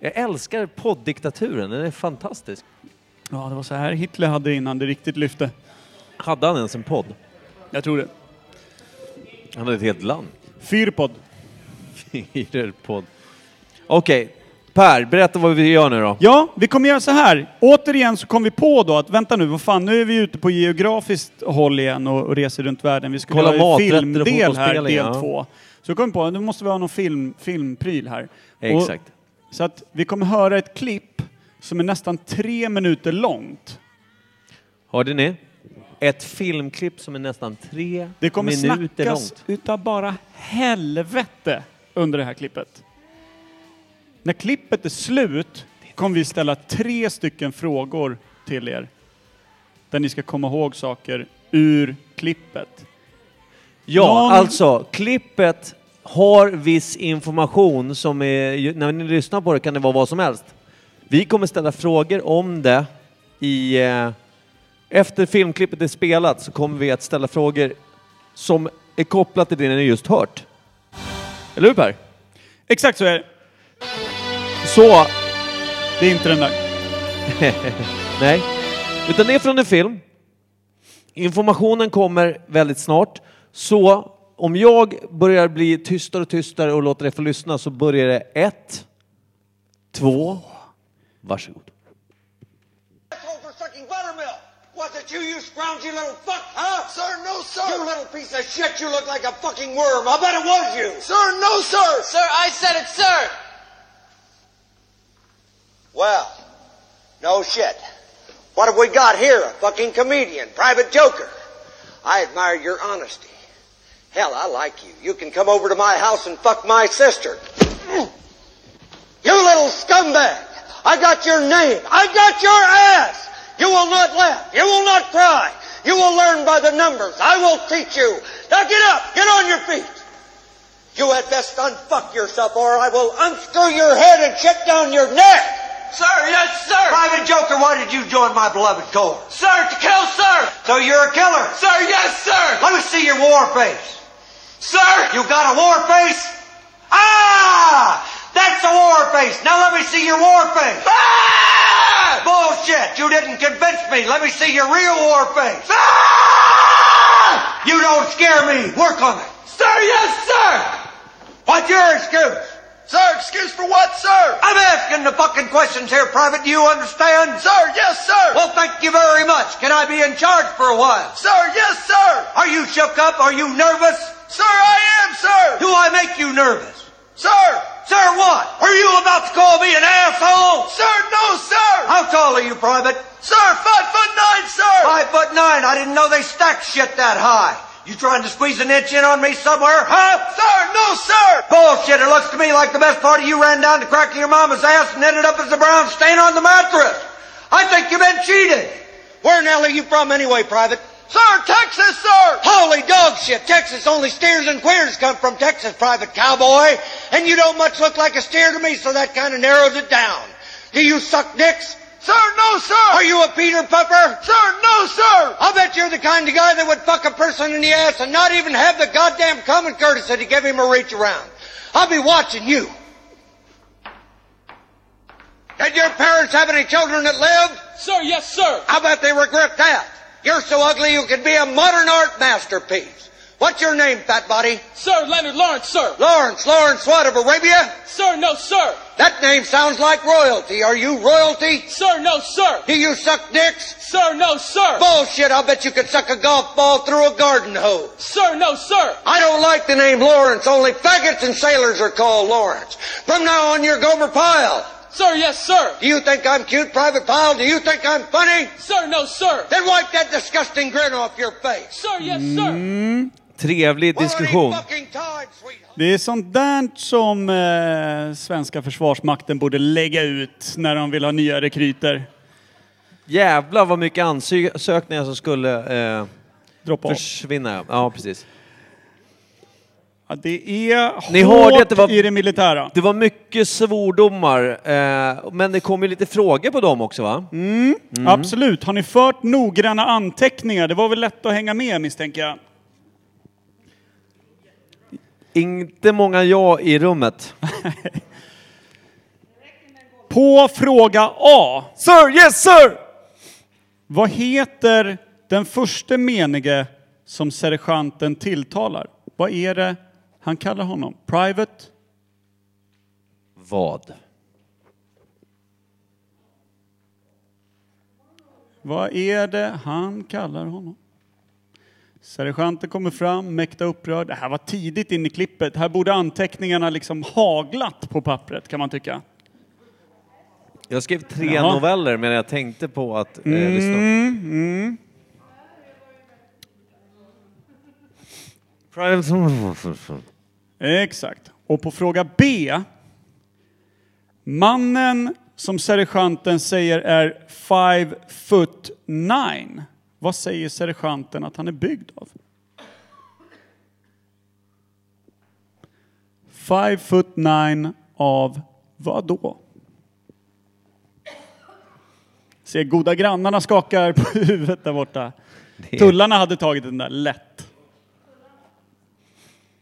Jag älskar podddiktaturen, den är fantastisk. Ja, det var så här Hitler hade innan det riktigt lyfte. Hade han ens en podd? Jag tror det. Han hade ett helt land. Fyrpodd. Fyrpodd. Okej, Per, berätta vad vi gör nu då. Ja, vi kommer göra så här. Återigen så kom vi på då att vänta nu, vad fan, nu är vi ute på geografiskt håll igen och, och reser runt världen. Vi skulle Kolla ha en maträtter och filmdel här, del ja. två. Så kom vi på att nu måste vi ha någon film, filmpryl här. Exakt. Och, så att vi kommer höra ett klipp som är nästan tre minuter långt. Hörde ni? Ett filmklipp som är nästan tre Det kommer minuter snackas långt. utav bara helvete under det här klippet. När klippet är slut kommer vi ställa tre stycken frågor till er. Där ni ska komma ihåg saker ur klippet. Ja, Någon- alltså klippet har viss information som är, när ni lyssnar på det kan det vara vad som helst. Vi kommer ställa frågor om det i, eh, efter filmklippet är spelat så kommer vi att ställa frågor som är kopplat till det ni just hört. Eller hur Per? Exakt så är det. Så... Det är inte den där. Nej, utan det är från en film. Informationen kommer väldigt snart. Så om jag börjar bli tystare och tystare och låter er få lyssna så börjar det ett, två, varsågod. What you, you scroungy little fuck? Huh? Sir, no, sir. You little piece of shit, you look like a fucking worm. I bet it was you. Sir, no, sir. Sir, I said it, sir. Well, no shit. What have we got here? A fucking comedian, private joker. I admire your honesty. Hell, I like you. You can come over to my house and fuck my sister. You little scumbag! I got your name. I got your ass! You will not laugh. You will not cry. You will learn by the numbers. I will teach you. Now get up. Get on your feet. You had best unfuck yourself or I will unscrew your head and check down your neck. Sir, yes, sir. Private Joker, why did you join my beloved corps? Sir, to kill, sir. So you're a killer? Sir, yes, sir. Let me see your war face. Sir. You got a war face? Ah! That's a war face. Now let me see your war face. Ah! Bullshit. You didn't convince me. Let me see your real war face. Ah! You don't scare me. Work on it. Sir, yes, sir. What's your excuse? Sir, excuse for what, sir? I'm asking the fucking questions here, Private. Do you understand? Sir, yes, sir. Well, thank you very much. Can I be in charge for a while? Sir, yes, sir. Are you shook up? Are you nervous? Sir, I am, sir. Do I make you nervous? Sir. Sir, what? Are you about to call me an asshole? Sir, no, sir. How tall are you, Private? Sir, five foot nine, sir. Five foot nine. I didn't know they stacked shit that high. You trying to squeeze an inch in on me somewhere, huh? Sir, no, sir! Bullshit, it looks to me like the best part of you ran down the crack of your mama's ass and ended up as a brown stain on the mattress. I think you've been cheated. Where in hell are you from anyway, Private? Sir, Texas, sir! Holy dog shit, Texas, only steers and queers come from Texas, Private Cowboy. And you don't much look like a steer to me, so that kind of narrows it down. Do you suck dicks? Sir, no, sir! Are you a Peter Pupper? Sir, no, sir! I'll bet you're the kind of guy that would fuck a person in the ass and not even have the goddamn common courtesy to give him a reach around. I'll be watching you. Did your parents have any children that lived? Sir, yes, sir. I bet they regret that. You're so ugly you could be a modern art masterpiece. What's your name, fat body? Sir, Leonard Lawrence, sir. Lawrence, Lawrence what, of Arabia? Sir, no, sir. That name sounds like royalty. Are you royalty? Sir, no, sir. Do you suck dicks? Sir, no, sir. Bullshit, I'll bet you could suck a golf ball through a garden hose. Sir, no, sir. I don't like the name Lawrence. Only faggots and sailors are called Lawrence. From now on, you're Gomer Pyle. Sir, yes, sir. Do you think I'm cute, Private Pyle? Do you think I'm funny? Sir, no, sir. Then wipe that disgusting grin off your face. Sir, yes, sir. Mm, trevlig diskussion. Det är sånt där som eh, svenska försvarsmakten borde lägga ut när de vill ha nya rekryter. Jävlar vad mycket ansökningar som skulle eh, Droppa av. försvinna. Ja, precis. Ja, det är Ni hårt hörde att det var, i det militära. Det var mycket svordomar, eh, men det kom ju lite frågor på dem också va? Mm, Absolut. Har ni fört noggranna anteckningar? Det var väl lätt att hänga med misstänker jag. Inte många ja i rummet. På fråga A. Sir, yes sir! Vad heter den första menige som sergeanten tilltalar? Vad är det han kallar honom? Private? Vad? Vad är det han kallar honom? Sergeanten kommer fram, mäkta upprörd. Det här var tidigt in i klippet. Här borde anteckningarna liksom haglat på pappret kan man tycka. Jag skrev tre Jaha. noveller men jag tänkte på att eh, Mm, lyssna. mm. Exakt. Och på fråga B. Mannen som sergeanten säger är five foot nine. Vad säger sergeanten att han är byggd av? Five foot nine av vad då? Ser goda grannarna skakar på huvudet där borta. Det Tullarna hade tagit den där lätt.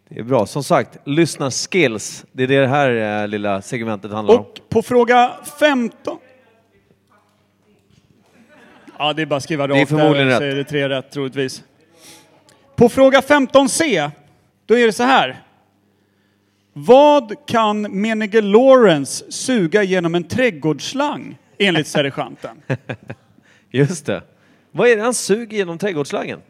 Det är bra. Som sagt, lyssna skills. Det är det här eh, lilla segmentet handlar om. Och på fråga 15. Ja, det är bara att skriva Det är rakt förmodligen där rätt. är det tre rätt troligtvis. På fråga 15C, då är det så här. Vad kan menige Lawrence suga genom en trädgårdsslang enligt sergeanten? Just det. Vad är det han suger genom trädgårdsslangen?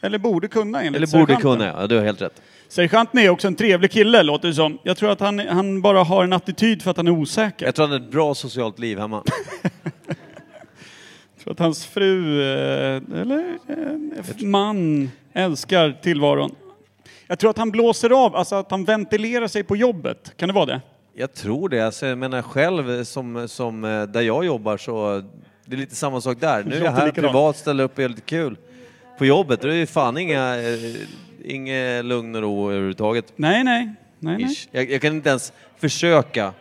Eller borde kunna enligt Eller borde sergeanten. kunna, ja. Du har helt rätt. Sergeanten är också en trevlig kille, låter det som. Jag tror att han, han bara har en attityd för att han är osäker. Jag tror han har ett bra socialt liv hemma. Tror att hans fru, eh, eller eh, man, älskar tillvaron. Jag tror att han blåser av, alltså att han ventilerar sig på jobbet. Kan det vara det? Jag tror det. Alltså, jag menar själv, som, som eh, där jag jobbar, så det är lite samma sak där. Nu är jag här privat, ställer upp och är lite kul. På jobbet, då är det ju fan inga, inga lugn och ro överhuvudtaget. Nej, nej. nej, nej. Jag, jag kan inte ens försöka.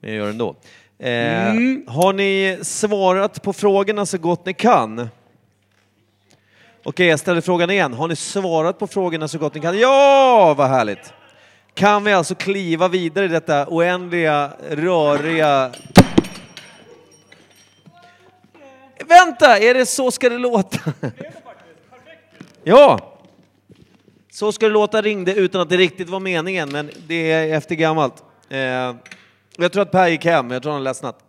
Men jag gör det ändå. Mm. Eh, Mm. Har ni svarat på frågorna så gott ni kan? Okej, jag ställer frågan igen. Har ni svarat på frågorna så gott ni kan? Ja, vad härligt! Kan vi alltså kliva vidare i detta oändliga, röriga... Vänta, är det så ska det låta? Ja! Så ska det låta ringde utan att det riktigt var meningen, men det är efter gammalt. Eh, jag tror att Per gick hem, jag tror han har ledsnat.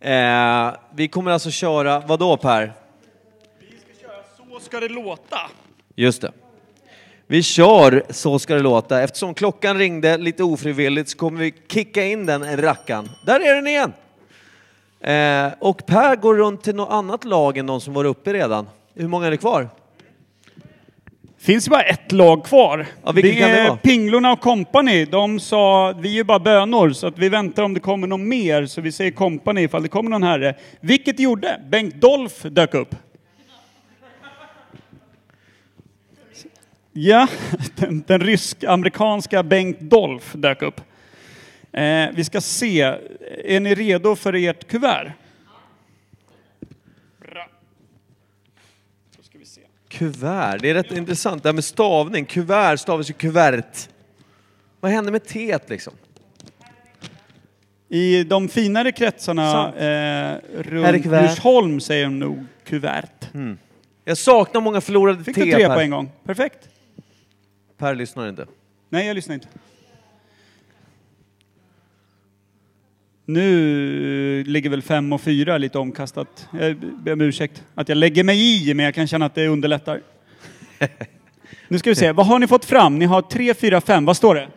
Eh, vi kommer alltså köra, vad då Per? Så ska det låta. Just det. Vi kör Så ska det låta. Eftersom klockan ringde lite ofrivilligt så kommer vi kicka in den rackan. Där är den igen! Eh, och Per går runt till något annat lag än de som var uppe redan. Hur många är det kvar? Finns ju bara ett lag kvar. Ja, det kan det är vara? Pinglorna och Company. De sa, vi är ju bara bönor, så att vi väntar om det kommer någon mer. Så vi säger Company ifall det kommer någon herre. Vilket det gjorde. Bengt Dolph dök upp. Ja, den, den rysk-amerikanska Bengt Dolph dök upp. Eh, vi ska se. Är ni redo för ert kuvert? Bra. Då ska vi se. Kuvert, det är rätt intressant det här med stavning. Kuvert stavas ju kuvert. Vad hände med T liksom? I de finare kretsarna eh, runt? Djursholm säger de nog kuvert. Jag saknar många förlorade Fick T du tre Per. på en gång? Perfekt. Per lyssnar inte. Nej, jag lyssnar inte. Nu ligger väl fem och fyra lite omkastat. Jag ber om ursäkt att jag lägger mig i, men jag kan känna att det underlättar. Nu ska vi se, vad har ni fått fram? Ni har tre, fyra, fem. Vad står det?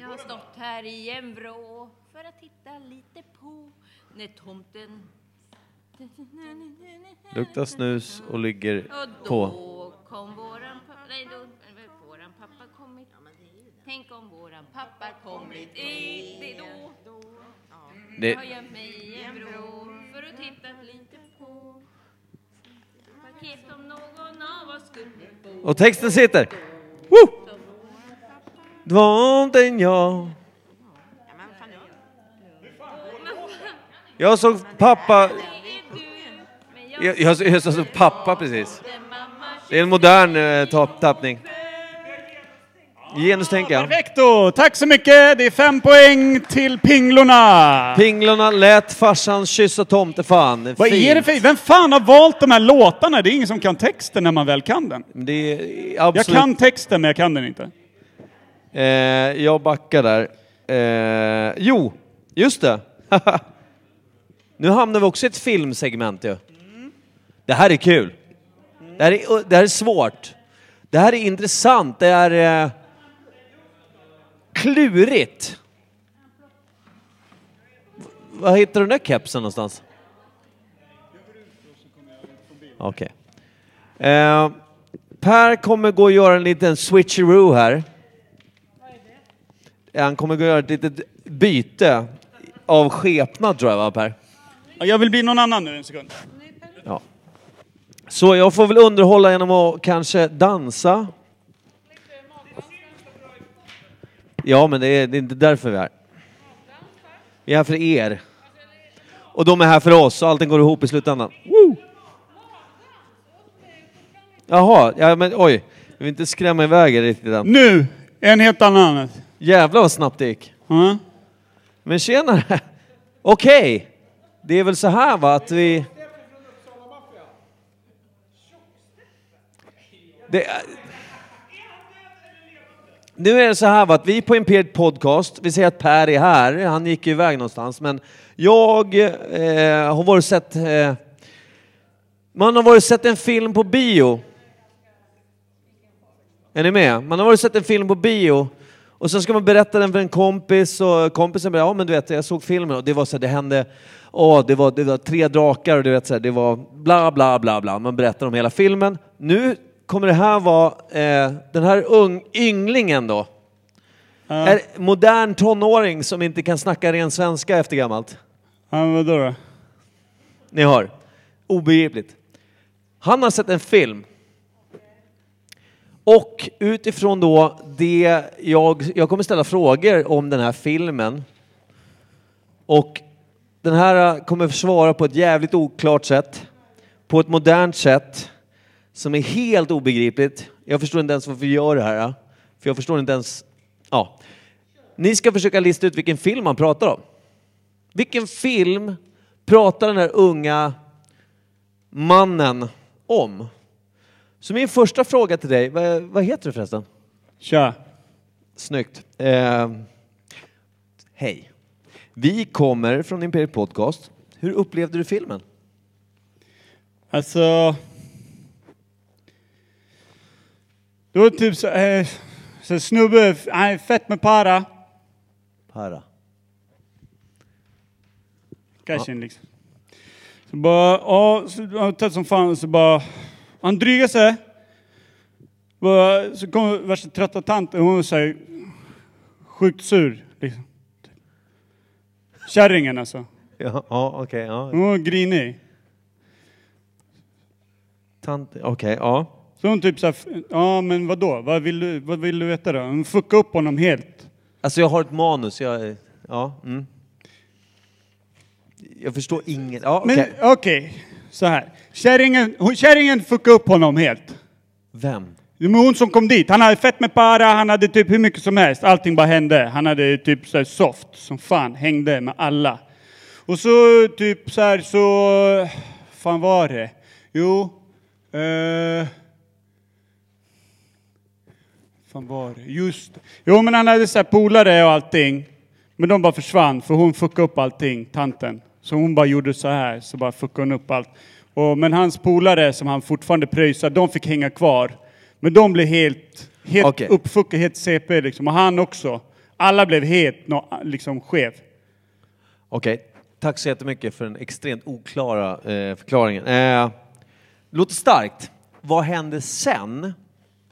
Jag har stått här i en vrå för att titta lite på när tomten... Luktar snus och ligger Och på. Pappa kommit i det då. Det- Jag har gömt mig i en vrå för att titta lite på paket om någon av oss skulle bo. Och texten sitter. Woo! Det var inte en jag. Jag såg pappa... Jag, jag, jag såg pappa precis. Det är en modern eh, tap, tappning. Genustänk ja. Perfekto! Tack så mycket! Det är fem poäng till Pinglorna! Pinglorna lät farsan kyssa tomtefan. Vad är det för... Vem fan har valt de här låtarna? Det är ingen som kan texten när man väl kan den. Det är Jag absolut... kan texten, men jag kan den inte. Eh, jag backar där. Eh, jo, just det. nu hamnar vi också i ett filmsegment ju. Det här är kul. Det här är, det här är svårt. Det här är intressant. Det är eh, klurigt. V- Vad hittar du den där kepsen någonstans? Okej. Eh, per kommer gå och göra en liten switcheroo här. Han kommer gå och göra ett litet byte av skepnad tror jag va Per? Ja, Jag vill bli någon annan nu en sekund. Ja. Så jag får väl underhålla genom att kanske dansa. Ja, men det är, det är inte därför vi är här. Vi är här för er. Och de är här för oss, och allting går ihop i slutändan. Woo! Jaha, ja men oj. Jag vill inte skrämma iväg er riktigt än. Nu! En helt annan. Jävlar vad snabbt det gick. Ja. Men tjenare! Okej, det är väl så här va att vi... Det är... Nu är det så här att vi på Imperiet Podcast, vi säger att Per är här, han gick ju iväg någonstans, men jag eh, har varit och sett... Eh, man har varit och sett en film på bio. Är ni med? Man har varit och sett en film på bio och sen ska man berätta den för en kompis och kompisen bara, ja men du vet, jag såg filmen och det var så här, det hände, åh, det var, det var tre drakar och du vet så här, det var bla bla bla bla. Man berättar om hela filmen. Nu kommer det här vara, eh, den här ung, ynglingen då, är modern tonåring som inte kan snacka ren svenska efter gammalt. Ja, vadå då? Ni hör. Obegripligt. Han har sett en film. Och utifrån då det jag, jag kommer ställa frågor om den här filmen. Och den här kommer svara på ett jävligt oklart sätt. På ett modernt sätt. Som är helt obegripligt. Jag förstår inte ens varför vi gör det här. För jag förstår inte ens... Ja. Ni ska försöka lista ut vilken film man pratar om. Vilken film pratar den här unga mannen om? Så min första fråga till dig, vad, vad heter du förresten? Tja. Snyggt. Eh, hej. Vi kommer från Imperiet Podcast. Hur upplevde du filmen? Alltså... Det var typ så, eh, så snubbe, han är fett med para. Para. Cashen liksom. Så bara, ja, så han tätt som fan, så bara, han drygar sig. Bara, så kommer värsta trötta tanten, hon är så här, sjukt sur. Liksom. Kärringen alltså. Ja, ja okej. ja. Hon var grinig. Tant, okej, ja. Så hon typ såhär, ja men vadå, vad vill du, vad vill du veta då? Hon fuckade upp honom helt. Alltså jag har ett manus, jag... Ja, mm. Jag förstår inget. Ja, okej. Men okej, så här. Kärringen, hon- kärringen fuckade upp honom helt. Vem? Det var hon som kom dit. Han hade fett med para, han hade typ hur mycket som helst. Allting bara hände. Han hade typ så här soft som fan, hängde med alla. Och så typ så här så... fan var det? Jo... Eh, fan var det? Just det. Jo men han hade så polare och allting. Men de bara försvann för hon fuckade upp allting, tanten. Så hon bara gjorde så här, så bara fuckade hon upp allt. Och, men hans polare som han fortfarande pröjsade, de fick hänga kvar. Men de blev helt, helt Okej. uppfuckade, helt CP liksom. Och han också. Alla blev helt nå- liksom skev. Okej, tack så jättemycket för den extremt oklara eh, förklaringen. Eh, låter starkt. Vad hände sen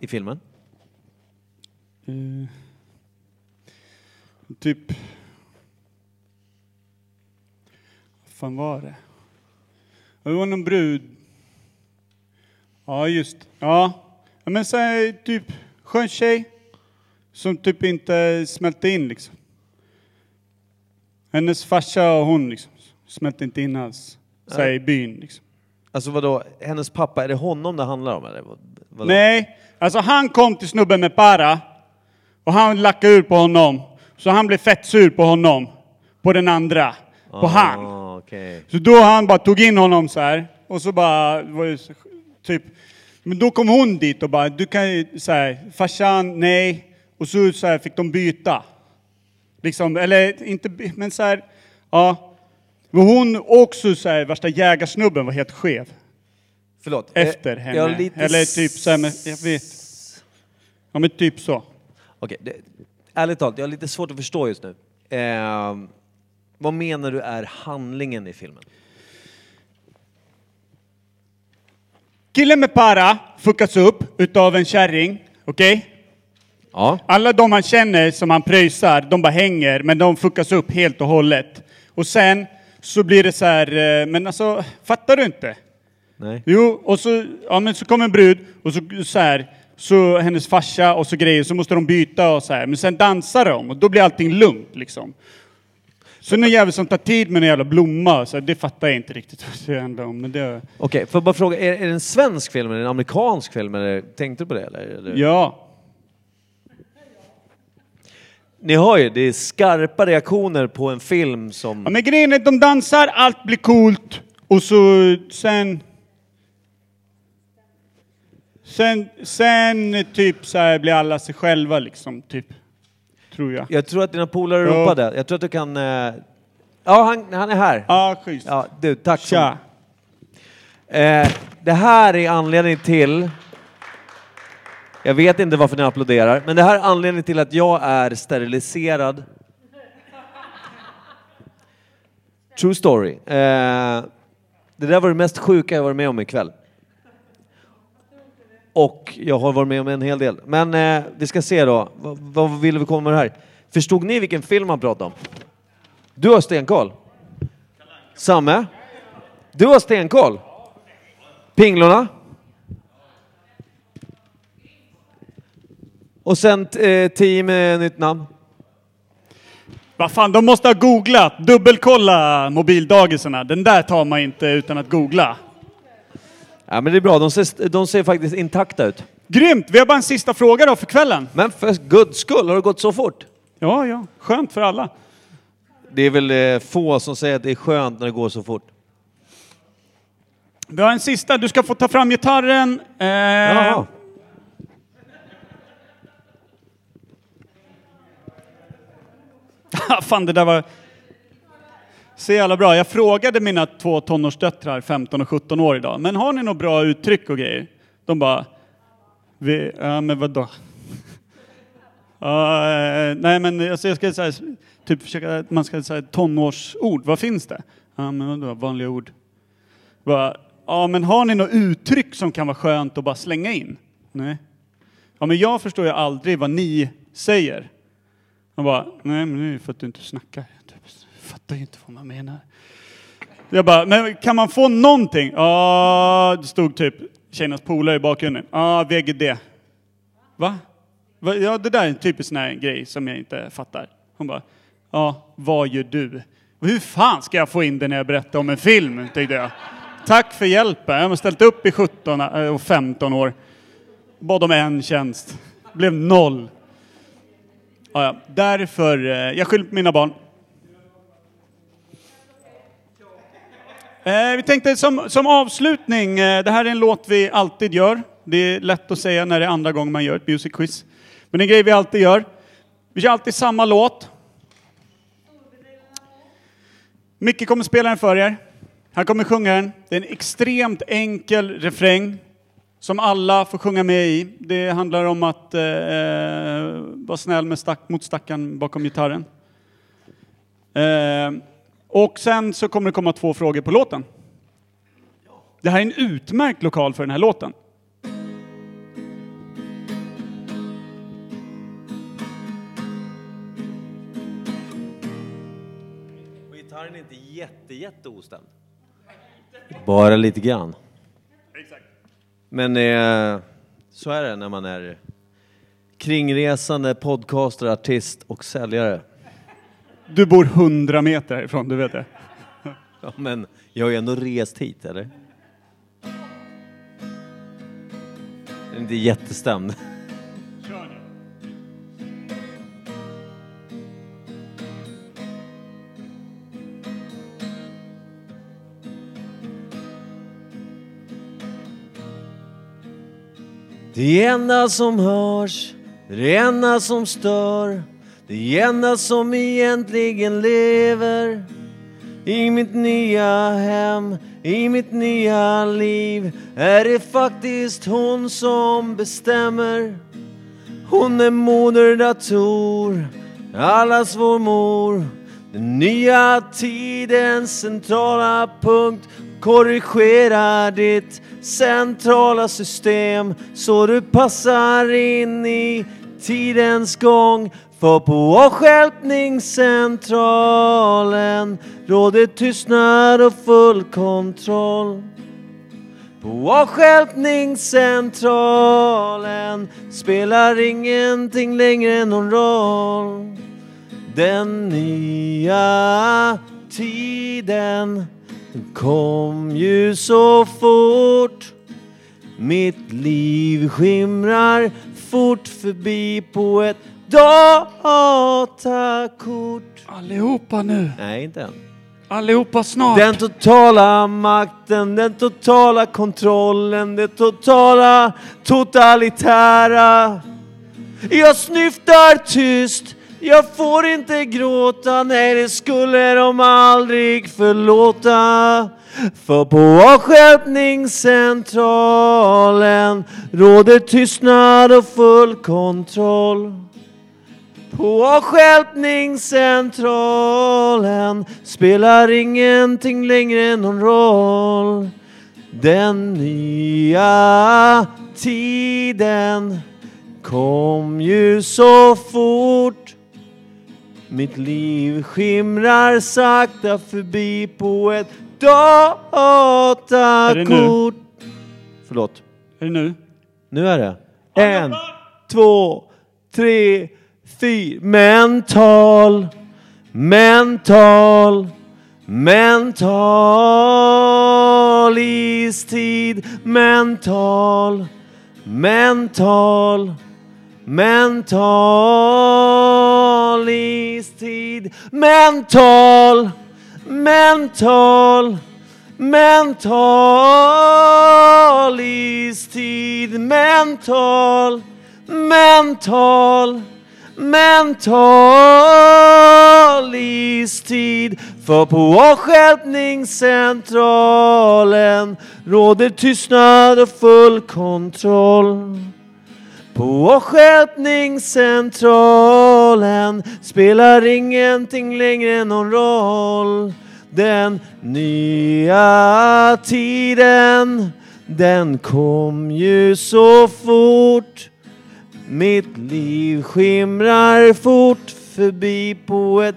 i filmen? Eh, typ... Vad fan var det? Det var någon brud. Ja, just Ja. men så här, typ skön tjej. Som typ inte smälte in liksom. Hennes farsa och hon liksom smälte inte in alls. Så här, i byn liksom. Alltså vadå, hennes pappa, är det honom det handlar om eller? vadå? Nej, alltså han kom till snubben med para och han lackade ur på honom. Så han blev fett sur på honom. På den andra. På han. Ah, okej. Så då han bara tog in honom så här och så bara var det så- typ men då kom hon dit och bara du kan ju så här farsan nej och så, så här fick de byta. Liksom eller inte by- men så här ja. Men hon också så här värsta jägarsnubben var helt skev. Förlåt. eh, Efter henne. har lite Eller typ så här, men jag vet. Ja men typ så. Okej, det, ärligt talat, jag har lite svårt att förstå just nu. Eh, vad menar du är handlingen i filmen? Killen med para fuckas upp utav en kärring, okej? Ja. Alla de han känner som han pröjsar, de bara hänger, men de fuckas upp helt och hållet. Och sen så blir det så här, eh, men alltså, fattar du inte? Nej. Jo, och så, ja men så kommer en brud och så, så här, så hennes farsa och så grejer, så måste de byta och så här. Men sen dansar de och då blir allting lugnt liksom. Så någon jävel som tar tid med en jävla blomma, så här, det fattar jag inte riktigt vad det handlar om. Men det, Okej, får jag bara fråga, är, är det en svensk film eller en amerikansk film? Eller, tänkte du på det eller? eller? ja. Ni hör ju, det är skarpa reaktioner på en film som... Ja, men grejen är att de dansar, allt blir coolt och så sen... Sen, sen typ så här blir alla sig själva liksom, typ. Tror jag. Jag tror att dina polare Ja. ropade. Jag tror att du kan... eh, Ja, han, han är här. Ja, schysst. Ja, du, tack. så- Tja. Eh, det här är anledningen till... Jag vet inte varför ni applåderar, men det här är anledningen till att jag är steriliserad. True story. Eh, det där var det mest sjuka jag varit med om ikväll. Och jag har varit med om en hel del. Men eh, vi ska se då. Vad, vad vill vi komma med det här? Förstod ni vilken film han pratade om? Du har stenkoll? Samme? Du har stenkoll? Pinglorna? Och sen eh, team med nytt namn. Vad fan, de måste ha googlat. Dubbelkolla mobildagisarna. Den där tar man inte utan att googla. Ja men det är bra, de ser, de ser faktiskt intakta ut. Grymt! Vi har bara en sista fråga då för kvällen. Men för guds skull, har det gått så fort? Ja, ja. Skönt för alla. Det är väl eh, få som säger att det är skönt när det går så fort. Vi har en sista. Du ska få ta fram gitarren. Eh, Jaha. Fan, det där var... Så jävla bra. Jag frågade mina två tonårsdöttrar, 15 och 17 år idag, men har ni något bra uttryck och grejer? De bara, vi, ja men vadå? uh, nej men alltså jag ska säga, typ försöka, man ska säga tonårsord, vad finns det? Ja men vadå, vanliga ord? Bara, ja men har ni något uttryck som kan vara skönt att bara slänga in? Nej. Ja men jag förstår ju aldrig vad ni säger. Man bara, nej men det är ju för att du inte snackar. Jag fattar ju inte vad man menar. Jag bara, men kan man få någonting? Ja, det stod typ tjejernas polare i bakgrunden. Ja, VGD. Va? Va? Ja, det där är en typisk sån här grej som jag inte fattar. Hon bara, ja, vad gör du? Hur fan ska jag få in det när jag berättar om en film, tänkte jag. Tack för hjälpen. Jag har ställt upp i 17 eh, och 15 år. Bad om en tjänst. Blev noll. Ja, ja. Därför, eh, jag skyller på mina barn. Eh, vi tänkte som, som avslutning, eh, det här är en låt vi alltid gör. Det är lätt att säga när det är andra gången man gör ett music quiz. Men det är en grej vi alltid gör. Vi kör alltid samma låt. Micke kommer spela den för er. Han kommer sjunga den. Det är en extremt enkel refräng som alla får sjunga med i. Det handlar om att eh, eh vara snäll med stack, mot stackaren bakom gitarren. Eh, och sen så kommer det komma två frågor på låten. Det här är en utmärkt lokal för den här låten. Och gitarren är inte jätte, jätte ostämd. Bara lite grann. Men eh, så är det när man är kringresande podcaster, artist och säljare. Du bor hundra meter härifrån, du vet det. Ja, men jag har ju ändå rest hit, eller? Den är inte jättestämd. Det enda som hörs, det enda som stör, det enda som egentligen lever i mitt nya hem, i mitt nya liv är det faktiskt hon som bestämmer. Hon är moder dator, allas vår mor. Den nya tidens centrala punkt korrigerar ditt centrala system så du passar in i tidens gång. För på avstjälpningscentralen råder tystnad och full kontroll. På avstjälpningscentralen spelar ingenting längre någon roll. Den nya tiden kom ju så fort. Mitt liv skimrar fort förbi på ett datakort. Allihopa nu. Nej, inte än. Allihopa snart. Den totala makten, den totala kontrollen, det totala totalitära. Jag snyftar tyst, jag får inte gråta, nej det skulle de aldrig förlåta. För på avstjälpningscentralen råder tystnad och full kontroll. På avstjälpningscentralen spelar ingenting längre någon roll. Den nya tiden kom ju så fort. Mitt liv skimrar sakta förbi på ett datakort. Förlåt. Är det nu? Nu är det. En, två, tre, fyra. Mental, mental, mental istid. Mental, mental, mental istid. Mental, mental, mental istid. Mental, mental, mental istid. För på avstjälpningscentralen råder tystnad och full kontroll. På avstjälpningscentralen spelar ingenting längre någon roll. Den nya tiden, den kom ju så fort. Mitt liv skimrar fort förbi på ett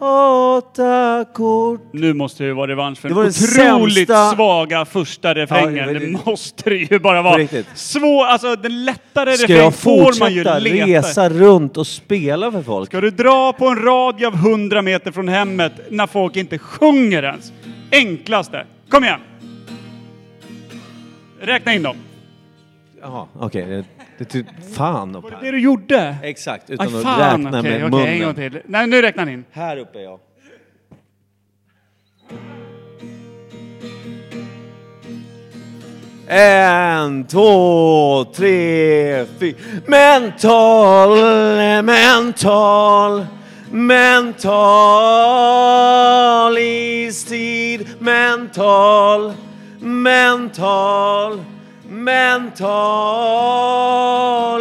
datakort. Nu måste det vara revansch för Det den var den otroligt sämsta- svaga första refrängen. Ja, det- det måste det ju bara vara. riktigt. Svår, alltså den lättare Ska refräng jag får man ju fortsätta leta. resa runt och spela för folk? Ska du dra på en radie av 100 meter från hemmet när folk inte sjunger ens? Enklaste. Kom igen! Räkna in dem. Jaha, okej. Det, det, ty- fan och Var det det du gjorde? Exakt, Aj, utan att fan. räkna Okej, med okej, munnen. en gång till. Nej, nu räknar ni in. Här uppe är jag. En, två, tre, fyra. Mental, mental, mental istid. Mental, mental, mental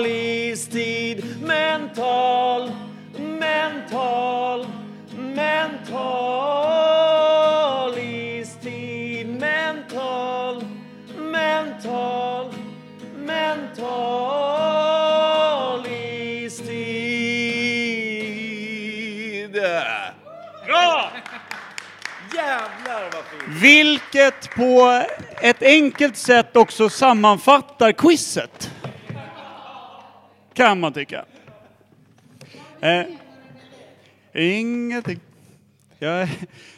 istid. Mental, mental, mental istid. Mental, mental, mental istid. Bra! Jävlar vad fint! Vilket på ett enkelt sätt också sammanfattar quizet. Kan man tycka. Eh, ingenting. Ja,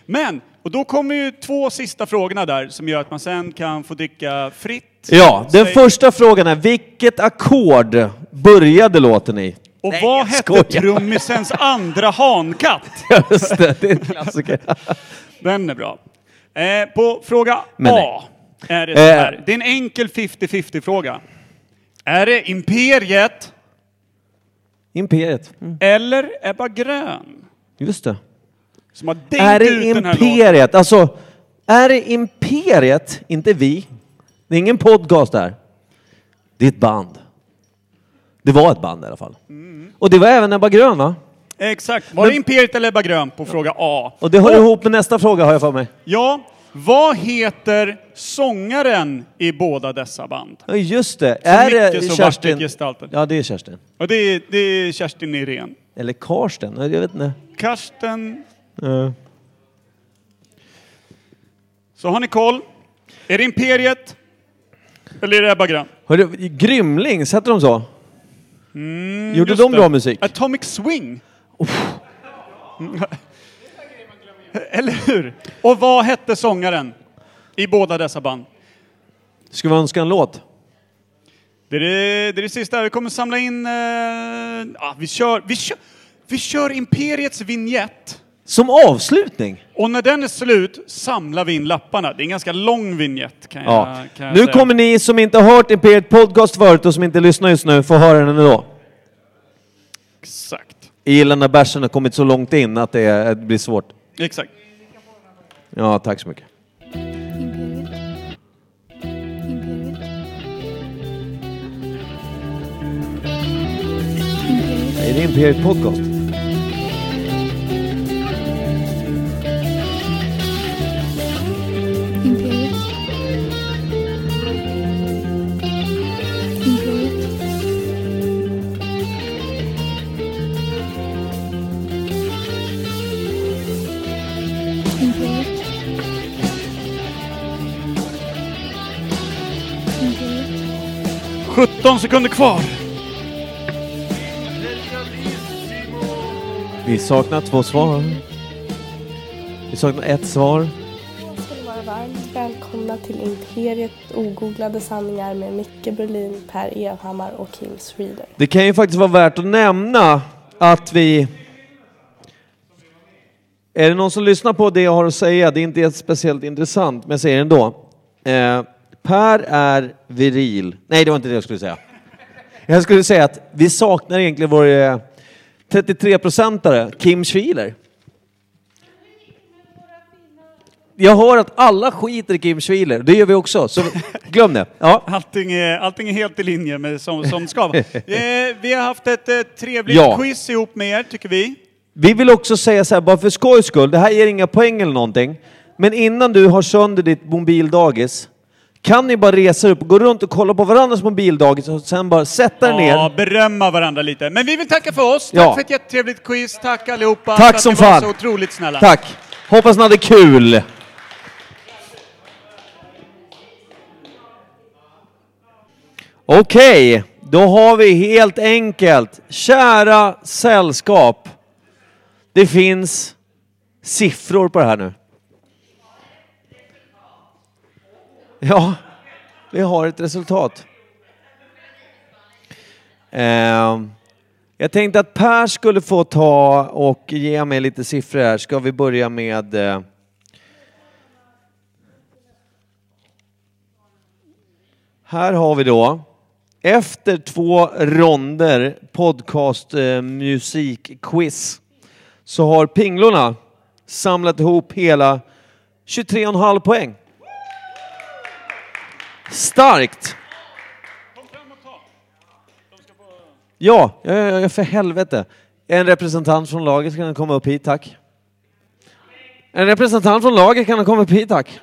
men, och då kommer ju två sista frågorna där som gör att man sen kan få dricka fritt. Ja, den Säg- första frågan är vilket ackord började låten i? Och Nej, vad hette trummisens andra hankatt? Just det, det är en klassiker. Den är bra. Eh, på fråga Men A är det så Eh. här. Det är en enkel 50-50 fråga. Är det Imperiet Imperiet. Mm. eller Ebba Grön Just det. som har Är dängt det ut den här? Imperiet? Alltså, är det Imperiet, inte vi. Det är ingen podcast där. Det är ett band. Det var ett band i alla fall. Och det var även Ebba Grön va? Exakt. Var det Imperiet eller Ebba Grön på fråga A? Och det hör ihop med nästa fråga har jag för mig. Ja, vad heter sångaren i båda dessa band? Ja just det. Så är mycket det så Kerstin? vackert gestaltad. Ja det är Kerstin. Och det är, det är Kerstin Irene. Eller Karsten, jag vet inte. Karsten. Ja. Så har ni koll. Är det Imperiet? Eller är det Ebba Grön? Hörru, Grymlings, hette de så? Mm, Gjorde de det. bra musik? Atomic Swing. Mm. Eller hur? Och vad hette sångaren i båda dessa band? Ska vi önska en låt? Det är det, det, är det sista. Vi kommer samla in... Eh, ja, vi, kör, vi, kör, vi kör Imperiets vignett. Som avslutning? Och när den är slut samlar vi in lapparna. Det är en ganska lång vignett kan jag, Ja. kan jag Nu säga. kommer ni som inte har hört Imperiet Podcast förut och som inte lyssnar just nu få höra den ändå. Exakt. Jag gillar när bärsen har kommit så långt in att det är- det blir svårt. Exakt. Ja, tack så mycket. Är det Imperiet Podcast? 17 sekunder kvar. Vi saknar två svar. Vi saknar ett svar. ska ni vara varmt välkomna till Imperiet ogooglade sanningar med Micke Berlin, Per Evhammar och Kim Reader. Det kan ju faktiskt vara värt att nämna att vi... Är det någon som lyssnar på det jag har att säga? Det är inte speciellt intressant, men jag säger det ändå. Eh, per är viril. Nej, det var inte det jag skulle säga. Jag skulle säga att vi saknar egentligen vår eh, 33-procentare, Kim Schwiler. Jag hör att alla skiter i Kim Schwiler, det gör vi också, så glöm det. Ja. Allting är, allting är helt i linje med som, som ska vara. eh, vi har haft ett eh, trevligt Ja. quiz ihop med er, tycker vi. Vi vill också säga så här, bara för skojs skull, det här ger inga poäng eller någonting, men innan du har sönder ditt mobildagis, kan ni bara resa upp gå runt och kolla på varandras mobildagis och sen bara sätta er ner. Ja, berömma varandra lite. Men vi vill tacka för oss. Tack Ja. för ett jättetrevligt quiz. Tack allihopa Tack för att som ni var fan. så otroligt snälla. Tack! Hoppas ni hade kul! Okej, då har vi helt enkelt, kära sällskap. Det finns siffror på det här nu. Ja, vi har ett resultat. Ehm, jag tänkte att Per skulle få ta och ge mig lite siffror här. Ska vi börja med... eh, Här har vi då, efter två ronder podcast eh, musikquiz, så har Pinglorna samlat ihop hela 23,5 poäng. Starkt! Ja, ja, ja, för helvete. En representant från laget kan komma upp hit, tack. En representant från laget kan komma upp hit, tack.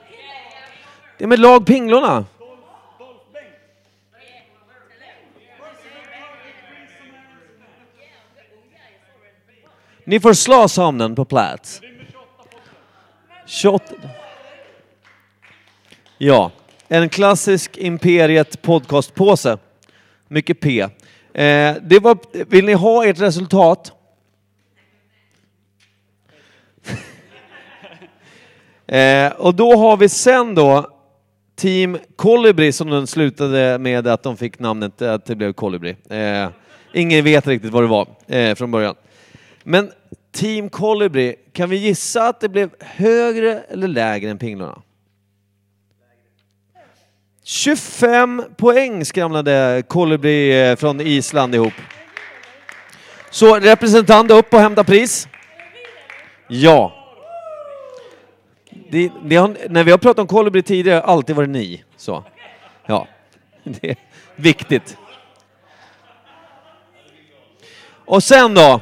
Det är med lag Pinglorna. Ni får slå sömnen på plats. 28. Ja, en klassisk Imperiet podcastpåse. Mycket P. Eh, det var, vill ni ha ert resultat? eh, och då har vi sen då Team Colibri som den slutade med att de fick namnet att det blev Colibri. Eh, ingen vet riktigt vad det var eh, från början. Men Team Colibri, kan vi gissa att det blev högre eller lägre än Pinglorna? 25 poäng skramlade Kolibri eh, från Island ihop. Så representant upp och hämta pris. Ja. Det, det har, när vi har pratat om Kolibri tidigare har det alltid varit ni. Så. Ja. Det är viktigt. Och sen då.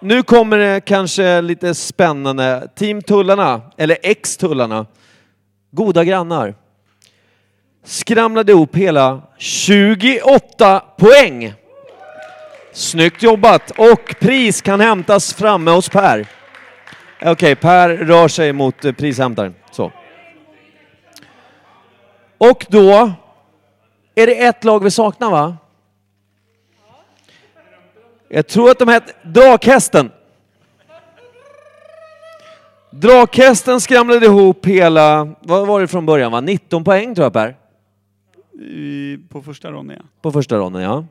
Nu kommer det kanske lite spännande. Team Tullarna, eller ex-Tullarna, goda grannar, skramlade ihop hela 28 poäng. Snyggt jobbat! Och pris kan hämtas framme hos Per. Eh, okej, Per rör sig mot eh, prishämtaren. Så. Och då är det ett lag vi saknar va? Jag tror att de hette Drakhästen. Drakhästen skramlade ihop hela, vad var det från början va? 19 poäng tror jag Per? I, på första ronden, ja. På första ronden ja.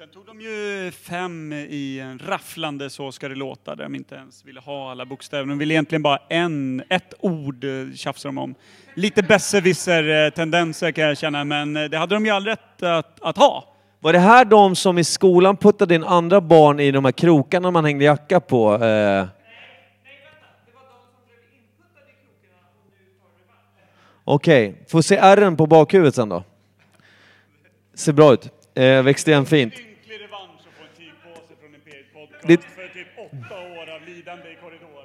Sen tog de ju fem i en rafflande Så ska det låta, där de inte ens ville ha alla bokstäver. De ville egentligen bara en, ett ord eh, tjafsa de om. Lite besserwisser-tendenser kan jag känna, men eh, det hade de ju all rätt att, att ha. Var det här de som i skolan puttade in andra barn i de här krokarna man hängde jacka på? Eh... Okej, får se ärren på bakhuvudet sen då. Ser bra ut. Eh, växte igen fint. Det, För typ åtta år av lidande i korridor.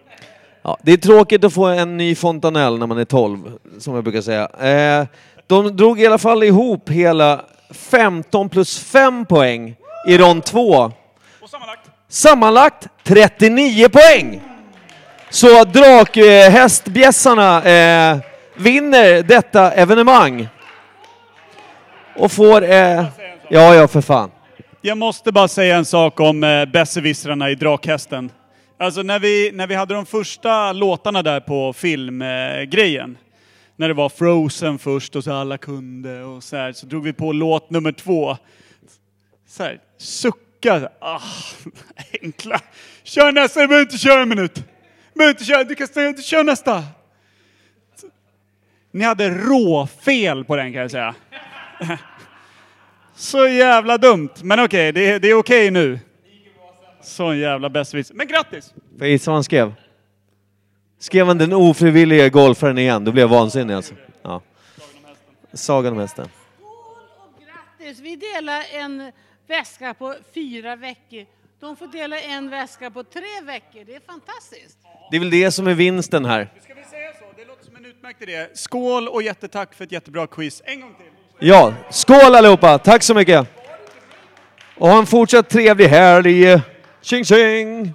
ja, det är tråkigt att få en ny fontanell när man är 12, som jag brukar säga. Eh, de drog i alla fall ihop hela 15 plus 5 poäng i rond 2. Sammanlagt 39 poäng! Så drakhästbjässarna eh, vinner detta evenemang. Och får... Eh, ja, ja, för fan. Jag måste bara säga en sak om eh, besserwissrarna i Drakhästen. Alltså när vi, när vi hade de första låtarna där på filmgrejen, eh, när det var Frozen först och så alla kunde och så här, så drog vi på låt nummer två. Så här, sucka, ah, enkla. Kör nästa, du behöver inte köra en minut. Du behöver inte köra, du kan stänga du kör nästa. Ni hade råfel på den kan jag säga. Så jävla dumt. Men okej, det, är- det är okej nu. Sån jävla besserwisser. Men grattis! Får jag gissa vad han skrev? Skrev han den ofrivilliga golfaren igen? Då blev jag vansinnig alltså. Ja. Sagan om hästen. Grattis, vi delar en väska på fyra veckor. De får dela en väska på tre veckor. Det är fantastiskt. Det är väl det som är vinsten här. Ska vi säga så? Det låter som en utmärkt idé. Skål och jättetack för ett jättebra quiz. En gång till. Ja, skål allihopa! Tack så mycket! Och ha en fortsatt trevlig helg! Tjing tjing!